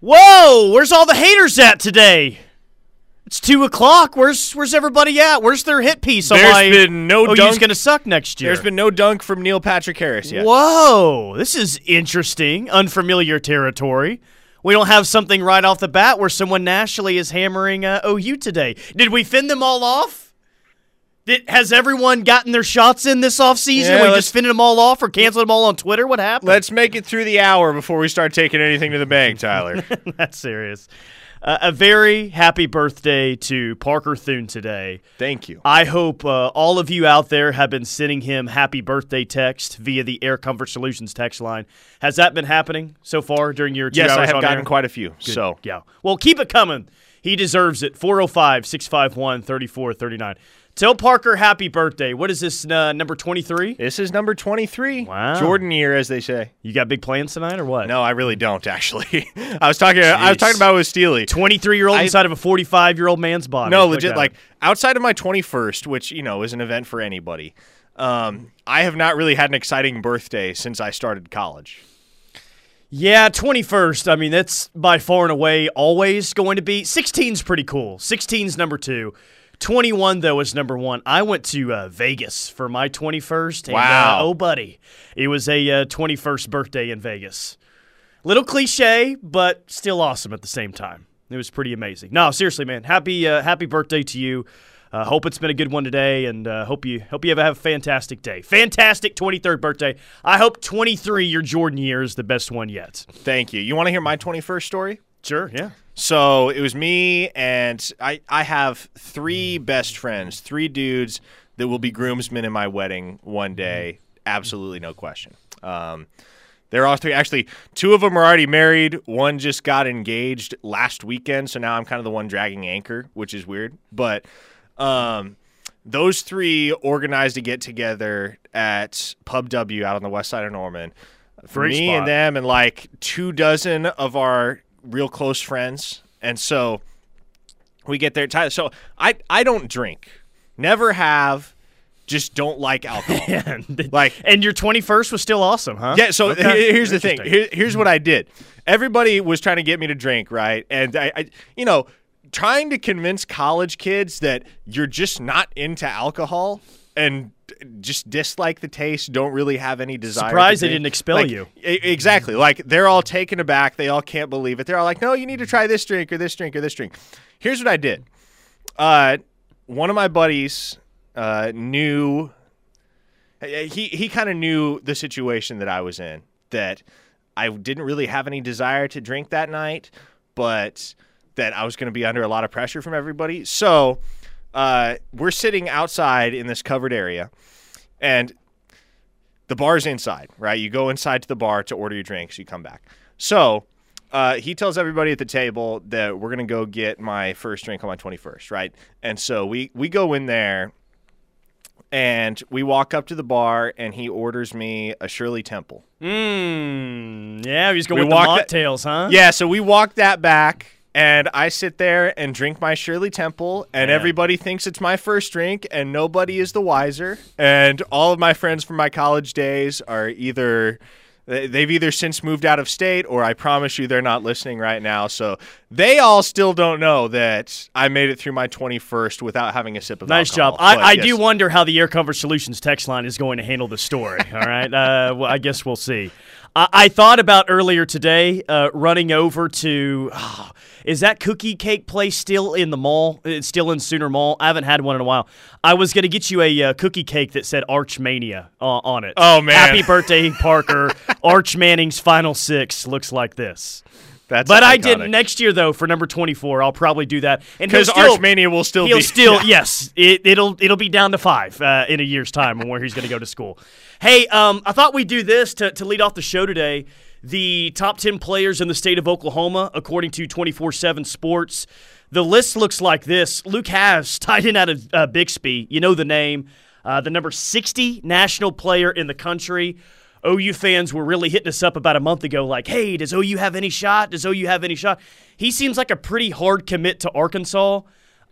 Whoa, where's all the haters at today? It's two o'clock. Where's where's everybody at? Where's their hit piece on There's why been no OU's dunk- going to suck next year? There's been no dunk from Neil Patrick Harris yet. Whoa, this is interesting, unfamiliar territory. We don't have something right off the bat where someone nationally is hammering uh, OU today. Did we fend them all off? Did, has everyone gotten their shots in this offseason? Yeah, we just fended them all off or canceled them all on Twitter? What happened? Let's make it through the hour before we start taking anything to the bank, Tyler. That's serious. Uh, a very happy birthday to Parker Thune today. Thank you. I hope uh, all of you out there have been sending him happy birthday text via the Air Comfort Solutions text line. Has that been happening so far during your two Yes, hours I have gotten air? quite a few. So Yeah. Well, keep it coming. He deserves it. 405 651 3439. Tell Parker happy birthday. What is this, uh, number 23? this is number 23. Wow. Jordan year, as they say. You got big plans tonight or what? No, I really don't actually. I was talking. I was talking about it with Steely. 23 year old I- inside of a 45 year old man's body. No, legit. Like outside of my 21st, which you know is an event for anybody. Um, I have not really had an exciting birthday since I started college. Yeah, 21st. I mean, that's by far and away always going to be. 16's pretty cool. 16's number two. 21, though, is number one. I went to uh, Vegas for my 21st. And, Wow. Uh, oh, buddy. It was a uh, 21st birthday in Vegas. Little cliche, but still awesome at the same time. It was pretty amazing. No, seriously, man. Happy uh, happy birthday to you. Uh, hope it's been a good one today, and uh, hope you hope you have, have a fantastic day. Fantastic 23rd birthday. I hope 23 your Jordan year is the best one yet. Thank you. You want to hear my 21st story? Sure, yeah. So it was me and I. I have three best friends, three dudes that will be groomsmen in my wedding one day. Absolutely no question. Um, they're all three. Actually, two of them are already married. One just got engaged last weekend, so now I'm kind of the one dragging anchor, which is weird. But um, those three organized to get together at Pub W out on the west side of Norman. For Great me spot. and them, and like two dozen of our real close friends, and so we get there. Tyler, so I I don't drink, never have, just don't like alcohol. And, Like- and your 21st was still awesome, huh? Yeah, so Okay. here's the thing. Here, here's what I did. Everybody was trying to get me to drink, right? And I, I, you know, trying to convince college kids that you're just not into alcohol and just dislike the taste, don't really have any desire. to Surprised they didn't expel Like, you. Exactly. Like they're all taken aback. They all can't believe it. They're all like, "No, you need to try this drink or this drink or this drink." Here's what I did. Uh, one of my buddies uh, knew he he kind of knew the situation that I was in that I didn't really have any desire to drink that night, but that I was going to be under a lot of pressure from everybody. So uh, we're sitting outside in this covered area, and the bar's inside. Right, you go inside to the bar to order your drinks. You come back. So. Uh, he tells everybody at the table that we're gonna go get my first drink on my 21st, right? And so we we go in there, and we walk up to the bar and he orders me a Shirley Temple. Mm, yeah, he's going We with the mocktails, huh? Yeah, so we walk that back and I sit there and drink my Shirley Temple and Man. everybody thinks it's my first drink and nobody is the wiser. And all of my friends from my college days are either they- they've either since moved out of state or I promise you they're not listening right now. So they all still don't know that I made it through my 21st without having a sip of Nice job. I, I yes. do wonder how the Air Comfort Solutions text line is going to handle the story. All right. Uh, well, I guess we'll see. I, I thought about earlier today uh, running over to. ah, is that cookie cake place still in the mall? It's still in Sooner Mall. I haven't had one in a while. I was going to get you a uh, cookie cake that said Archmania uh, on it. Oh, man. Happy birthday, Parker. Arch Manning's final six looks like this. That's But I didn't. Next year, though, for number 24, I'll probably do that. And because Archmania will still He'll be still yes. It, it'll it'll be down to five uh, in a year's time on where he's going to go to school. Hey, um, I thought we'd do this to to lead off the show today. The top ten players in the state of Oklahoma, according to twenty four seven Sports. The list looks like this: Luke Hasz, tight end out of uh, Bixby. You know the name. Uh, the number sixty national player in the country. OU fans were really hitting us up about a month ago, like, hey, does OU have any shot? Does OU have any shot? He seems like a pretty hard commit to Arkansas.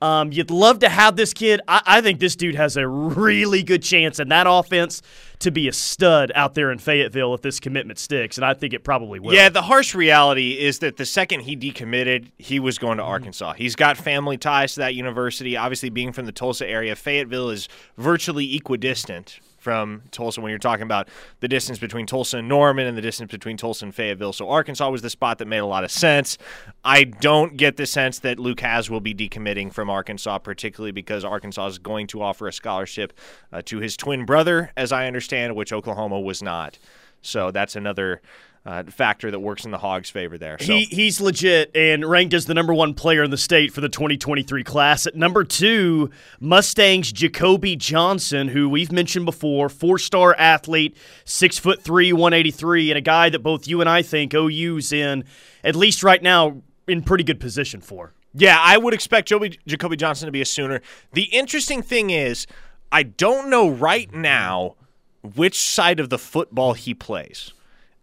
Um, you'd love to have this kid. I, I think this dude has a really good chance in that offense to be a stud out there in Fayetteville if this commitment sticks, and I think it probably will. Yeah, the harsh reality is that the second he decommitted, he was going to Arkansas. He's got family ties to that university. Obviously, being from the Tulsa area, Fayetteville is virtually equidistant from Tulsa when you're talking about the distance between Tulsa and Norman and the distance between Tulsa and Fayetteville. So Arkansas was the spot that made a lot of sense. I don't get the sense that Luke Hasz will be decommitting from Arkansas, particularly because Arkansas is going to offer a scholarship uh, to his twin brother, as I understand, which Oklahoma was not. So that's another uh, factor that works in the Hogs' favor there. So. He, he's legit and ranked as the number one player in the state for the 2023 class. At number two, Mustangs Jacoby Johnson, who we've mentioned before, four star athlete, six foot three, 183, and a guy that both you and I think OU's in, at least right now, in pretty good position for. Yeah, I would expect Joby, Jacoby Johnson to be a Sooner. The interesting thing is, I don't know right now which side of the football he plays.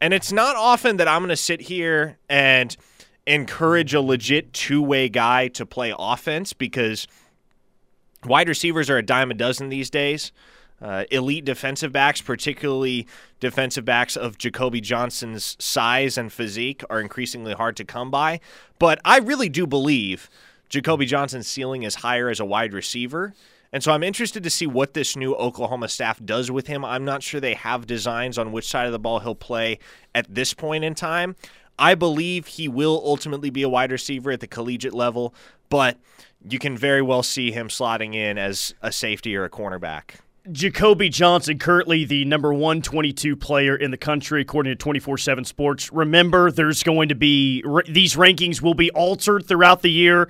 And it's not often that I'm going to sit here and encourage a legit two way guy to play offense because wide receivers are a dime a dozen these days. Uh, elite defensive backs, particularly defensive backs of Jacoby Johnson's size and physique, are increasingly hard to come by. But I really do believe Jacoby Johnson's ceiling is higher as a wide receiver. And so I'm interested to see what this new Oklahoma staff does with him. I'm not sure they have designs on which side of the ball he'll play at this point in time. I believe he will ultimately be a wide receiver at the collegiate level, but you can very well see him slotting in as a safety or a cornerback. Jacoby Johnson, currently the number 122 player in the country, according to 24 7 Sports. Remember, there's going to be, these rankings will be altered throughout the year.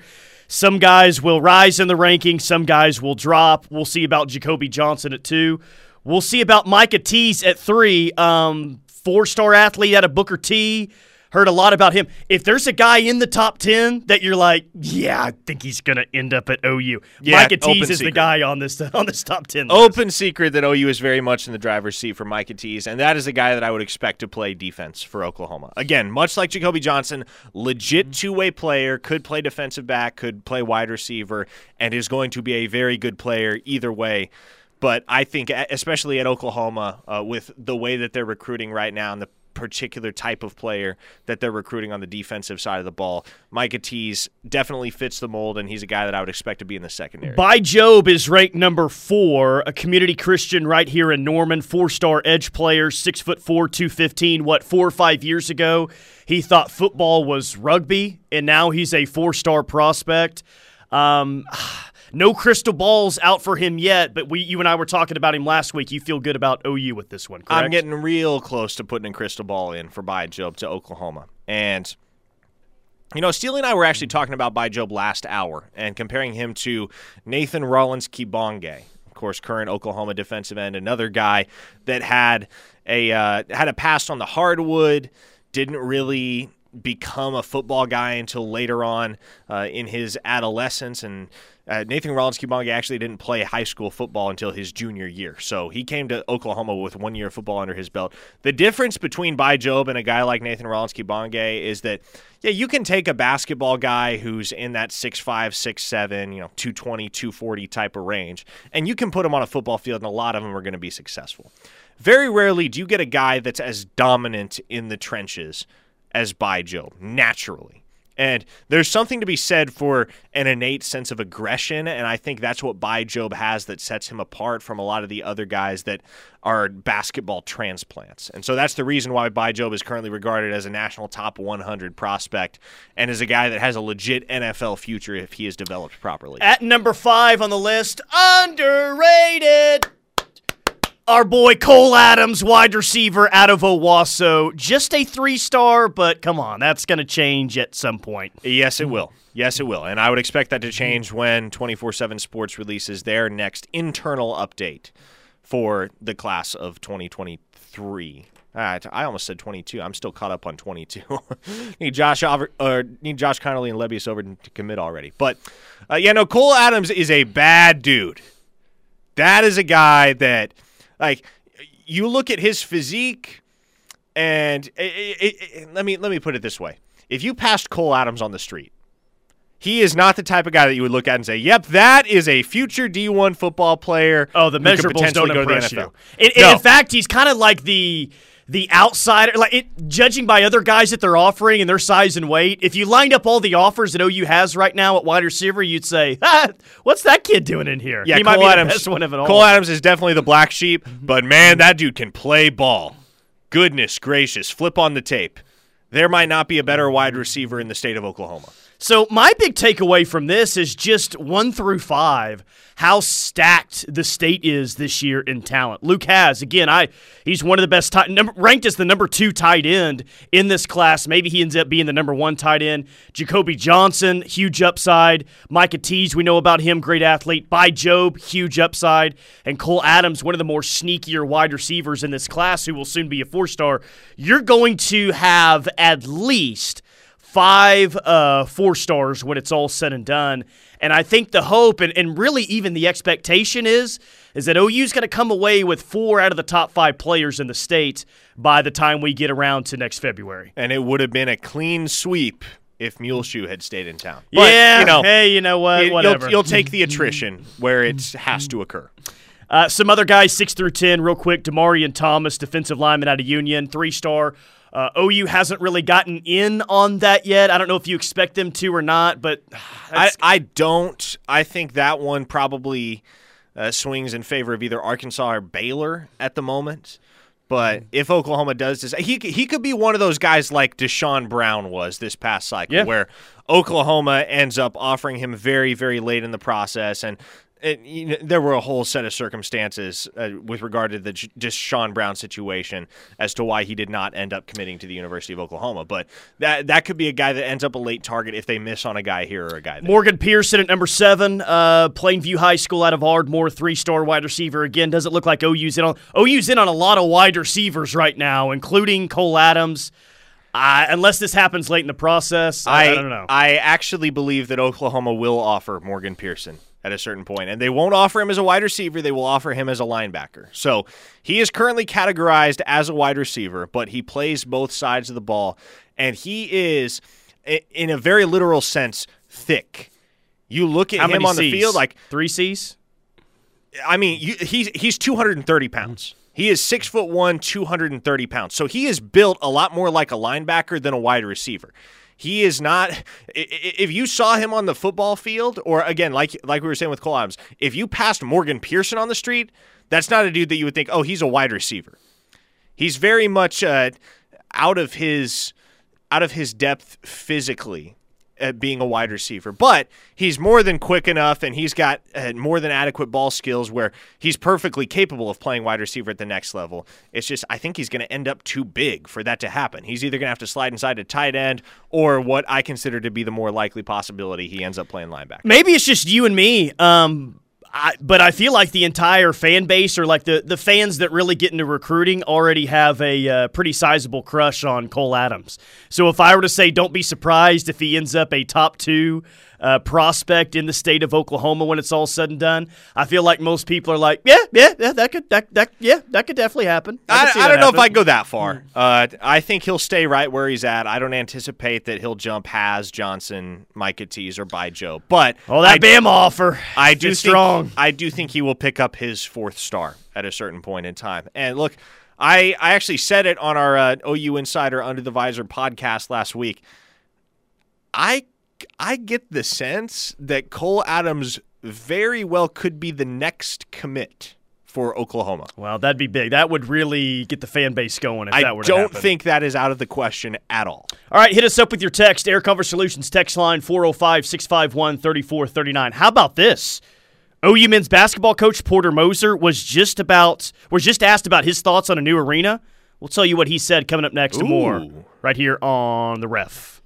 Some guys will rise in the rankings, some guys will drop. We'll see about Jacoby Johnson at two. We'll see about Micah Tease at three. Um, Four star athlete out of Booker T. Heard a lot about him. If there's a guy in the top 10 that you're like, yeah, I think he's going to end up at OU. Yeah, Micah open is the guy on this on this top 10 list. Open secret that OU is very much in the driver's seat for Micah Tease, and that is a guy that I would expect to play defense for Oklahoma. Again, much like Jacoby Johnson, legit two way player, could play defensive back, could play wide receiver, and is going to be a very good player either way. But I think, especially at Oklahoma, uh, with the way that they're recruiting right now and the particular type of player that they're recruiting on the defensive side of the ball, Micah Tease definitely fits the mold, and he's a guy that I would expect to be in the secondary. Bai Jobe is ranked number four, a community Christian right here in Norman, four star edge player, six foot four, 215. What, four or five years ago, he thought football was rugby, and now he's a four star prospect. Um, no crystal balls out for him yet, but we, you and I were talking about him last week. You feel good about OU with this one, correct? I'm getting real close to putting a crystal ball in for Bai Jobe to Oklahoma. And, you know, Steely and I were actually talking about Bai Jobe last hour and comparing him to Nathan Rollins Kibonge, of course, current Oklahoma defensive end, another guy that had a uh, had a pass on the hardwood, didn't really become a football guy until later on uh, in his adolescence and uh, Nathan Rollins Kibonge actually didn't play high school football until his junior year. So he came to Oklahoma with one year of football under his belt. The difference between Bai Jobe and a guy like Nathan Rollins Kibonge is that, yeah, you can take a basketball guy who's in that 6'5, 6'7, you know, 220, 240 type of range, and you can put him on a football field, and a lot of them are going to be successful. Very rarely do you get a guy that's as dominant in the trenches as Bai Jobe, naturally. And there's something to be said for an innate sense of aggression, and I think that's what Bai Jobe has that sets him apart from a lot of the other guys that are basketball transplants. And so that's the reason why Bai Jobe is currently regarded as a national top 100 prospect and is a guy that has a legit NFL future if he is developed properly. At number five on the list, underrated. Our boy Cole Adams, wide receiver out of Owasso. Just a three star, but come on, that's going to change at some point. Yes, it will. Yes, it will. And I would expect that to change when 24 7 Sports releases their next internal update for the class of 2023. Ah, I almost said 22. I'm still caught up on 22. need Josh over, or need Josh Conerly and Lebbeus Overton to commit already. But uh, yeah, no, Cole Adams is a bad dude. That is a guy that, like, you look at his physique, and it, it, it, let me let me put it this way: if you passed Cole Adams on the street, he is not the type of guy that you would look at and say, "Yep, that is a future D1 football player." Oh, the measurables don't go to the impress you. In, No. in fact, he's kind of like the the outsider. Like it, judging by other guys that they're offering and their size and weight, if you lined up all the offers that OU has right now at wide receiver, you'd say, ah, "What's that kid doing in here?" Yeah, he Cole might be Adams, the best one of it all. Cole Adams is definitely the black sheep, but man, that dude can play ball. Goodness gracious, flip on the tape. There might not be a better wide receiver in the state of Oklahoma. So my big takeaway from this is just one through five, how stacked the state is this year in talent. Luke Hasz again, I he's one of the best tight, ranked as the number two tight end in this class. Maybe he ends up being the number one tight end. Jacoby Johnson, huge upside. Micah Tease, we know about him, great athlete. Bai Jobe, huge upside, and Cole Adams, one of the more sneakier wide receivers in this class, who will soon be a four star. You're going to have at least five uh, four stars when it's all said and done. And I think the hope and, and really even the expectation is is that OU's going to come away with four out of the top five players in the state by the time we get around to next February. And it would have been a clean sweep if Muleshoe had stayed in town. But, yeah, you know, hey, you know what? you'll- Whatever. You'll, take the attrition where it has to occur. Uh, some other guys, six through ten, real quick. Demarion Thomas, defensive lineman out of Union, three star. Uh, OU hasn't really gotten in on that yet. I don't know if you expect them to or not, but I, I don't. I think that one probably uh, swings in favor of either Arkansas or Baylor at the moment. But if Oklahoma does this, he he could be one of those guys like Deshaun Brown was this past cycle, Yeah. where Oklahoma ends up offering him very very late in the process, and it, you know, there were a whole set of circumstances uh, with regard to the J- Deshaun Brown situation as to why he did not end up committing to the University of Oklahoma. But that that could be a guy that ends up a late target if they miss on a guy here or a guy there. Morgan Pearson at number seven, uh, Plainview High School out of Ardmore, three-star wide receiver. Again, doesn't look like OU's in on OU's in on a lot of wide receivers right now, including Cole Adams. Uh, unless this happens late in the process, I, I don't know. I actually believe that Oklahoma will offer Morgan Pearson at a certain point, and they won't offer him as a wide receiver. They will offer him as a linebacker. So he is currently categorized as a wide receiver, but he plays both sides of the ball, and he is, in a very literal sense, thick. You look at How him on the field, like three C's. I mean, you, he's he's 230 pounds. He is six foot one, 230 pounds. So he is built a lot more like a linebacker than a wide receiver. He is not. If you saw him on the football field, or again, like like we were saying with Cole Adams, if you passed Morgan Pearson on the street, that's not a dude that you would think, oh, he's a wide receiver. He's very much uh, out of his out of his depth physically at being a wide receiver, but he's more than quick enough, and he's got uh, more than adequate ball skills where he's perfectly capable of playing wide receiver at the next level. It's just I think he's going to end up too big for that to happen. He's either going to have to slide inside to tight end, or what I consider to be the more likely possibility, he ends up playing linebacker. Maybe it's just you and me. Um, I, but I feel like the entire fan base, or like the, the fans that really get into recruiting, already have a uh, pretty sizable crush on Cole Adams. So if I were to say, don't be surprised if he ends up a top two uh, prospect in the state of Oklahoma when it's all said and done, I feel like most people are like, yeah, yeah, yeah, that could, that, that, yeah, that could definitely happen. I, could see I don't know if happen. I go that far. Uh, I think he'll stay right where he's at. I don't anticipate that he'll jump Hasz Johnson, Micah Tease, or Bai Jobe. But Oh, that I, Bama offer. I do It's think, strong. I do think he will pick up his fourth star at a certain point in time. And look, I I actually said it on our uh, OU Insider Under the Visor podcast last week. I I get the sense that Cole Adams very well could be the next commit for Oklahoma. Well, that'd be big. That would really get the fan base going if I that were to don't think that is out of the question at all. All right, hit us up with your text. Air Comfort Solutions text line 405 651 3439. How about this? OU men's basketball coach Porter Moser was just about was just asked about his thoughts on a new arena. We'll tell you what he said coming up next and more right here on the ref.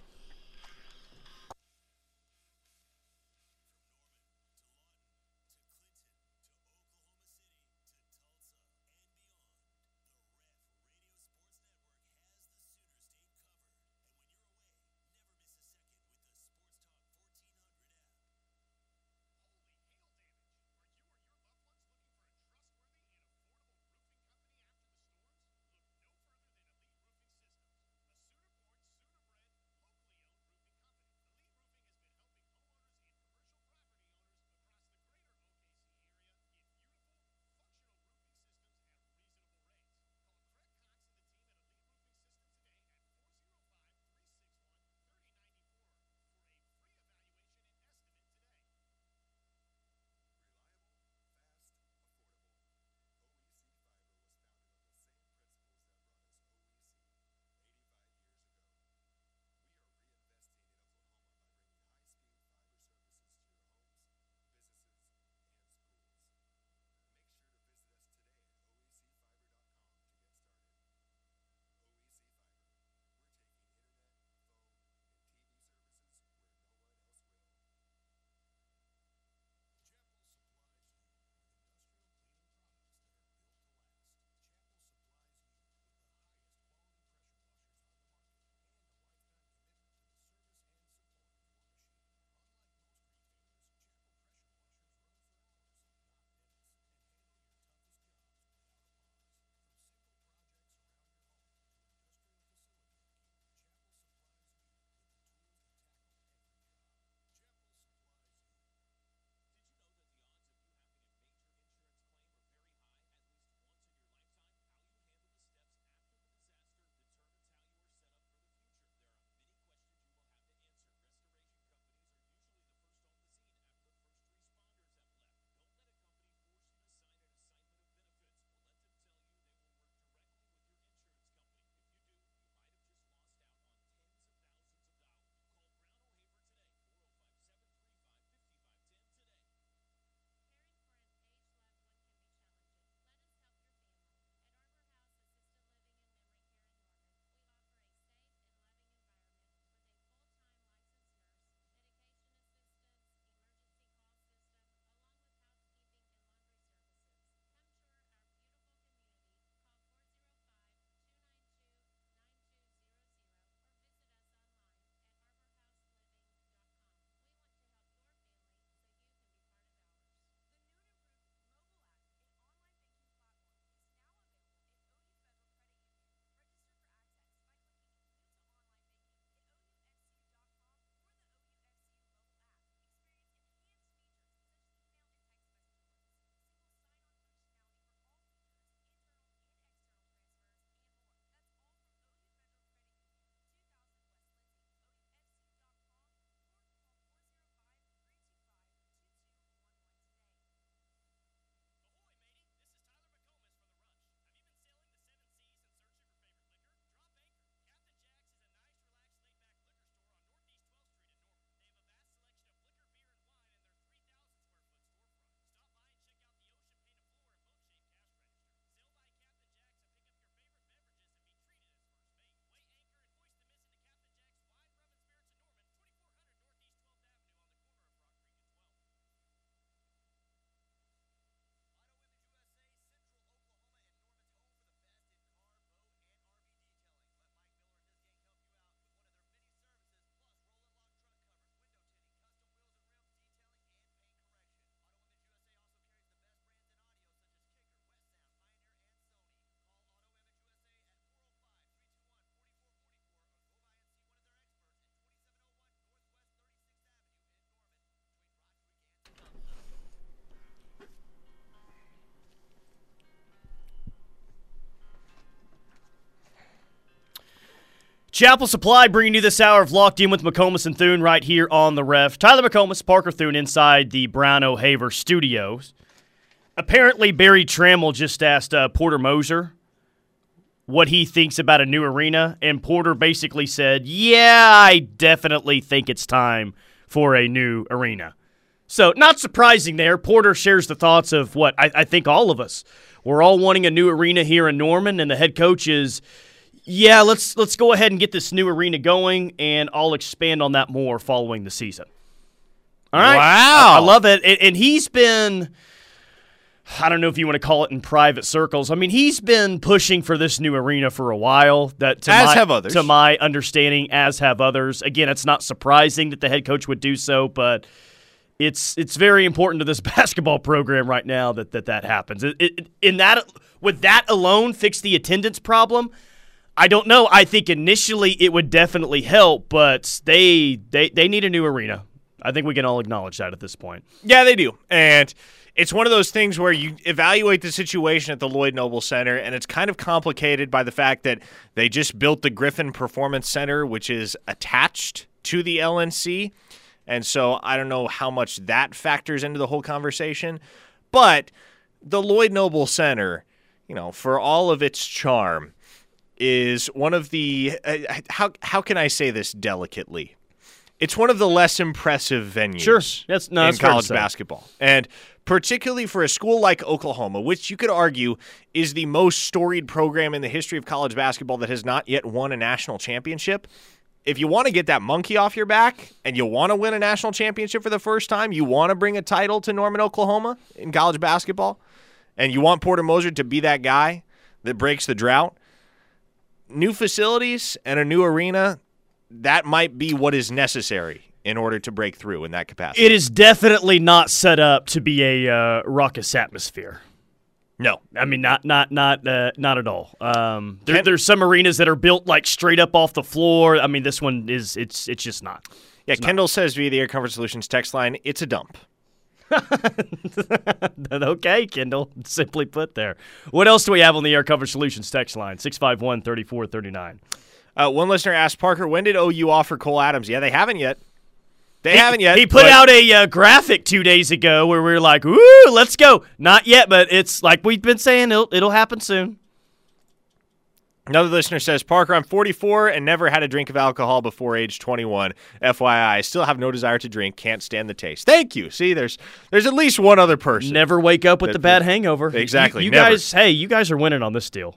Chapel Supply bringing you this hour of Locked In with McComas and Thune right here on the ref. Tyler McComas, Parker Thune inside the Brown O'Haver studios. Apparently, Berry Tramel just asked uh, Porter Moser what he thinks about a new arena, and Porter basically said, Yeah, I definitely think it's time for a new arena. So, not surprising there. Porter shares the thoughts of what I, I think all of us. We're all wanting a new arena here in Norman, and the head coach is yeah, let's let's go ahead and get this new arena going, and I'll expand on that more following the season. All right, Wow. I, I love it, and, and he's been. I don't know if you want to call it in private circles. I mean, he's been pushing for this new arena for a while. That to As my, have others. To my understanding, as have others. Again, it's not surprising that the head coach would do so, but it's it's very important to this basketball program right now that that, that happens. It, it, in that would that alone fix the attendance problem? I don't know. I think initially it would definitely help, but they they they need a new arena. I think we can all acknowledge that at this point. Yeah, they do. And it's one of those things where you evaluate the situation at the Lloyd Noble Center, and it's kind of complicated by the fact that they just built the Griffin Performance Center, which is attached to the LNC. And so I don't know how much that factors into the whole conversation. But the Lloyd Noble Center, you know, for all of its charm, is one of the uh, how how can I say this delicately? It's one of the less impressive venues Sure. That's- no, in that's to college basketball. And particularly for a school like Oklahoma, which you could argue is the most storied program in the history of college basketball that has not yet won a national championship. If you want to get that monkey off your back and you want to win a national championship for the first time, you want to bring a title to Norman, Oklahoma in college basketball, and you want Porter Moser to be that guy that breaks the drought, new facilities and a new arena, that might be what is necessary in order to break through in that capacity. It is definitely not set up to be a uh, raucous atmosphere. no. I mean, not not not uh, not at all. Um, there, there's some arenas that are built like straight up off the floor. I mean, this one is it's it's just not. Yeah, Kendall says via the Air Comfort Solutions text line, it's a dump. okay, Kendall. Simply put, there. What else do we have on the Air Comfort Solutions text line? 651 3439. Uh, one listener asked Parker, when did OU offer Cole Adams? Yeah, they haven't yet. They haven't yet. He put out a uh, graphic two days ago where we were like, "Ooh, let's go!" Not yet, but it's like we've been saying. It'll, it'll happen soon. Another listener says, Parker, I'm 44 and never had a drink of alcohol before age 21. FYI, I still have no desire to drink. Can't stand the taste. Thank you. See, there's there's at least one other person. Never wake up with That- the bad hangover. Exactly, You, you guys, hey, you guys are winning on this deal.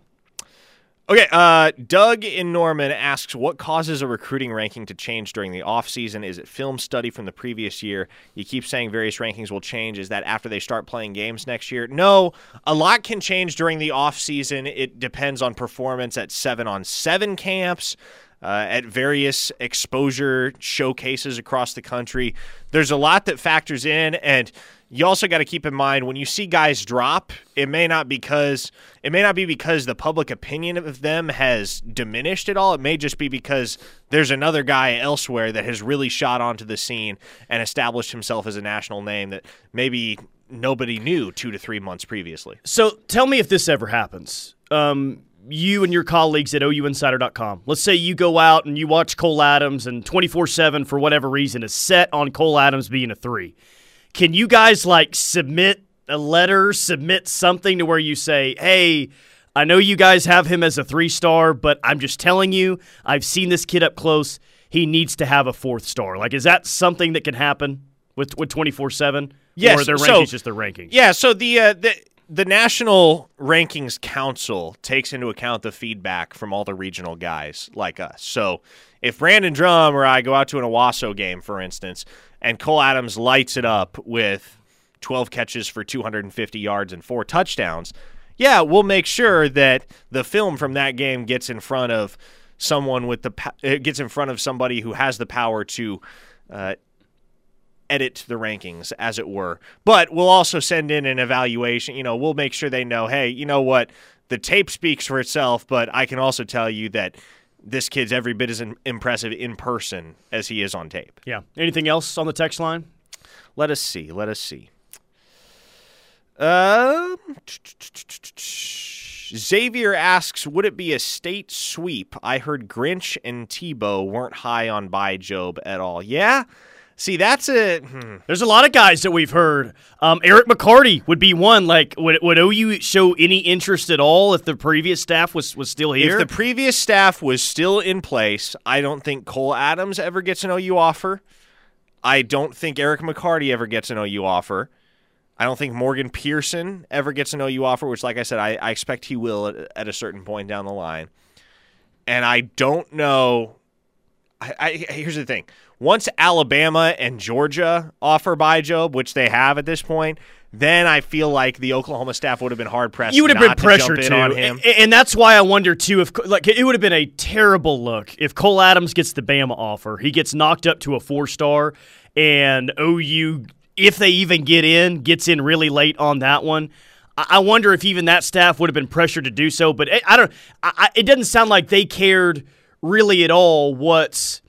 Okay, uh, Doug in Norman asks what causes a recruiting ranking to change during the offseason? Is it film study from the previous year? You keep saying various rankings will change. Is that after they start playing games next year? No, a lot can change during the offseason. It depends on performance at seven on seven camps. Uh, at various exposure showcases across the country. There's a lot that factors in, and you also got to keep in mind when you see guys drop, it may not because it may not be because the public opinion of them has diminished at all. It may just be because there's another guy elsewhere that has really shot onto the scene and established himself as a national name that maybe nobody knew two to three months previously. So tell me if this ever happens. Um, you and your colleagues at OUinsider.com. Let's say you go out and you watch Cole Adams, and 24 7 for whatever reason is set on Cole Adams being a three. Can you guys like submit a letter, submit something to where you say, hey, I know you guys have him as a three star, but I'm just telling you, I've seen this kid up close. He needs to have a fourth star. Like, is that something that can happen with with 24 7? Yes, Or their so- just their rankings? Yeah, so the uh, the the National Rankings Council takes into account the feedback from all the regional guys like us. So if Brandon Drumm or I go out to an Owasso game, for instance, and Cole Adams lights it up with 12 catches for 250 yards and four touchdowns, yeah, we'll make sure that the film from that game gets in front of someone with the gets in front of somebody who has the power to uh, edit the rankings, as it were. But we'll also send in an evaluation. You know, we'll make sure they know, hey, you know what? The tape speaks for itself, but I can also tell you that this kid's every bit as impressive in person as he is on tape. Yeah. Anything else on the text line? Let us see. Let us see. Um. Xavier asks, would it be a state sweep? I heard Grinch and Tebow weren't high on Bai Jobe at all. Yeah? See, that's a. Hmm. There's a lot of guys that we've heard. Um, Eric McCarty would be one. Like, would, would OU show any interest at all if the previous staff was, was still here? If the previous staff was still in place, I don't think Cole Adams ever gets an OU offer. I don't think Eric McCarty ever gets an OU offer. I don't think Morgan Pearson ever gets an OU offer, which, like I said, I, I expect he will at, at, a certain point down the line. And I don't know. I, I, here's the thing: once Alabama and Georgia offer Bai Jobe, which they have at this point, then I feel like the Oklahoma staff would have been hard pressed. You would have been pressured to, on him, and, that's why I wonder too if like it would have been a terrible look if Cole Adams gets the Bama offer, he gets knocked up to a four star, and OU, if they even get in, gets in really late on that one. I wonder if even that staff would have been pressured to do so, but eh, I don't. I, it doesn't sound like they cared really at all what's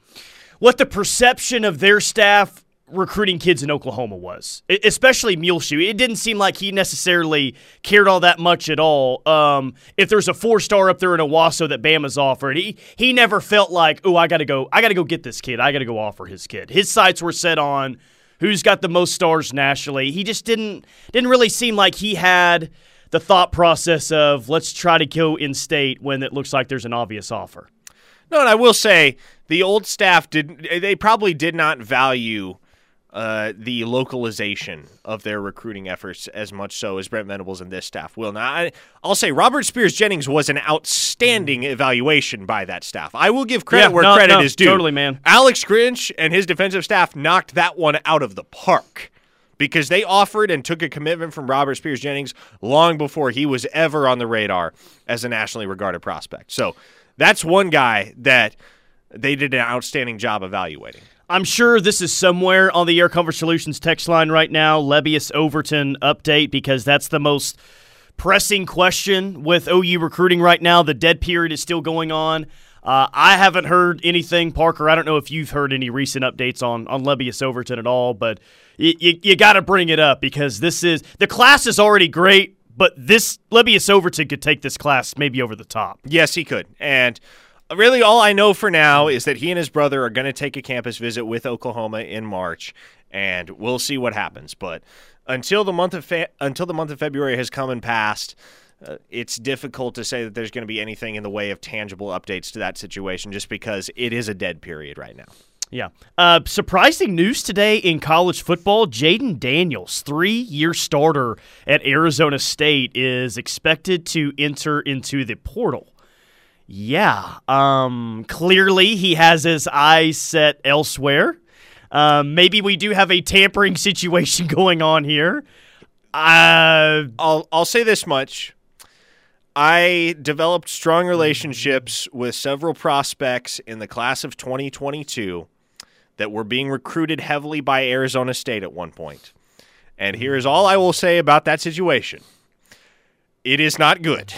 what the perception of their staff recruiting kids in Oklahoma was, especially Muleshoe. It didn't seem like he necessarily cared all that much at all. Um, if there's a four star up there in Owasso that Bama's offered, he he never felt like, oh, I got to go, I got to go get this kid, I got to go offer his kid. His sights were set on who's got the most stars nationally. He just didn't didn't really seem like he had the thought process of let's try to go in state when it looks like there's an obvious offer. No, and I will say the old staff did they probably did not value uh, the localization of their recruiting efforts as much so as Brent Venables and this staff will. Now, I, will say Robert Spears Jennings was an outstanding evaluation by that staff. I will give credit yeah, where no, credit no, is due. Totally, man. Alex Grinch and his defensive staff knocked that one out of the park because they offered and took a commitment from Robert Spears Jennings long before he was ever on the radar as a nationally regarded prospect. So that's one guy that they did an outstanding job evaluating. I'm sure this is somewhere on the Air Comfort Solutions text line right now, Lebbeus Overton update, because that's the most pressing question with OU recruiting right now. The dead period is still going on. Uh, I haven't heard anything, Parker. I don't know if you've heard any recent updates on on Lebbeus Overton at all, but you got to bring it up because this is the class is already great, but this Lebbeus Overton could take this class maybe over the top. Yes, he could, and really all I know for now is that he and his brother are going to take a campus visit with Oklahoma in March, and we'll see what happens. But until the month of fe- until the month of February has come and passed, uh, it's difficult to say that there's going to be anything in the way of tangible updates to that situation, just because it is a dead period right now. Yeah. Uh, surprising news today in college football Jayden Daniels, three year starter at Arizona State, is expected to enter into the portal. Yeah. Um, clearly, he has his eyes set elsewhere. Um, maybe we do have a tampering situation going on here. Uh, I'll I'll say this much. I developed strong relationships with several prospects in the class of 2022 that were being recruited heavily by Arizona State at one point. And here is all I will say about that situation. It is not good.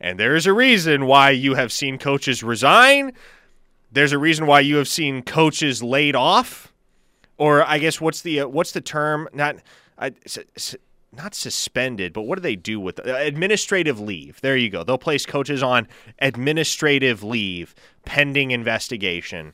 And there is a reason why you have seen coaches resign. There's a reason why you have seen coaches laid off, or I guess what's the uh, what's the term? Not uh, not suspended, but what do they do with uh, administrative leave? There you go. They'll place coaches on administrative leave pending investigation.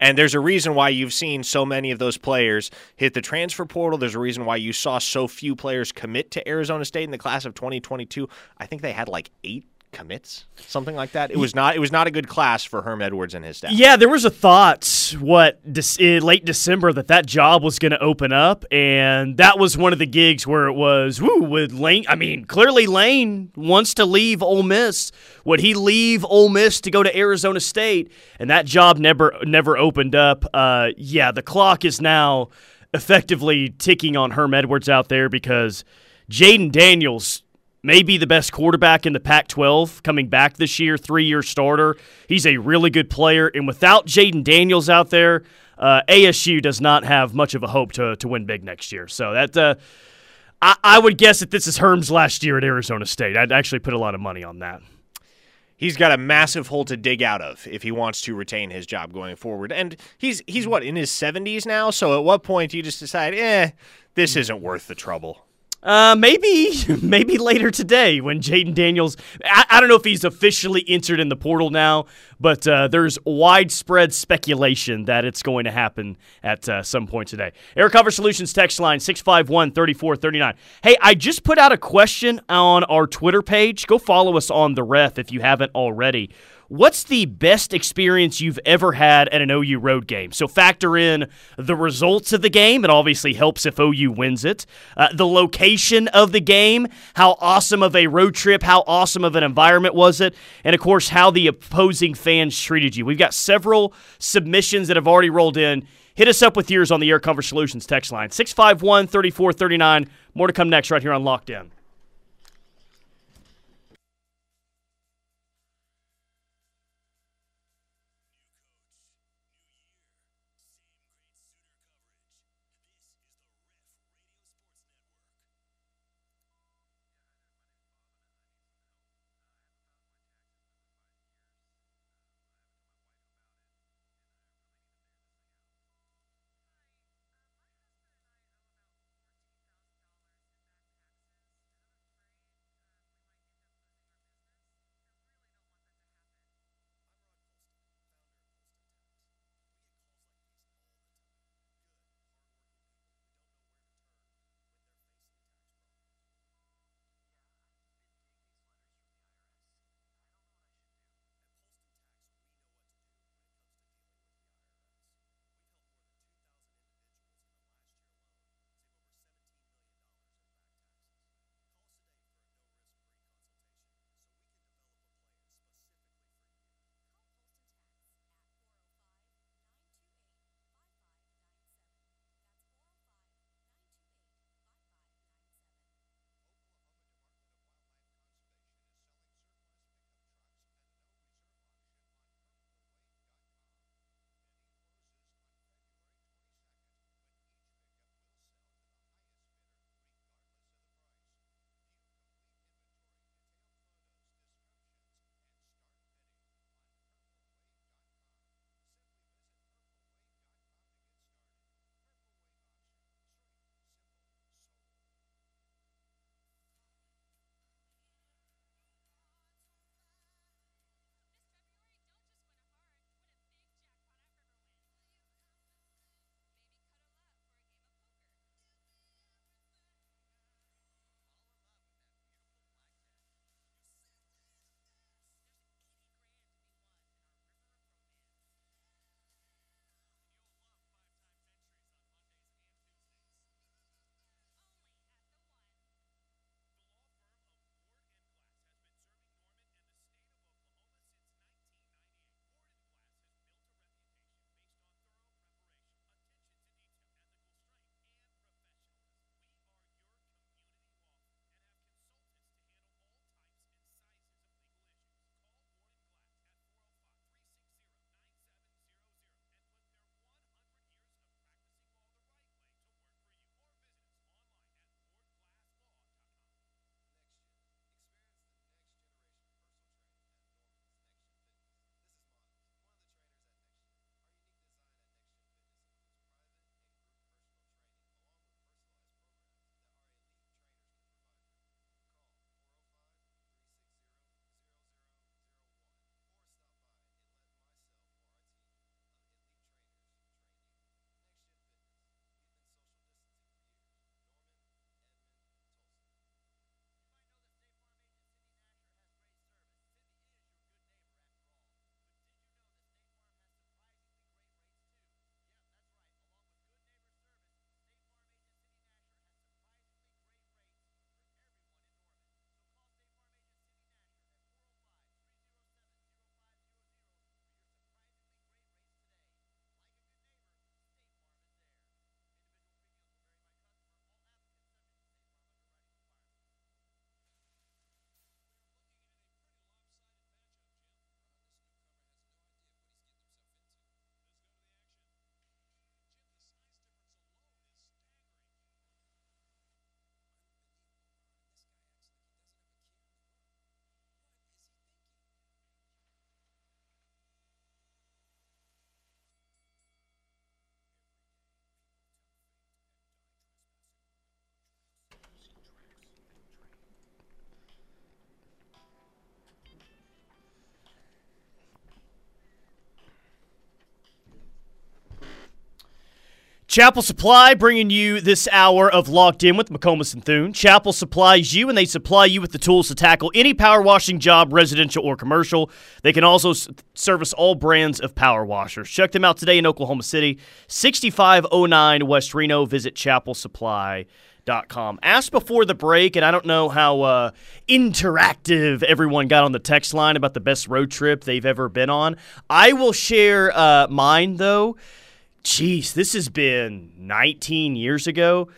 And there's a reason why you've seen so many of those players hit the transfer portal. There's a reason why you saw so few players commit to Arizona State in the class of 2022. I think they had like eight commits, something like that. It was not. It was not a good class for Herm Edwards and his staff. Yeah, there was a thought what de- late December that that job was going to open up, and that was one of the gigs where it was woo with Lane. I mean, clearly Lane wants to leave Ole Miss. Would he leave Ole Miss to go to Arizona State? And that job never never opened up. Uh, yeah, the clock is now effectively ticking on Herm Edwards out there because Jayden Daniels maybe the best quarterback in the Pac 12 coming back this year, three year starter. He's a really good player. And without Jayden Daniels out there, uh, ASU does not have much of a hope to, to win big next year. So that. Uh, I, I would guess that this is Herm's last year at Arizona State. I'd actually put a lot of money on that he's got a massive hole to dig out of if he wants to retain his job going forward. And he's he's what in his 70s now, so at what point do you just decide, "Eh, this isn't worth the trouble?" Uh, maybe, maybe later today when Jayden Daniels. I, I, don't know if he's officially entered in the portal now, but uh, there's widespread speculation that it's going to happen at uh, some point today. Air Comfort Solutions text line 651 3439. Hey, I just put out a question on our Twitter page. Go follow us on the ref if you haven't already. What's the best experience you've ever had at an OU road game? So factor in the results of the game. It obviously helps if OU wins it. Uh, the location of the game, how awesome of a road trip, how awesome of an environment was it, and of course how the opposing fans treated you. We've got several submissions that have already rolled in. Hit us up with yours on the Air Comfort Solutions text line 651 3439. More to come next right here on Locked In. Chapel Supply bringing you this hour of Locked In with McComas and Thune. Chapel supplies you and they supply you with the tools to tackle any power washing job, residential or commercial. They can also service all brands of power washers. Check them out today in Oklahoma City, 6509 West Reno. Visit chapelsupply.com. Asked before the break, and I don't know how uh, interactive everyone got on the text line about the best road trip they've ever been on. I will share uh, mine, though. Jeez, this has been 19 years ago,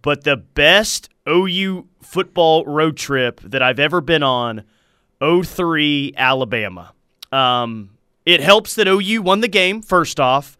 but the best OU football road trip that I've ever been on, 03 Alabama. Um, it helps that OU won the game, first off,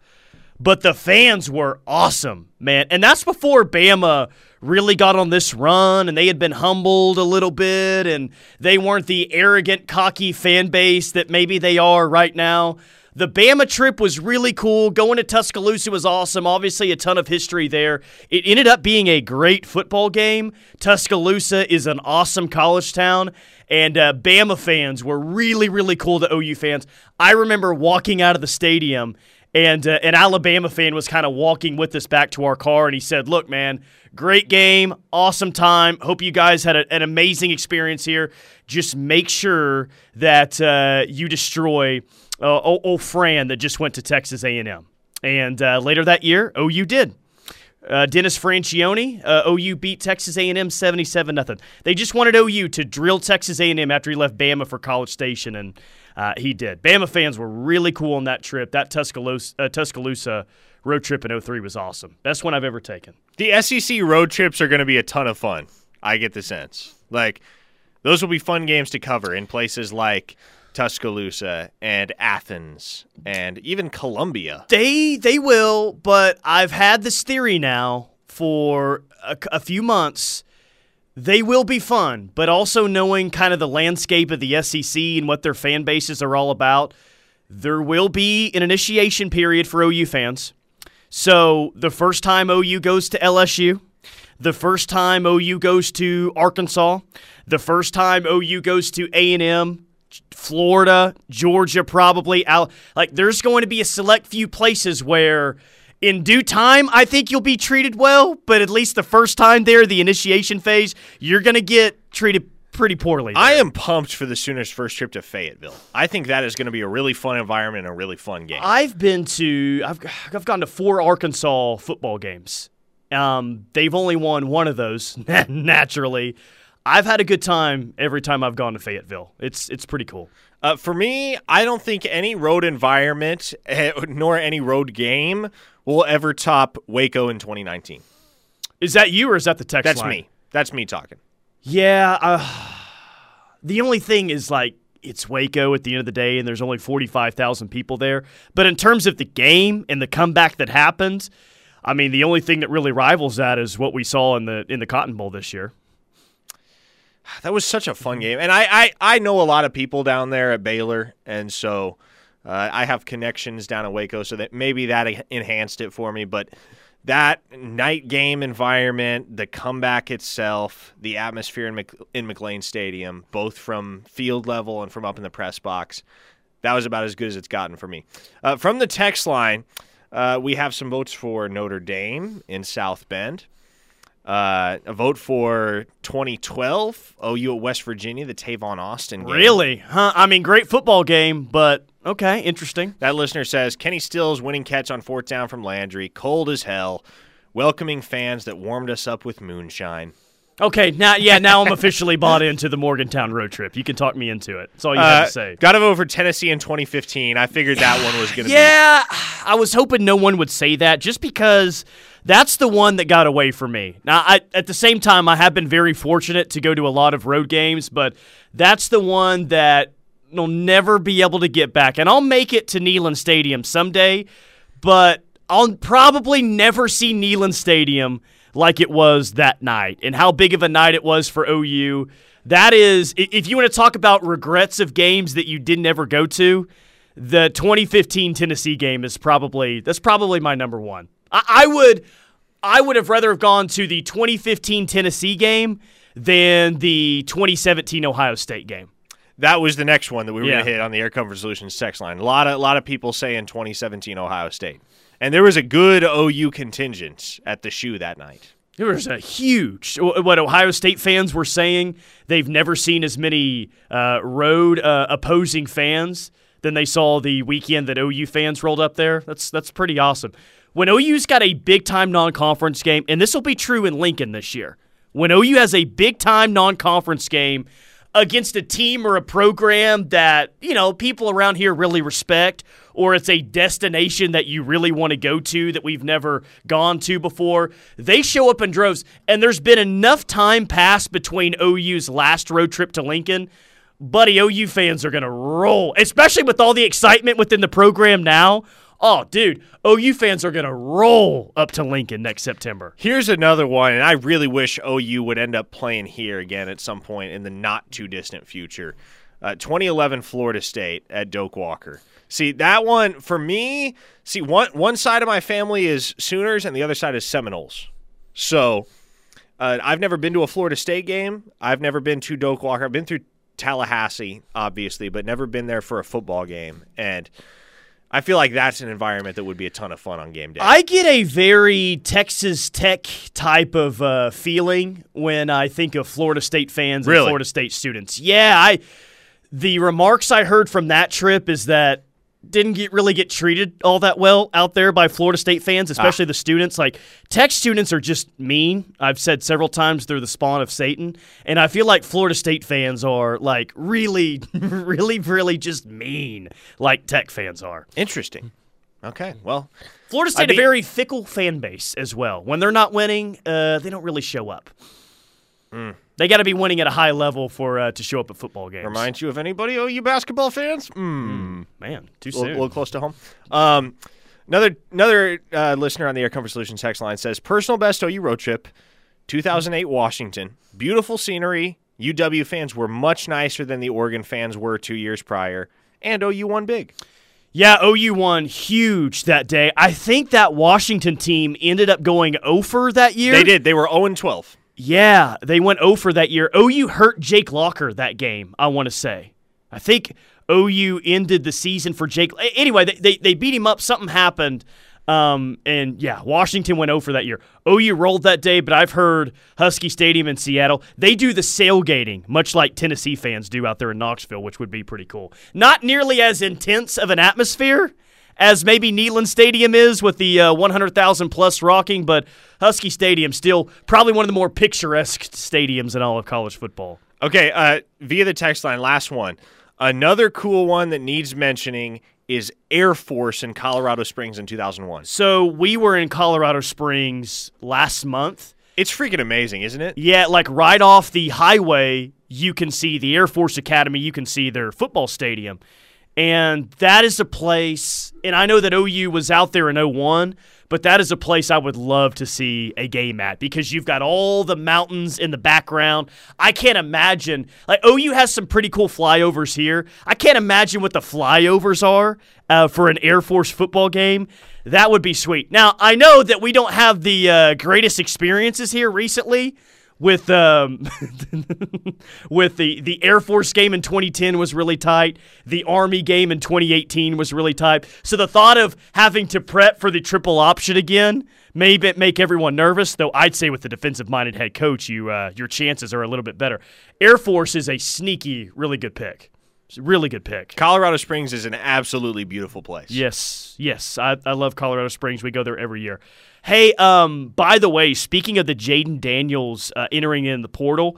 but the fans were awesome, man. And that's before Bama really got on this run and they had been humbled a little bit and they weren't the arrogant, cocky fan base that maybe they are right now. The Bama trip was really cool. Going to Tuscaloosa was awesome. Obviously, a ton of history there. It ended up being a great football game. Tuscaloosa is an awesome college town, and uh, Bama fans were really, really cool to OU fans. I remember walking out of the stadium, and uh, an Alabama fan was kind of walking with us back to our car, and he said, Look, man, great game, awesome time. Hope you guys had a, an amazing experience here. Just make sure that uh, you destroy uh, old, Fran that just went to Texas A&M. And uh, later that year, OU did. Uh, Dennis Franchione, uh, OU beat Texas A&M 77 nothing. They just wanted OU to drill Texas A&M after he left Bama for College Station, and uh, he did. Bama fans were really cool on that trip. That Tuscaloosa, uh, Tuscaloosa road trip in 03 was awesome. Best one I've ever taken. The SEC road trips are going to be a ton of fun. I get the sense. Like, those will be fun games to cover in places like Tuscaloosa and Athens and even Columbia. They they will, but I've had this theory now for a, a, few months. They will be fun, but also knowing kind of the landscape of the SEC and what their fan bases are all about, there will be an initiation period for OU fans. So the first time OU goes to LSU, the first time OU goes to Arkansas, the first time OU goes to A&M, Florida, Georgia, probably out. Like, there's going to be a select few places where, in due time, I think you'll be treated well. But at least the first time there, the initiation phase, you're going to get treated pretty poorly. There. I am pumped for the Sooners' first trip to Fayetteville. I think that is going to be a really fun environment and a really fun game. I've been to, I've, I've gone to four Arkansas football games. Um, they've only won one of those, naturally. I've had a good time every time I've gone to Fayetteville. It's it's pretty cool. Uh, for me, I don't think any road environment eh, nor any road game will ever top Waco in 2019. Is that you or is that the text That's line? me. That's me talking. Yeah. Uh, the only thing is like it's Waco at the end of the day, and there's only 45,000 people there. But in terms of the game and the comeback that happened, I mean, the only thing that really rivals that is what we saw in the in the Cotton Bowl this year. That was such a fun game, and I I, I know a lot of people down there at Baylor, and so uh, I have connections down in Waco, so that maybe that enhanced it for me. But that night game environment, the comeback itself, the atmosphere in, Mc, in McLane Stadium, both from field level and from up in the press box, that was about as good as it's gotten for me. Uh, from the text line, uh, we have some votes for Notre Dame in South Bend. Uh, a vote for 2012 OU at West Virginia, the Tavon Austin game. Really? Huh? I mean, great football game, but okay, interesting. That listener says Kenny Stills winning catch on fourth down from Landry, cold as hell, welcoming fans that warmed us up with moonshine. Okay, now yeah, now I'm officially bought into the Morgantown road trip. You can talk me into it. That's all you Uh, have to say. Got to vote for Tennessee in 2015. I figured that one was going to Yeah, I was hoping no one would say that just because that's the one that got away from me. Now, I, at the same time, I have been very fortunate to go to a lot of road games, but that's the one that will never be able to get back. And I'll make it to Neyland Stadium someday, but I'll probably never see Neyland Stadium like it was that night and how big of a night it was for OU. That is, if you want to talk about regrets of games that you didn't ever go to, the 2015 Tennessee game is probably that's probably my number one. I, I would I would have rather have gone to the 2015 Tennessee game than the 2017 Ohio State game. That was the next one that we were Yeah. going to hit on the Air Comfort Solutions text line. A lot of a lot of people saying 2017 Ohio State. And there was a good OU contingent at the shoe that night. There was a huge what Ohio State fans were saying. They've never seen as many uh, road uh, opposing fans than they saw the weekend that OU fans rolled up there. That's that's pretty awesome. When OU's got a big time non conference game, and this will be true in Lincoln this year, when OU has a big time non conference game against a team or a program that, you know, people around here really respect, or it's a destination that you really want to go to that we've never gone to before, they show up in droves. And there's been enough time passed between OU's last road trip to Lincoln. Buddy, OU fans are going to roll, especially with all the excitement within the program now. Oh, dude, OU fans are going to roll up to Lincoln next September. Here's another one, and I really wish OU would end up playing here again at some point in the not too distant future. Uh, 2011 Florida State at Doak Walker. See that one for me. See one one side of my family is Sooners and the other side is Seminoles. So uh, I've never been to a Florida State game. I've never been to Doak Walker. I've been through Tallahassee, obviously, but never been there for a football game. And I feel like that's an environment that would be a ton of fun on game day. I get a very Texas Tech type of uh, feeling when I think of Florida State fans and Florida State students. Yeah, I the remarks I heard from that trip is that didn't get really get treated all that well out there by Florida State fans, especially the students. Like Tech students are just mean. I've said several times they're the spawn of Satan, and I feel like Florida State fans are like really, really, really just mean, like Tech fans are. Interesting. Okay, well, Florida State a very fickle fan base as well. When they're not winning, uh, they don't really show up. They got to be winning at a high level for uh, to show up at football games. reminds you of anybody Oh, you basketball fans? Mm. man, too a soon. little, little close to home. Um, another another uh, listener on the Air Comfort Solutions text line says personal best OU road trip, 2008 Washington. Beautiful scenery. UW fans were much nicer than the Oregon fans were two years prior, and OU won big. yeah, OU won huge that day. I think that Washington team ended up going over that year. They did. They were 0 12. Yeah, they went over that year. OU hurt Jake Locker that game, I want to say. I think OU ended the season for Jake. Anyway, they, they, they beat him up. Something happened. Um, and yeah, Washington went over that year. OU rolled that day, but I've heard Husky Stadium in Seattle, they do the sailgating, much like Tennessee fans do out there in Knoxville, which would be pretty cool. Not nearly as intense of an atmosphere as maybe Neyland Stadium is with the uh, 100,000 plus rocking, but Husky Stadium still probably one of the more picturesque stadiums in all of college football. Okay, uh, via the text line, last one. Another cool one that needs mentioning is Air Force in Colorado Springs in 2001. So we were in Colorado Springs last month. It's freaking amazing, isn't it? Yeah, like right off the highway, you can see the Air Force Academy, you can see their football stadium. And that is a place, and I know that OU was out there in 01, but that is a place I would love to see a game at because you've got all the mountains in the background. I can't imagine, like, OU has some pretty cool flyovers here. I can't imagine what the flyovers are uh, for an Air Force football game. That would be sweet. Now, I know that we don't have the uh, greatest experiences here recently with um, with the the Air Force game in 2010 was really tight. The Army game in 2018 was really tight. So the thought of having to prep for the triple option again may make everyone nervous. Though I'd say with the defensive minded head coach, you uh, your chances are a little bit better. Air Force is a sneaky, really good pick. Really good pick. Colorado Springs is an absolutely beautiful place. Yes, yes. I, I love Colorado Springs. We go there every year. Hey, um, by the way, speaking of the Jayden Daniels uh, entering in the portal,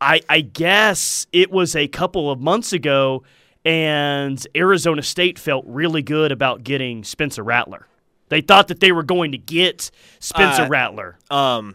I, I guess it was a couple of months ago, and Arizona State felt really good about getting Spencer Rattler. They thought that they were going to get Spencer Uh, Rattler. Um,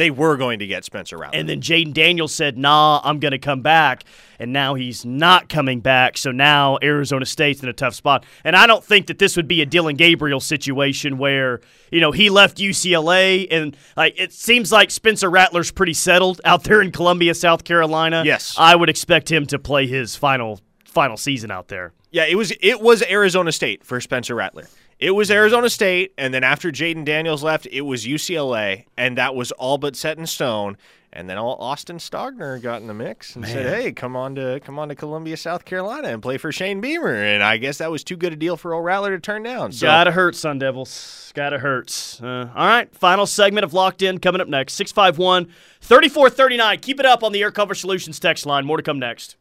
they were going to get Spencer Rattler. And then Jayden Daniels said, "Nah, I'm going to come back." And now he's not coming back. So now Arizona State's in a tough spot. And I don't think that this would be a Dillon Gabriel situation where you know he left UCLA and like it seems like Spencer Rattler's pretty settled out there in Columbia, South Carolina. Yes. I would expect him to play his final final season out there. yeah, it was it was Arizona State for Spencer Rattler. It was Arizona State, and then after Jayden Daniels left, it was UCLA, and that was all but set in stone. And then all Austin Stogner got in the mix and said, "Hey, come on to come on to Columbia, South Carolina, and play for Shane Beamer." And I guess that was too good a deal for old Rattler to turn down. So Gotta hurt, Sun Devils. Gotta hurt. Uh, all right, final segment of Locked In coming up next. 651 3439. Keep it up on the Air Comfort Solutions text line. More to come next.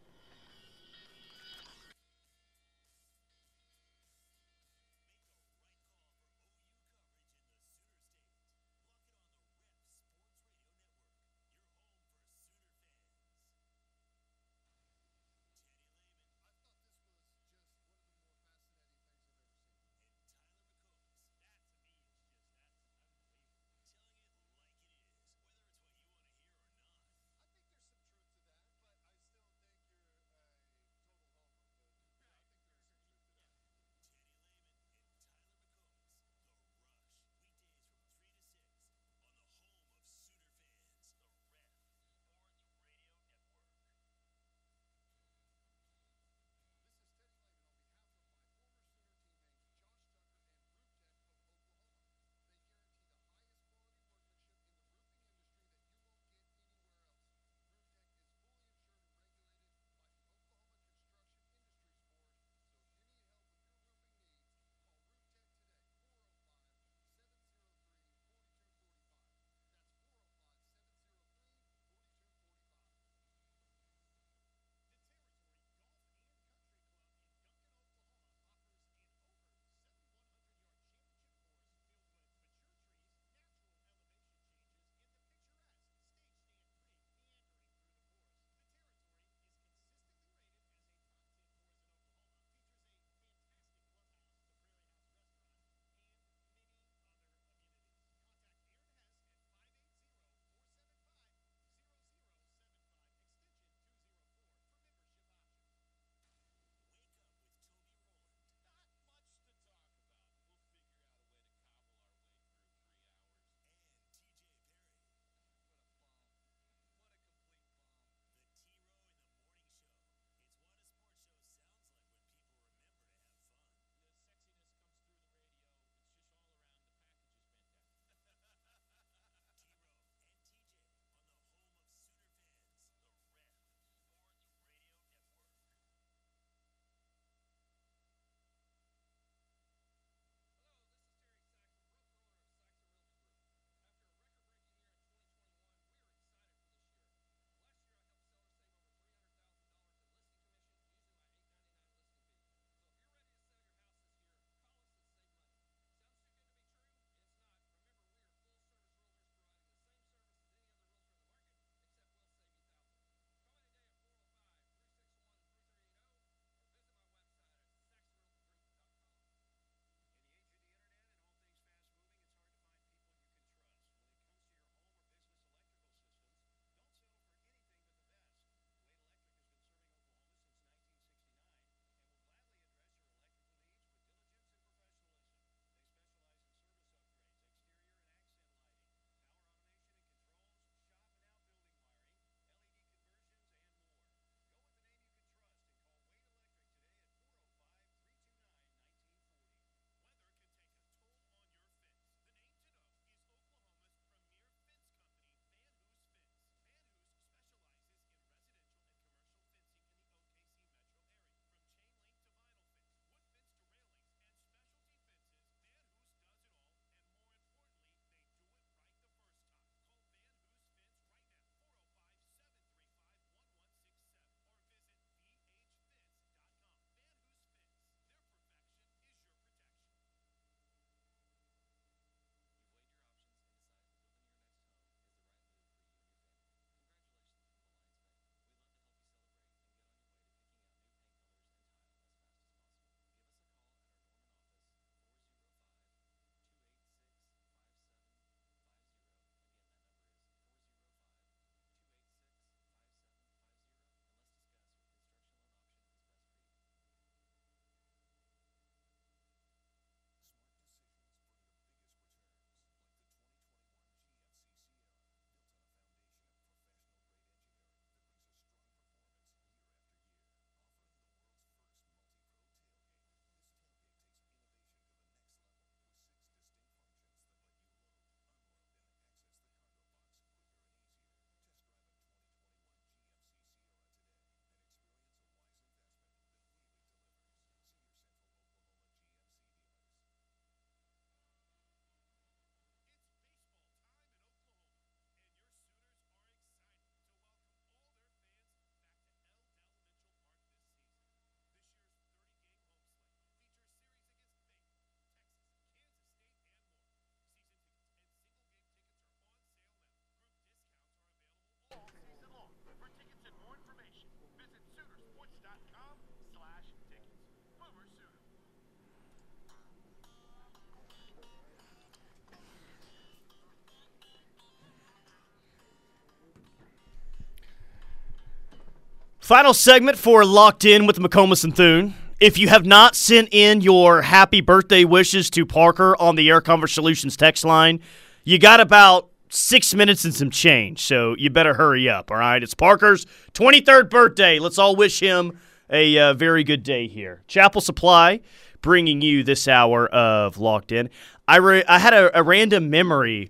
Final segment for Locked In with McComas and Thune. If you have not sent in your happy birthday wishes to Parker on the Air Comfort Solutions text line, you got about six minutes and some change, so you better hurry up, all right? It's Parker's 23rd birthday. Let's all wish him a uh, very good day here. Chapel Supply bringing you this hour of Locked In. I, re- I had a, a random memory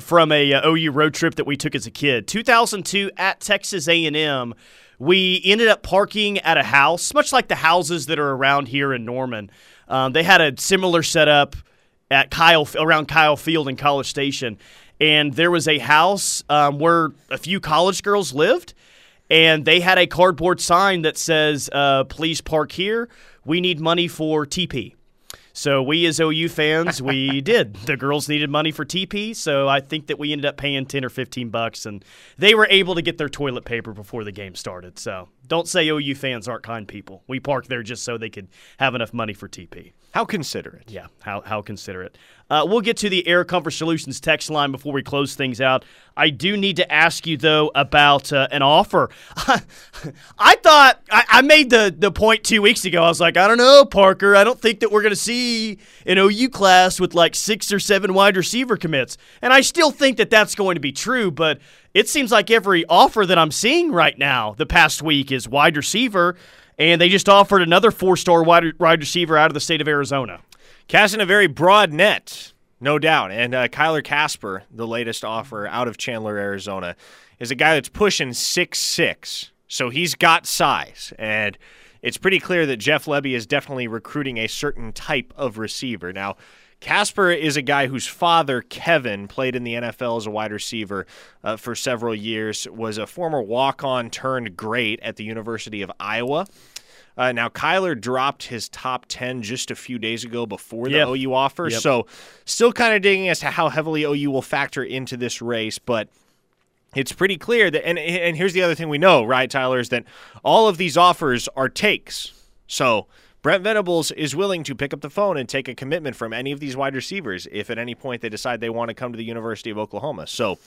from a uh, OU road trip that we took as a kid. 2002 at Texas A&M we ended up parking at a house, much like the houses that are around here in Norman. Um, they had a similar setup at Kyle around Kyle Field in College Station, and there was a house um, where a few college girls lived, and they had a cardboard sign that says, uh, "Please park here. We need money for TP." So we as OU fans, we did. The girls needed money for TP, so I think that we ended up paying 10 or 15 bucks and they were able to get their toilet paper before the game started. So don't say OU fans aren't kind people. We parked there just so they could have enough money for TP. How considerate. Yeah, how, how considerate. Uh, we'll get to the Air Comfort Solutions text line before we close things out. I do need to ask you, though, about uh, an offer. I thought, I, I, made the, the point two weeks ago. I was like, I don't know, Parker. I don't think that we're going to see an OU class with like six or seven wide receiver commits. And I still think that that's going to be true, but it seems like every offer that I'm seeing right now the past week is wide receiver and they just offered another four-star wide, wide receiver out of the state of Arizona. Casting a very broad net, no doubt. And uh, Kyler Kasper, the latest offer out of Chandler, Arizona, is a guy that's pushing six six, so he's got size and. It's pretty clear that Jeff Lebby is definitely recruiting a certain type of receiver. Now, Kasper is a guy whose father, Kevin, played in the NFL as a wide receiver uh, for several years, was a former walk on turned great at the University of Iowa. Uh, now, Kyler dropped his top 10 just a few days ago before the yep. OU offer. Yep. So, still kind of digging as to how heavily OU will factor into this race. But it's pretty clear that, and, and here's the other thing we know, right, Tyler, is that all of these offers are takes. So, Brent Venables is willing to pick up the phone and take a commitment from any of these wide receivers if at any point they decide they want to come to the University of Oklahoma. So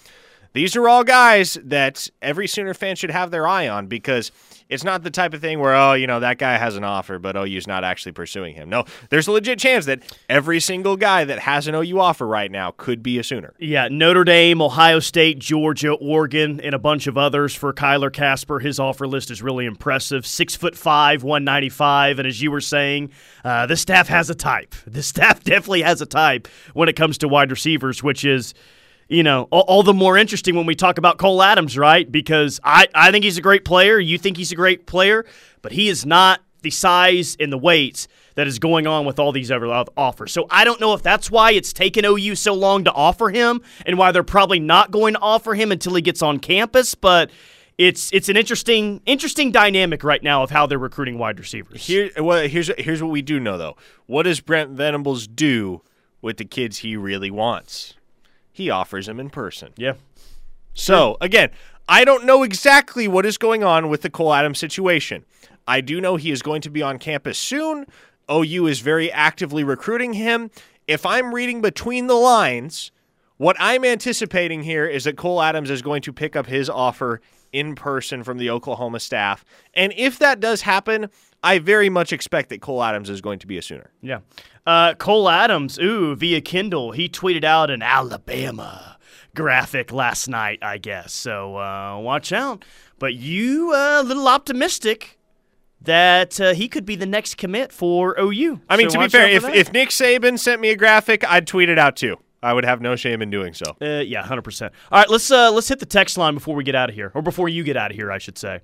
these are all guys that every Sooner fan should have their eye on because it's not the type of thing where, oh, you know, that guy has an offer, but OU's not actually pursuing him. No, there's a legit chance that every single guy that has an OU offer right now could be a Sooner. Yeah, Notre Dame, Ohio State, Georgia, Oregon, and a bunch of others for Kyler Kasper. His offer list is really impressive. Six foot five, 195. And as you were saying, uh, this staff has a type. This staff definitely has a type when it comes to wide receivers, which is – you know, all, all, the more interesting when we talk about Cole Adams, right? Because I, I think he's a great player. You think he's a great player, but he is not the size and the weight that is going on with all these other offers. So I don't know if that's why it's taken OU so long to offer him and why they're probably not going to offer him until he gets on campus, but it's it's an interesting interesting dynamic right now of how they're recruiting wide receivers. Here well here's here's what we do know though. What does Brent Venables do with the kids he really wants? He offers him in person. Yeah. So, again, I don't know exactly what is going on with the Cole Adams situation. I do know he is going to be on campus soon. OU is very actively recruiting him. If I'm reading between the lines, what I'm anticipating here is that Cole Adams is going to pick up his offer in person from the Oklahoma staff. And if that does happen, I very much expect that Cole Adams is going to be a Sooner. Yeah. Uh, Cole Adams, ooh, via Kindle, he tweeted out an Alabama graphic last night, I guess. So uh, watch out. But you uh, a little optimistic that uh, he could be the next commit for OU. I mean, so to be fair, if, if Nick Saban sent me a graphic, I'd tweet it out too. I would have no shame in doing so. Uh, yeah, hundred percent. All right, let's uh, let's hit the text line before we get out of here, or before you get out of here, I should say.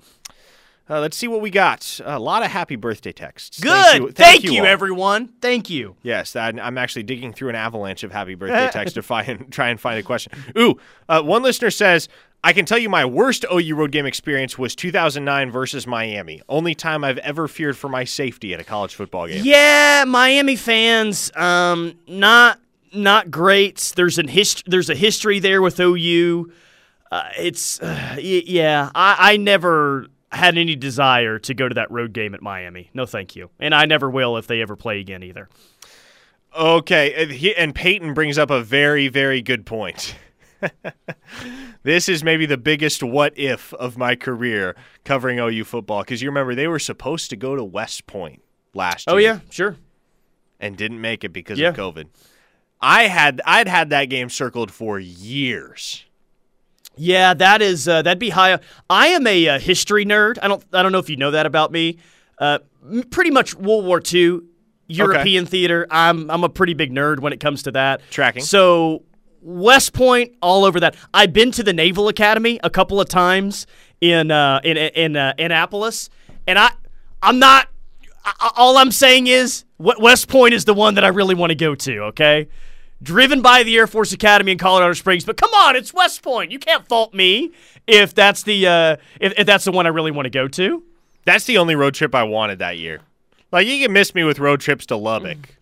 Uh, let's see what we got. A lot of happy birthday texts. Good. Thank you, thank Thank you, you everyone. Thank you. Yes, I'm actually digging through an avalanche of happy birthday texts to find try and find a question. Ooh, uh, one listener says, I can tell you my worst OU road game experience was 2009 versus Miami. Only time I've ever feared for my safety at a college football game. Yeah, Miami fans, um, not not great. There's an hist- There's a history there with OU. Uh, it's uh, yeah. I, I never had any desire to go to that road game at Miami. No, thank you. And I never will if they ever play again either. Okay, and, he, and Peyton brings up a very, very good point. this is maybe the biggest what if of my career covering OU football because you remember they were supposed to go to West Point last Oh year yeah, sure. and didn't make it because Yeah. of COVID. I had I'd had that game circled for years. Yeah, that is uh, that'd be high. I am a uh, history nerd. I don't I don't know if you know that about me. Uh, m- pretty much World War II, European theater. I'm I'm a pretty big nerd when it comes to that. Tracking. So West Point, all over that. I've been to the Naval Academy a couple of times in uh, in in uh, Annapolis, and I I'm not. I, all I'm saying is West Point is the one that I really want to go to. Okay. Driven by the Air Force Academy in Colorado Springs, but come on, it's West Point. You can't fault me if that's the uh, if, if that's the one I really want to go to. That's the only road trip I wanted that year. Like you can miss me with road trips to Lubbock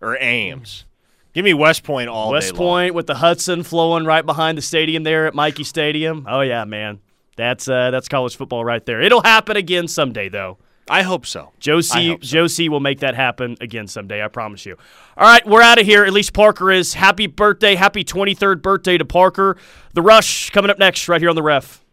or Ames. Give me West Point all day West. Point with the Hudson flowing right behind the stadium there at Michie Stadium. Oh yeah, man, that's uh, that's college football right there. It'll happen again someday, though. I hope so. Joe I C. hope so. C. will make that happen again someday. I promise you. All right, we're out of here. At least Parker is. Happy birthday. Happy 23rd birthday to Parker. The Rush coming up next right here on the Ref.